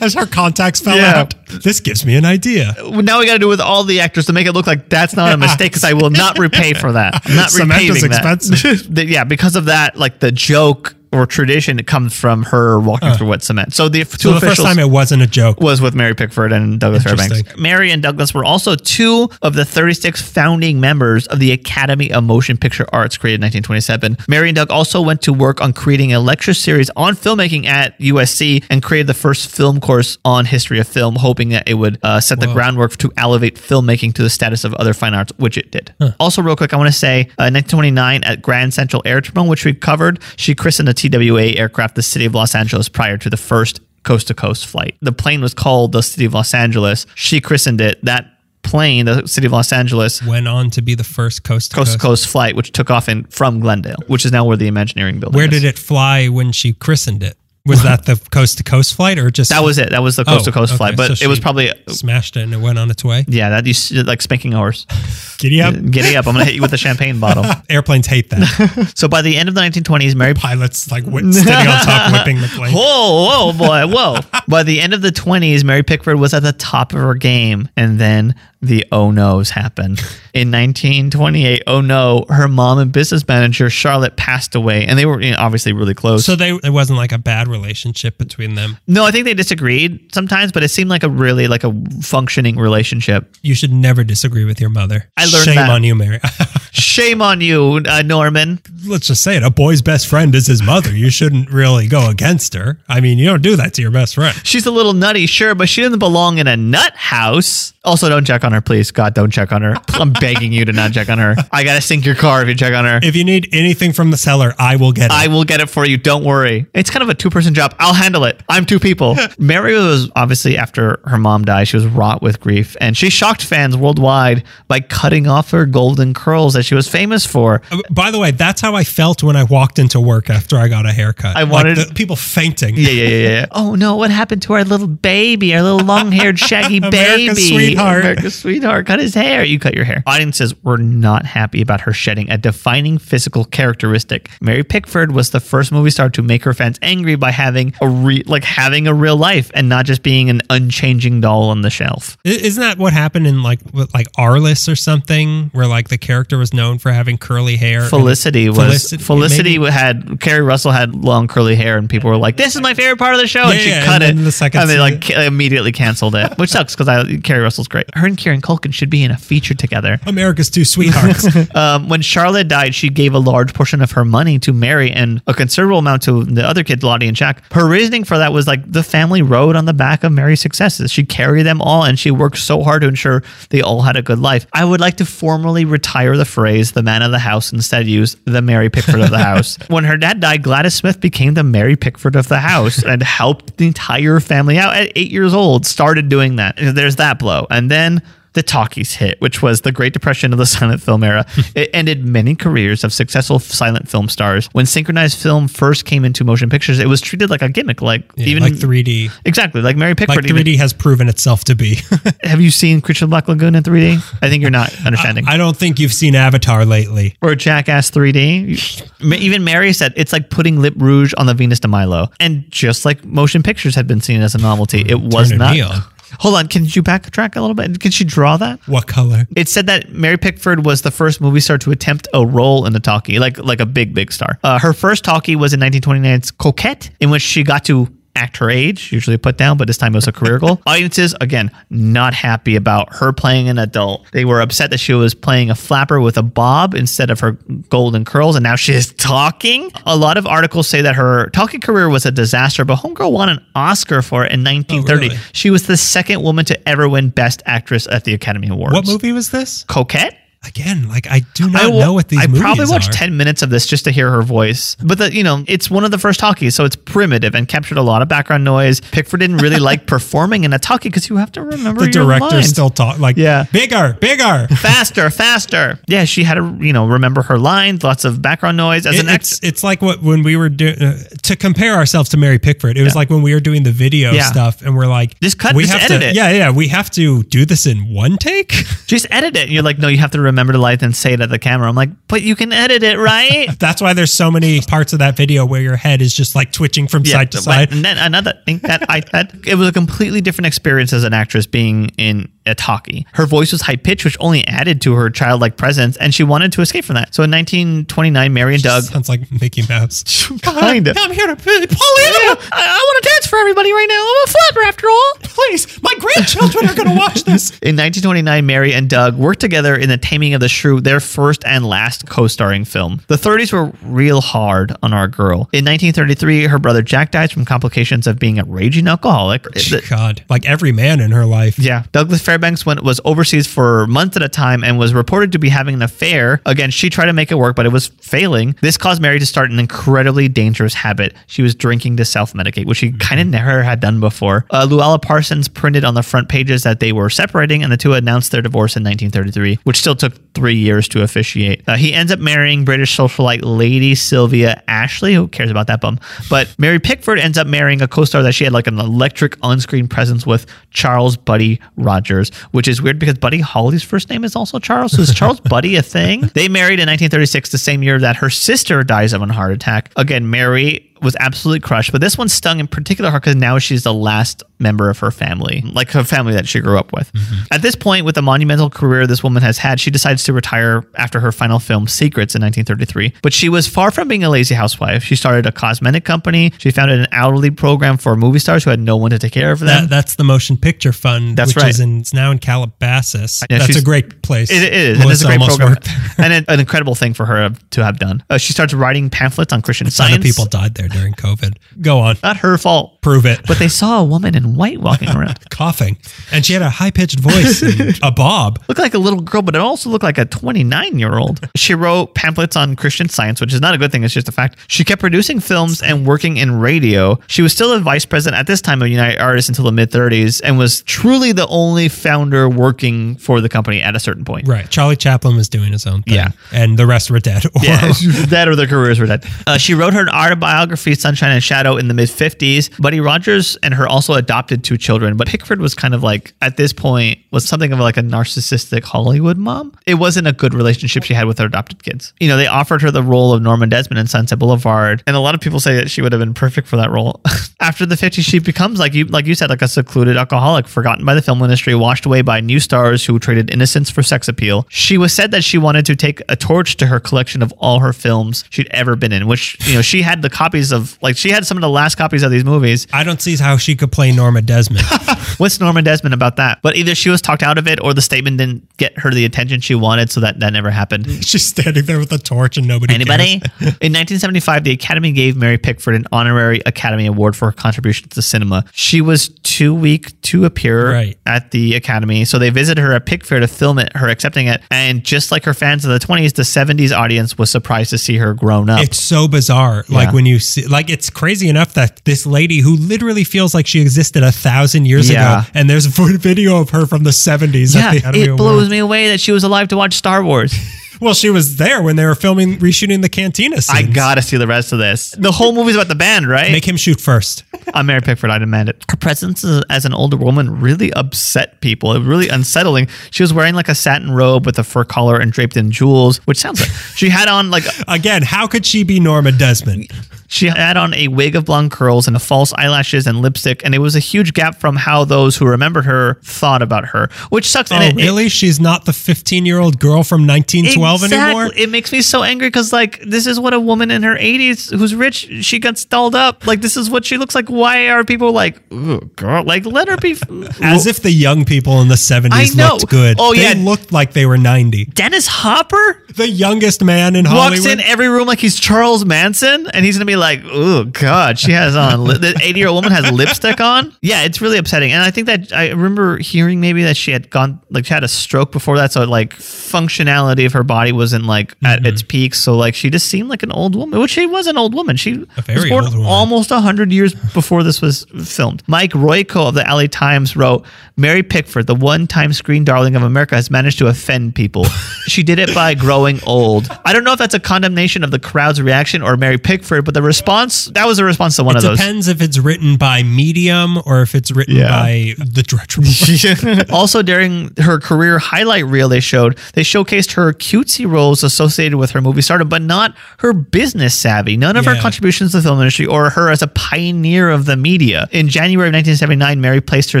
As our contacts fell Yeah. out. This gives me an idea. Now we got to do it with all the actors to make it look like that's not a mistake because I will not repay for that. I'm not Cement is repaving that. expensive. Yeah, because of that, like the joke or tradition, it comes from her walking through wet cement. So the two So the first time it wasn't a joke. was with Mary Pickford and Douglas Fairbanks. Mary and Douglas were also two of the 36 founding members of the Academy of Motion Picture Arts created in 1927. Mary and Doug also went to work on creating a lecture series on filmmaking at USC and created the first film course on history of film, hoping that it would uh, set the groundwork to elevate filmmaking to the status of other fine arts, which it did. Also, real quick, I want to say uh, 1929 at Grand Central Air Terminal, which we covered, she christened a TWA aircraft the city of Los Angeles prior to the first coast to coast flight. The plane was called the City of Los Angeles. She christened it that plane, the City of Los Angeles. Went on to be the first coast to Coast coast. coast flight, which took off in from Glendale, which is now where the Imagineering building. Where is. did it fly when she christened it? Was that the coast to coast flight or just That was it. That was the coast to Oh, coast flight. But So it was probably smashed it and it went on its way? yeah. That you like spanking a horse. Giddy up. Giddy up! I'm gonna hit you with a champagne bottle. Airplanes hate that. So by the end of the 1920s, Mary Pilots like standing on top, whipping the plane. Whoa, whoa, boy, whoa. By the end of the 20s, Mary Pickford was at the top of her game. And then the oh no's happened. In 1928, oh no, her mom and business manager, Charlotte, passed away. And they were you know, obviously really close. So they it wasn't like a bad relationship between them. no, I think they disagreed sometimes, but it seemed like a really like a functioning relationship. You should never disagree with your mother. I learned Shame that. on you, Mary. Shame on you, uh, Norman. Let's just say it. A boy's best friend is his mother. You shouldn't really go against her. I mean, you don't do that to your best friend. She's a little nutty, sure, but she doesn't belong in a nut house. Also, don't check on her, please. God, don't check on her. I'm begging you to not check on her. I gotta sink your car if you check on her. If you need anything from the cellar, I will get it. I will get it for you. Don't worry. It's kind of a two person job. I'll handle it. I'm two people. Mary was obviously, after her mom died, she was wrought with grief and she shocked fans worldwide by cutting off her golden curls that she was famous for. By the way, that's how I felt when I walked into work after I got a haircut. I wanted- like people fainting. Yeah, yeah, yeah, yeah. Oh no, what happened to our little baby, our little long haired, shaggy baby? America's sweetheart. America's sweetheart. Cut his hair. You cut your hair. Audiences were not happy about her shedding a defining physical characteristic. Mary Pickford was the first movie star to make her fans angry by having a re- like having a real life and not just being an unchanging doll on the shelf. Isn't that what happened in like with, like Arliss or something, where like the character was known for having curly hair? and- Felicity was Felicity- Felicity, maybe- had Keri Russell had long curly hair and people were like, "This is my favorite part of the show," and she yeah, cut and it. the second and they like ca- immediately canceled it, which sucks because I Keri Russell's great. Her and Kieran Culkin should be in a feature together. America's two sweethearts. Um, when Charlotte died, she gave a large portion of her money to Mary and a considerable amount to the other kids, Lottie and Jack. Her reasoning for that was like the family rode on the back of Mary's successes. She carried them all and she worked so hard to ensure they all had a good life. I would like to formally retire the phrase the man of the house instead use the Mary Pickford of the house. when her dad died, Gladys Smith became the Mary Pickford of the house and helped the entire family out at eight years old, started doing that. There's that blow. And then the talkies hit, which was the Great Depression of the silent film era. it ended many careers of successful silent film stars. When synchronized film first came into motion pictures, it was treated like a gimmick, like Yeah, even like 3D. Exactly, like Mary Pickford. even- 3D has proven itself to be. Have you seen Creature of Black Lagoon in 3D? I think you're not understanding. I don't think you've seen Avatar lately. or Jackass 3D. Even Mary said it's like putting lip rouge on the Venus de Milo. And just like motion pictures had been seen as a novelty, it was Turn not. neon. Hold on, can you backtrack a little bit? Can she draw that? What color? It said that Mary Pickford was the first movie star to attempt a role in a talkie, like like a big big star. Uh, her first talkie was in 1929's Coquette, in which she got to act her age, usually put down, but this time it was a career goal. Audiences again not happy about her playing an adult. They were upset that she was playing a flapper with a bob instead of her golden curls, and now she is talking. A lot of articles say that her talking career was a disaster, but Homegirl won an Oscar for it in 1930. really? She was the second woman to ever win Best Actress at the Academy Awards. What movie was this? Coquette? Again, like I do not I know what these are. I probably watched are. 10 minutes of this just to hear her voice. But the, you know, it's one of the first talkies, so it's primitive and captured a lot of background noise. Pickford didn't really like performing in a talkie because you have to remember the director lines. still talk like Yeah. bigger, bigger. faster, faster. Yeah, she had to, you know, remember her lines, lots of background noise as It- an it's ex. it's like what when we were doing uh, to compare ourselves to Mary Pickford. It was Yeah. like when we were doing the video Yeah. stuff, and we're like, Just cut- we just have edit to, it. Yeah, yeah, we have to do this in one take. Just edit it. And you're like, no, you have to remember to light and say it at the camera. I'm like, but you can edit it, right? That's why there's so many parts of that video where your head is just like twitching from side to side. And then another thing that I had, it was a completely different experience as an actress being in a talkie. Her voice was high pitched, which only added to her childlike presence, and she wanted to escape from that. So in 1929, Mary and Doug. Sounds like Mickey Mouse. Kind of. I'm here to Paulina. I, I want to dance for everybody right now. I'm a flapper after all. Please, my grandchildren are going to watch this. In 1929, Mary and Doug worked together in The Taming of the Shrew, their first and last co-starring film. The 30s were real hard on our girl. In 1933, her brother Jack dies from complications of being a raging alcoholic. God, like every man in her life. Yeah. Douglas Fairbanks went, was overseas for months at a time and was reported to be having an affair. Again, she tried to make it work, but it was failing. This caused Mary to start an incredibly dangerous habit. She was drinking to self medicate, which she kind of never had done before. Uh, Louella Parsons printed on the front pages that they were separating, and the two announced their divorce in 1933, which still took three years to officiate. Uh, he ends up marrying British socialite Lady Sylvia Ashley. Who cares about that bum? But Mary Pickford ends up marrying a co-star that she had like an electric on-screen presence with, Charles Buddy Rogers, which is weird because Buddy Holly's first name is also Charles. So is Charles Buddy a thing? They married in 1936, the same year that her sister dies of a heart attack. Again, Mary was absolutely crushed, but this one stung in particular hard because now she's the last member of her family, like her family that she grew up with. At this point, with the monumental career this woman has had, she decides to retire after her final film, Secrets, in 1933. But she was far from being a lazy housewife. She started a cosmetic company. She founded an hourly program for movie stars who had no one to take care of them. That, that's the Motion Picture Fund. That's which right. Is in, it's now in Calabasas. Yeah, that's a great place. It, it is. and it's a great program and an, an incredible thing for her to have done. Uh, she starts writing pamphlets on Christian A science. of people died there during COVID. Go on. Not her fault. Prove it. But they saw a woman in white walking around. Coughing. And she had a high pitched voice a bob. looked like a little girl, but it also looked like a 29 year old. She wrote pamphlets on Christian science, which is not a good thing. It's just a fact. She kept producing films and working in radio. She was still a vice president at this time of United Artists until the mid 30s and was truly the only founder working for the company at a certain point. Right. Charlie Chaplin was doing his own thing. Yeah. And the rest were dead. Yeah, that or their careers were dead. Uh, she wrote her autobiography, Sunshine and Shadow, in the mid 50s. Buddy Rogers and her also adopted two children, but Pickford was kind of like, at this point, was something of like a narcissistic Hollywood mom. It wasn't a good relationship she had with her adopted kids. You know, they offered her the role of Norman Desmond in Sunset Boulevard, and a lot of people say that she would have been perfect for that role. After the 50s, she becomes like you, like you said, like a secluded alcoholic, forgotten by the film industry, washed away by new stars who traded innocence for sex appeal. She was said that she wanted to take a torch to her collection of all her films she'd ever been in, which you know she had the copies of, like she had some of the last copies of these movies. I don't see how she could play Norma Desmond. What's Norma Desmond about that? But either she was talked out of it, or the statement didn't get her the attention she wanted, so that that never happened. She's standing there with a torch and nobody Anybody? In 1975, the Academy gave Mary Pickford an honorary Academy Award for her contribution to cinema. She was too weak to appear Right. at the Academy, so they visited her at Pickford to film it, her accepting it. And just like her fans of the 20s, the 70s audience was surprised to see her grown up. It's so bizarre. Like when you see, like it's crazy enough that this lady who literally feels like she existed a thousand years Yeah. ago, and there's a video of her from the 70s. yeah, at the Academy it blows me away that she was alive to watch Star Wars. Well, she was there when they were filming, reshooting the cantina I gotta see the rest of this. The whole movie's about the band, right? Make him shoot first. I'm Mary Pickford. I demand it. Her presence as- as an older woman really upset people. It was really unsettling. She was wearing like a satin robe with a fur collar and draped in jewels, which sounds like she had on like Again, how could she be Norma Desmond? She had on a wig of blonde curls and false eyelashes and lipstick, and it was a huge gap from how those who remembered her thought about her, which sucks. Oh, And it- it- really? She's not the 15 year old girl from 1912 anymore? It makes me so angry because, like, this is what a woman in her 80s who's rich, she got stalled up. Like, this is what she looks like. Why are people like, oh, girl, like, let her be. As if the young people in the 70s I know. looked good. Oh, they yeah. looked like they were 90. Dennis Hopper The youngest man in walks Hollywood. Walks in every room like he's Charles Manson, and he's gonna be like, "Oh God, she has on li- the eighty year old woman has lipstick on." Yeah, it's really upsetting, and I think that I remember hearing maybe that she had gone like she had a stroke before that, so like functionality of her body wasn't like at its peak. So like she just seemed like an old woman, which she was an old woman. She was born almost hundred years before this was filmed. Mike Royko of the LA Times wrote, "Mary Pickford, the one-time screen darling of America, has managed to offend people. she did it by growing old. I don't know if that's a condemnation of the crowd's reaction or Mary Pickford, but the response that was a response to one It of those." depends if it's written by Medium or if it's written Yeah. by the Drudge Report. also, during her career highlight reel, they showed they showcased her cutesy roles associated with her movie stardom, but not her business savvy. None of her contributions to the film industry or her as a pioneer of the media. In January of 1979, Mary placed her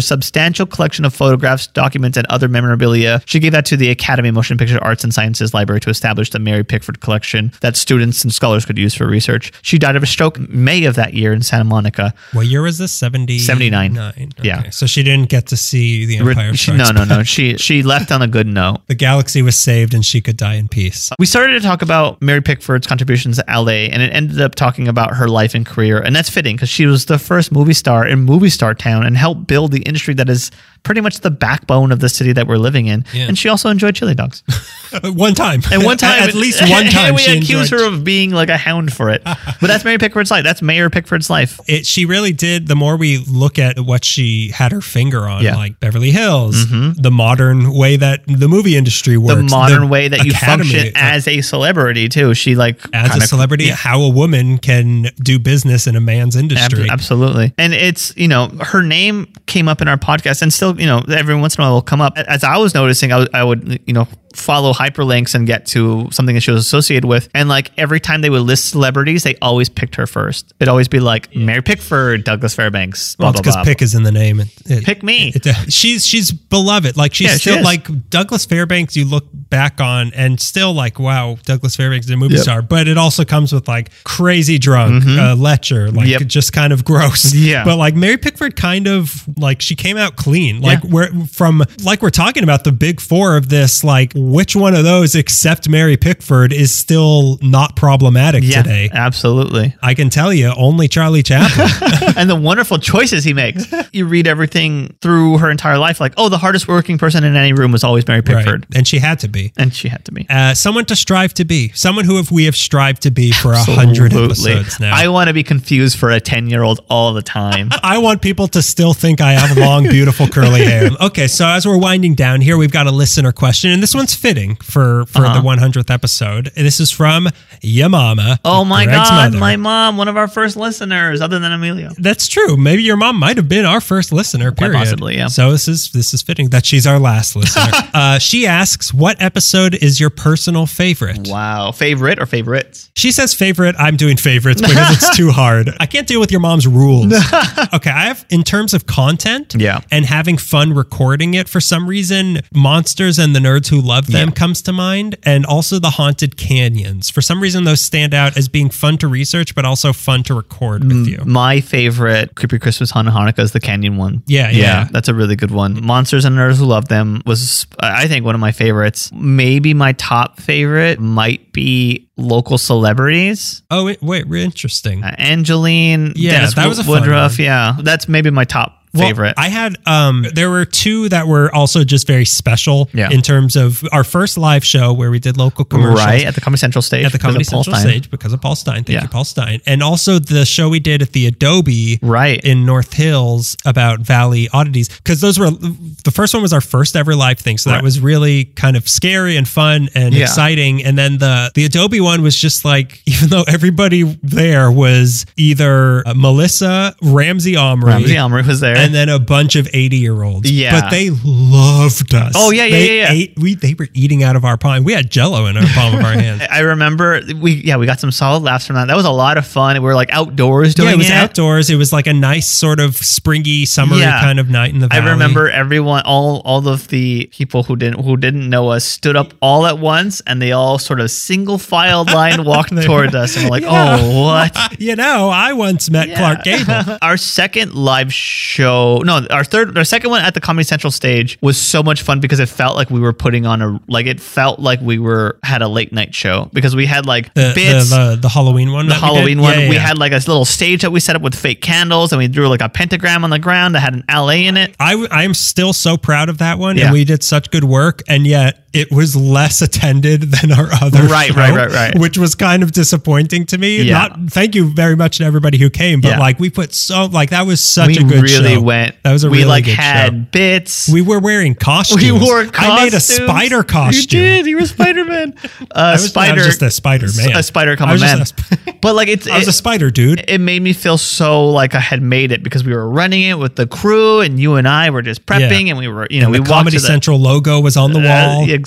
substantial collection of photographs, documents, and other memorabilia. She gave that to the Academy of Motion Picture Arts and Sciences Library to establish the Mary Pickford collection that students and scholars could use for research. She died of a stroke May of that year in Santa Monica. what year was this? 70? 79. Nine. Yeah. So she didn't get to see the Empire She- no, no, no. She she left on a good note. The galaxy was saved and she could die in peace. We started to talk about Mary Pickford's contributions to LA, and it ended up talking about her life and career. And that's fitting because she was the first movie star in movie star town and helped build the industry that has pretty much the backbone of the city that we're living in. Yeah. And she also enjoyed chili dogs. one time. And one time, at least one time, we accuse her of being like a hound for it. But that's Mary Pickford's life. That's Mayor Pickford's life. it, she really did. The more we look at what she had her finger on, Yeah. Mm-hmm. like Beverly Hills, the modern way that the movie industry works, The modern way that you academy, function as a celebrity too. She like as a celebrity, Yeah. how a woman can do business in a man's industry. absolutely. And it's, you know, her name came up in our podcast and still, you know, every once in a while will come up. As I was noticing, I would, I would, you know, follow hyperlinks and get to something that she was associated with. And like every time they would list celebrities, they always picked her first. It'd always be like Mary Pickford, Douglas Fairbanks, blah, Well, because pick is in the name. It- it- Pick me. it- she's she's beloved. Like she's Yeah, still is. like Douglas Fairbanks. You look back on and still like wow, Douglas Fairbanks is a movie Yep. star. But it also comes with like crazy drunk, uh, lecher, like Mm-hmm. Yep. just kind of gross. Yeah. But like Mary Pickford, kind of like she came out clean. Like Yeah. we're from like we're talking about the big four of this. Like which one of those except Mary Pickford is still not problematic yeah, today? absolutely. I can tell you, only Charlie Chaplin. and the wonderful choices he makes. You read everything through her entire life, like, oh, the hardest working person in any room was always Mary Pickford. right. And she had to be. And she had to be. Uh, someone to strive to be, someone who have, we have strived to be for a hundred episodes now. I want to be confused for a 10 year old all the time. I want people to still think I have long, beautiful curly hair. Okay, so as we're winding down here, we've got a listener question, and this one's fitting for for Uh-huh. the 100th episode. This is from Yamama. Oh my Greg's God, mother. my mom, one of our first listeners, other than Emilio. That's true. Maybe your mom might have been our first listener. Period. possibly, yeah. So this is this is fitting that she's our last listener. uh, she asks, "What episode is your personal favorite?" Wow. Favorite or favorites? She says favorite. I'm doing favorites because it's too hard. I can't deal with your mom's rules. okay, I have in terms of content, Yeah. and having fun recording it. For some reason, monsters and the nerds who love them Yeah. comes to mind, and also the haunted canyons. For some reason, those stand out as being fun to research, but also fun to record with you. My favorite Creepy Christmas Haunted Hanukkah is the Canyon one. Yeah, yeah. That's a really good one. Monsters and Nerds Who Love Them was, I think, one of my favorites. Maybe my top favorite might be local celebrities. Oh, wait, wait, re- interesting. Uh, Angelyne, Yeah, Dennis that was a fun Woodruff. one. Yeah, that's maybe my top Well, favorite. I had um there were two that were also just very special Yeah. in terms of our first live show where we did local commercials. right at the Comedy Central stage. at the Comedy Central Stein. stage because of Paul Stein. Thank Yeah. you, Paul Stein. And also the show we did at the Adobe Right. in North Hills about Valley oddities. Because those were the first one was our first ever live thing. So that was really kind of scary and fun and Yeah. exciting. And then the the Adobe one was just like, even though everybody there was either uh, Melissa, Ramsey Omri, Ramsey Omri was there. And then a bunch of 80 year olds. Yeah. But they loved us. Oh, yeah, yeah, They yeah, yeah. Ate, we, they were eating out of our palm. We had jello in our palm of our hands. I remember we yeah we got some solid laughs from that. That was a lot of fun. We were like outdoors doing yeah, it was outdoors. It was like a nice sort of springy, summery Yeah. kind of night in the valley. I remember everyone, all all of the people who didn't who didn't know us stood up all at once, and they all sort of single filed line walked toward us, and we're like, Yeah. "Oh, what?" You know, I once met Clark Gable. our second live show, no, our third, our second one at the Comedy Central stage was so much fun because it felt like we were putting on a like it felt like we were had a late night show because we had like The, bits. the, the, the Halloween one. the that we? Halloween one. Yeah, yeah, we yeah. had like a little stage that we set up with fake candles, and we drew like a pentagram on the ground that had an LA in it. I I am still so proud of that one, and we did such good work, and yet it was less attended than our other Right, show, right, right, right. which was kind of disappointing to me. Yeah. Not thank you very much to everybody who came, but Yeah. like we put so like that was such we a good thing. We really show. went. That was a we really like good had show. bits. We were wearing costumes. We wore costumes. I made a spider costume. You did. You were Spider Man. Uh, I was, I was just a spider man. A spider come man. sp- but like it's I was a spider dude. it made me feel so like I had made it because we were running it with the crew and you and I were just prepping Yeah. and we were you know And we the walked Comedy to the, Central logo was on the uh, wall. exactly.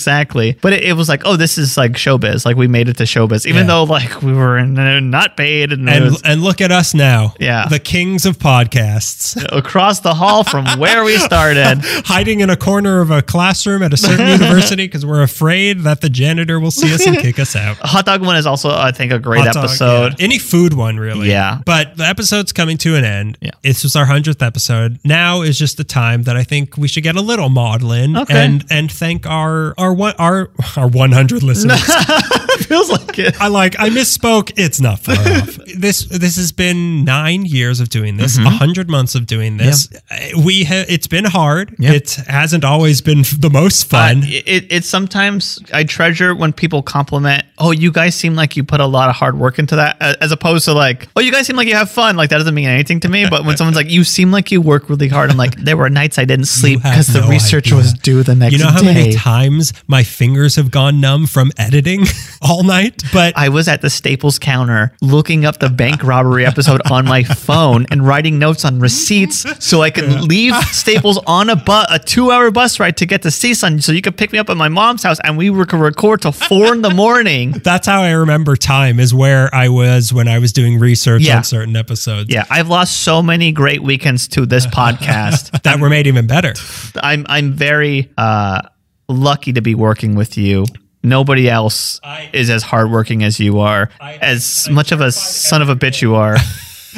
But it, it was like, oh, this is like showbiz. Like we made it to showbiz, even Yeah. though like we were in, uh, not paid and, and was and look at us now. Yeah. The kings of podcasts. across the hall from where we started. hiding in a corner of a classroom at a certain university because we're afraid that the janitor will see us and kick us out. Hot dog one is also, I think, a great Hot dog, episode. yeah. Any food one, really. Yeah. But the episode's coming to an end. Yeah. This was our 100th episode. Now is just the time that I think we should get a little maudlin Okay. and, and thank our our one our our 100 listeners. Feels like it. I like I misspoke. It's not far off. This this has been nine years of doing this, a Mm-hmm. hundred months of doing this. Uh, We have it's been hard. Yeah. It hasn't always been the most fun. Uh, it, it's sometimes I treasure when people compliment. Oh, you guys seem like you put a lot of hard work into that, as opposed to like, oh, you guys seem like you have fun. Like that doesn't mean anything to me. But when someone's like, you seem like you work really hard, I'm like, there were nights I didn't sleep because the research idea. was due the next you know how day. many times my fingers have gone numb from editing all night? But I was at the Staples counter looking up the bank robbery episode on my phone and writing notes on receipts so I could leave Staples on a bus, a two-hour bus ride to get to CSUN, so you could pick me up at my mom's house and we were could record till four in the morning. that's how I remember time is where I was when I was doing research Yeah. on certain episodes. Yeah, I've lost so many great weekends to this podcast. That were made even better. I'm I'm very uh, lucky to be working with you. Nobody else is as hardworking as you are, I- as much of a son of a bitch you are.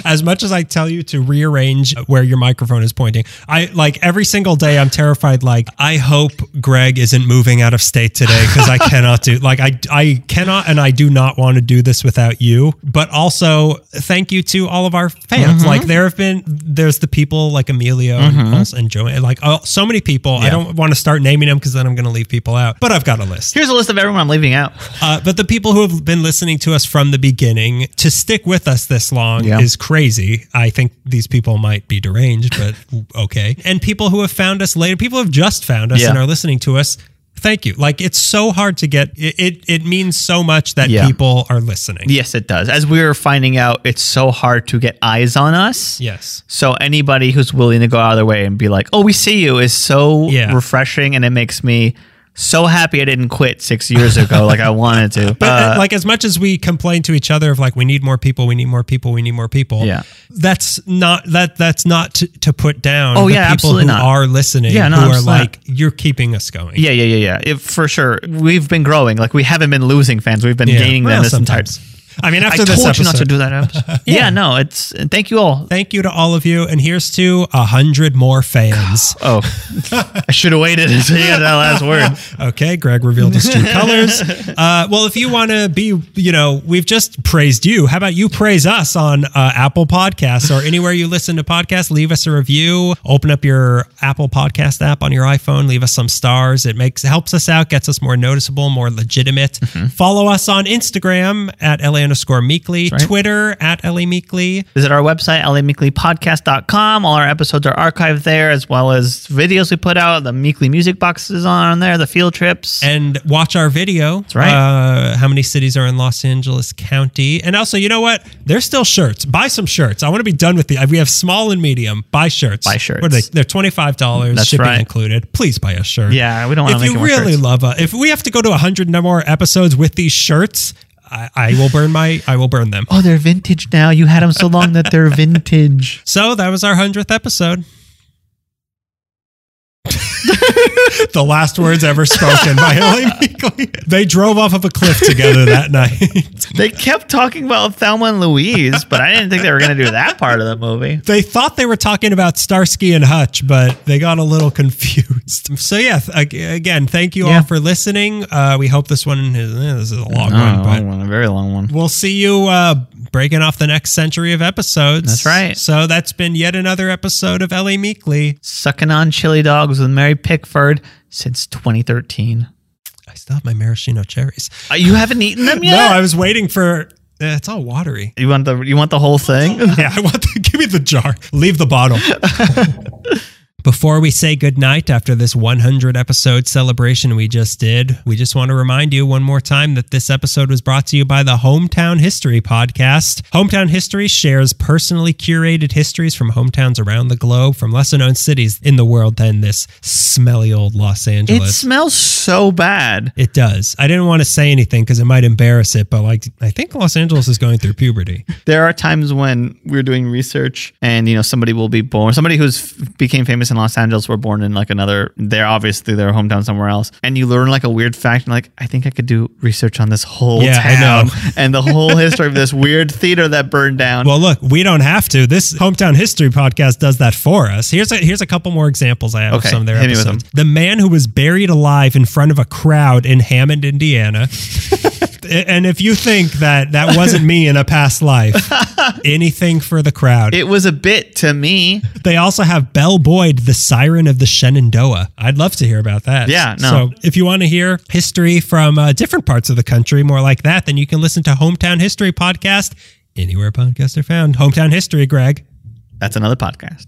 As much as I tell you to rearrange where your microphone is pointing, I like every single day I'm terrified like I hope Greg isn't moving out of state today because I cannot do like I I cannot and I do not want to do this without you. But also thank you to all of our fans. Mm-hmm. Like there have been there's the people like Emilio and, also, and Joanne like oh, so many people. I don't want to start naming them because then I'm going to leave people out. But I've got a list. Here's a list of everyone I'm leaving out. Uh, but the people who have been listening to us from the beginning to stick with us this long Yeah. is crazy. I think these people might be deranged, but okay. And people who have found us later, people who have just found us Yeah. and are listening to us. Thank you. Like it's so hard to get. It it, it means so much that Yeah. people are listening. Yes, it does. As we were finding out, it's so hard to get eyes on us. Yes. So anybody who's willing to go out of their way and be like, "Oh, we see you," is so Yeah. refreshing, and it makes me so happy I didn't quit six years ago like I wanted to. But uh, like as much as we complain to each other of like we need more people, we need more people, we need more people. Yeah. that's not that that's not to, to put down. Oh, the yeah, people absolutely who not. are listening. Yeah, no, who are like you're keeping us going. yeah, yeah, yeah, yeah. If, for sure, we've been growing. Like we haven't been losing fans. We've been Yeah. gaining Well, them this entire. I mean, I after told this episode, you not to do that. episode. yeah. no, it's. Thank you all. thank you to all of you, and here's to a hundred more fans. Oh, I should have waited until you got that last word. Okay, Greg revealed his true colors. Uh, well, if you want to be, you know, we've just praised you. How about you praise us on uh, Apple Podcasts or anywhere you listen to podcasts? Leave us a review. Open up your Apple Podcast app on your iPhone. Leave us some stars. It makes helps us out, gets us more noticeable, more legitimate. Follow us on Instagram at la underscore meekly, right. Twitter at la meekly. Visit our website, lameeklypodcast.com. All our episodes are archived there, as well as videos we put out. The Meekly music boxes on there, the field trips. and watch our video. That's right. Uh, how many cities are in Los Angeles County? And also, you know what? There's still shirts. Buy some shirts. I want to be done with the. We have small and medium. Buy shirts. Buy shirts. What are they? They're twenty five dollars. That's shipping right. included. Please buy a shirt. Yeah, we don't wanna If you really love us, if we have to go to hundred more episodes with these shirts, I, I will burn my. I will burn them. oh, they're vintage now. You had them so long that they're vintage. So that was our hundredth episode. the last words ever spoken by LA Meekly. They drove off of a cliff together that night. They kept talking about Thelma and Louise, but I didn't think they were going to do that part of the movie. they thought they were talking about Starsky and Hutch, but they got a little confused. So yeah, again, thank you Yeah. all for listening. Uh, we hope this one is eh, this is a long one, but one, a very long one. we'll see you uh, breaking off the next century of episodes. That's right. So that's been yet another episode of LA Meekly. Sucking on chili dogs with Mary Pickford since 2013. I still have my maraschino cherries. Uh, you haven't eaten them yet? No, I was waiting for. eh, it's all watery. you want the you want the whole thing? Yeah, I want to give me the jar. Leave the bottle. Before we say goodnight after this 100 episode celebration we just did, we just want to remind you one more time that this episode was brought to you by the Hometown History Podcast. Hometown History shares personally curated histories from hometowns around the globe, from lesser known cities in the world than this smelly old Los Angeles. It smells so bad. It does. I didn't want to say anything because it might embarrass it, but like I think Los Angeles is going through puberty. There are times when we're doing research and you know somebody will be born, somebody who's became famous in Los Angeles were born in like another, they're obviously their hometown somewhere else. And you learn like a weird fact, and like, I think I could do research on this whole Yeah, town and the whole history of this weird theater that burned down. Well, look, we don't have to. This hometown history podcast does that for us. Here's a here's a couple more examples I have Okay, of some of their episodes. The man who was buried alive in front of a crowd in Hammond, Indiana. and if you think that that wasn't me in a past life, anything for the crowd. it was a bit to me. They also have Belle Boyd, the siren of the Shenandoah. I'd love to hear about that. Yeah, no. So if you want to hear history from uh, different parts of the country, more like that, then you can listen to Hometown History Podcast anywhere podcasts are found. Hometown History, Greg. That's another podcast.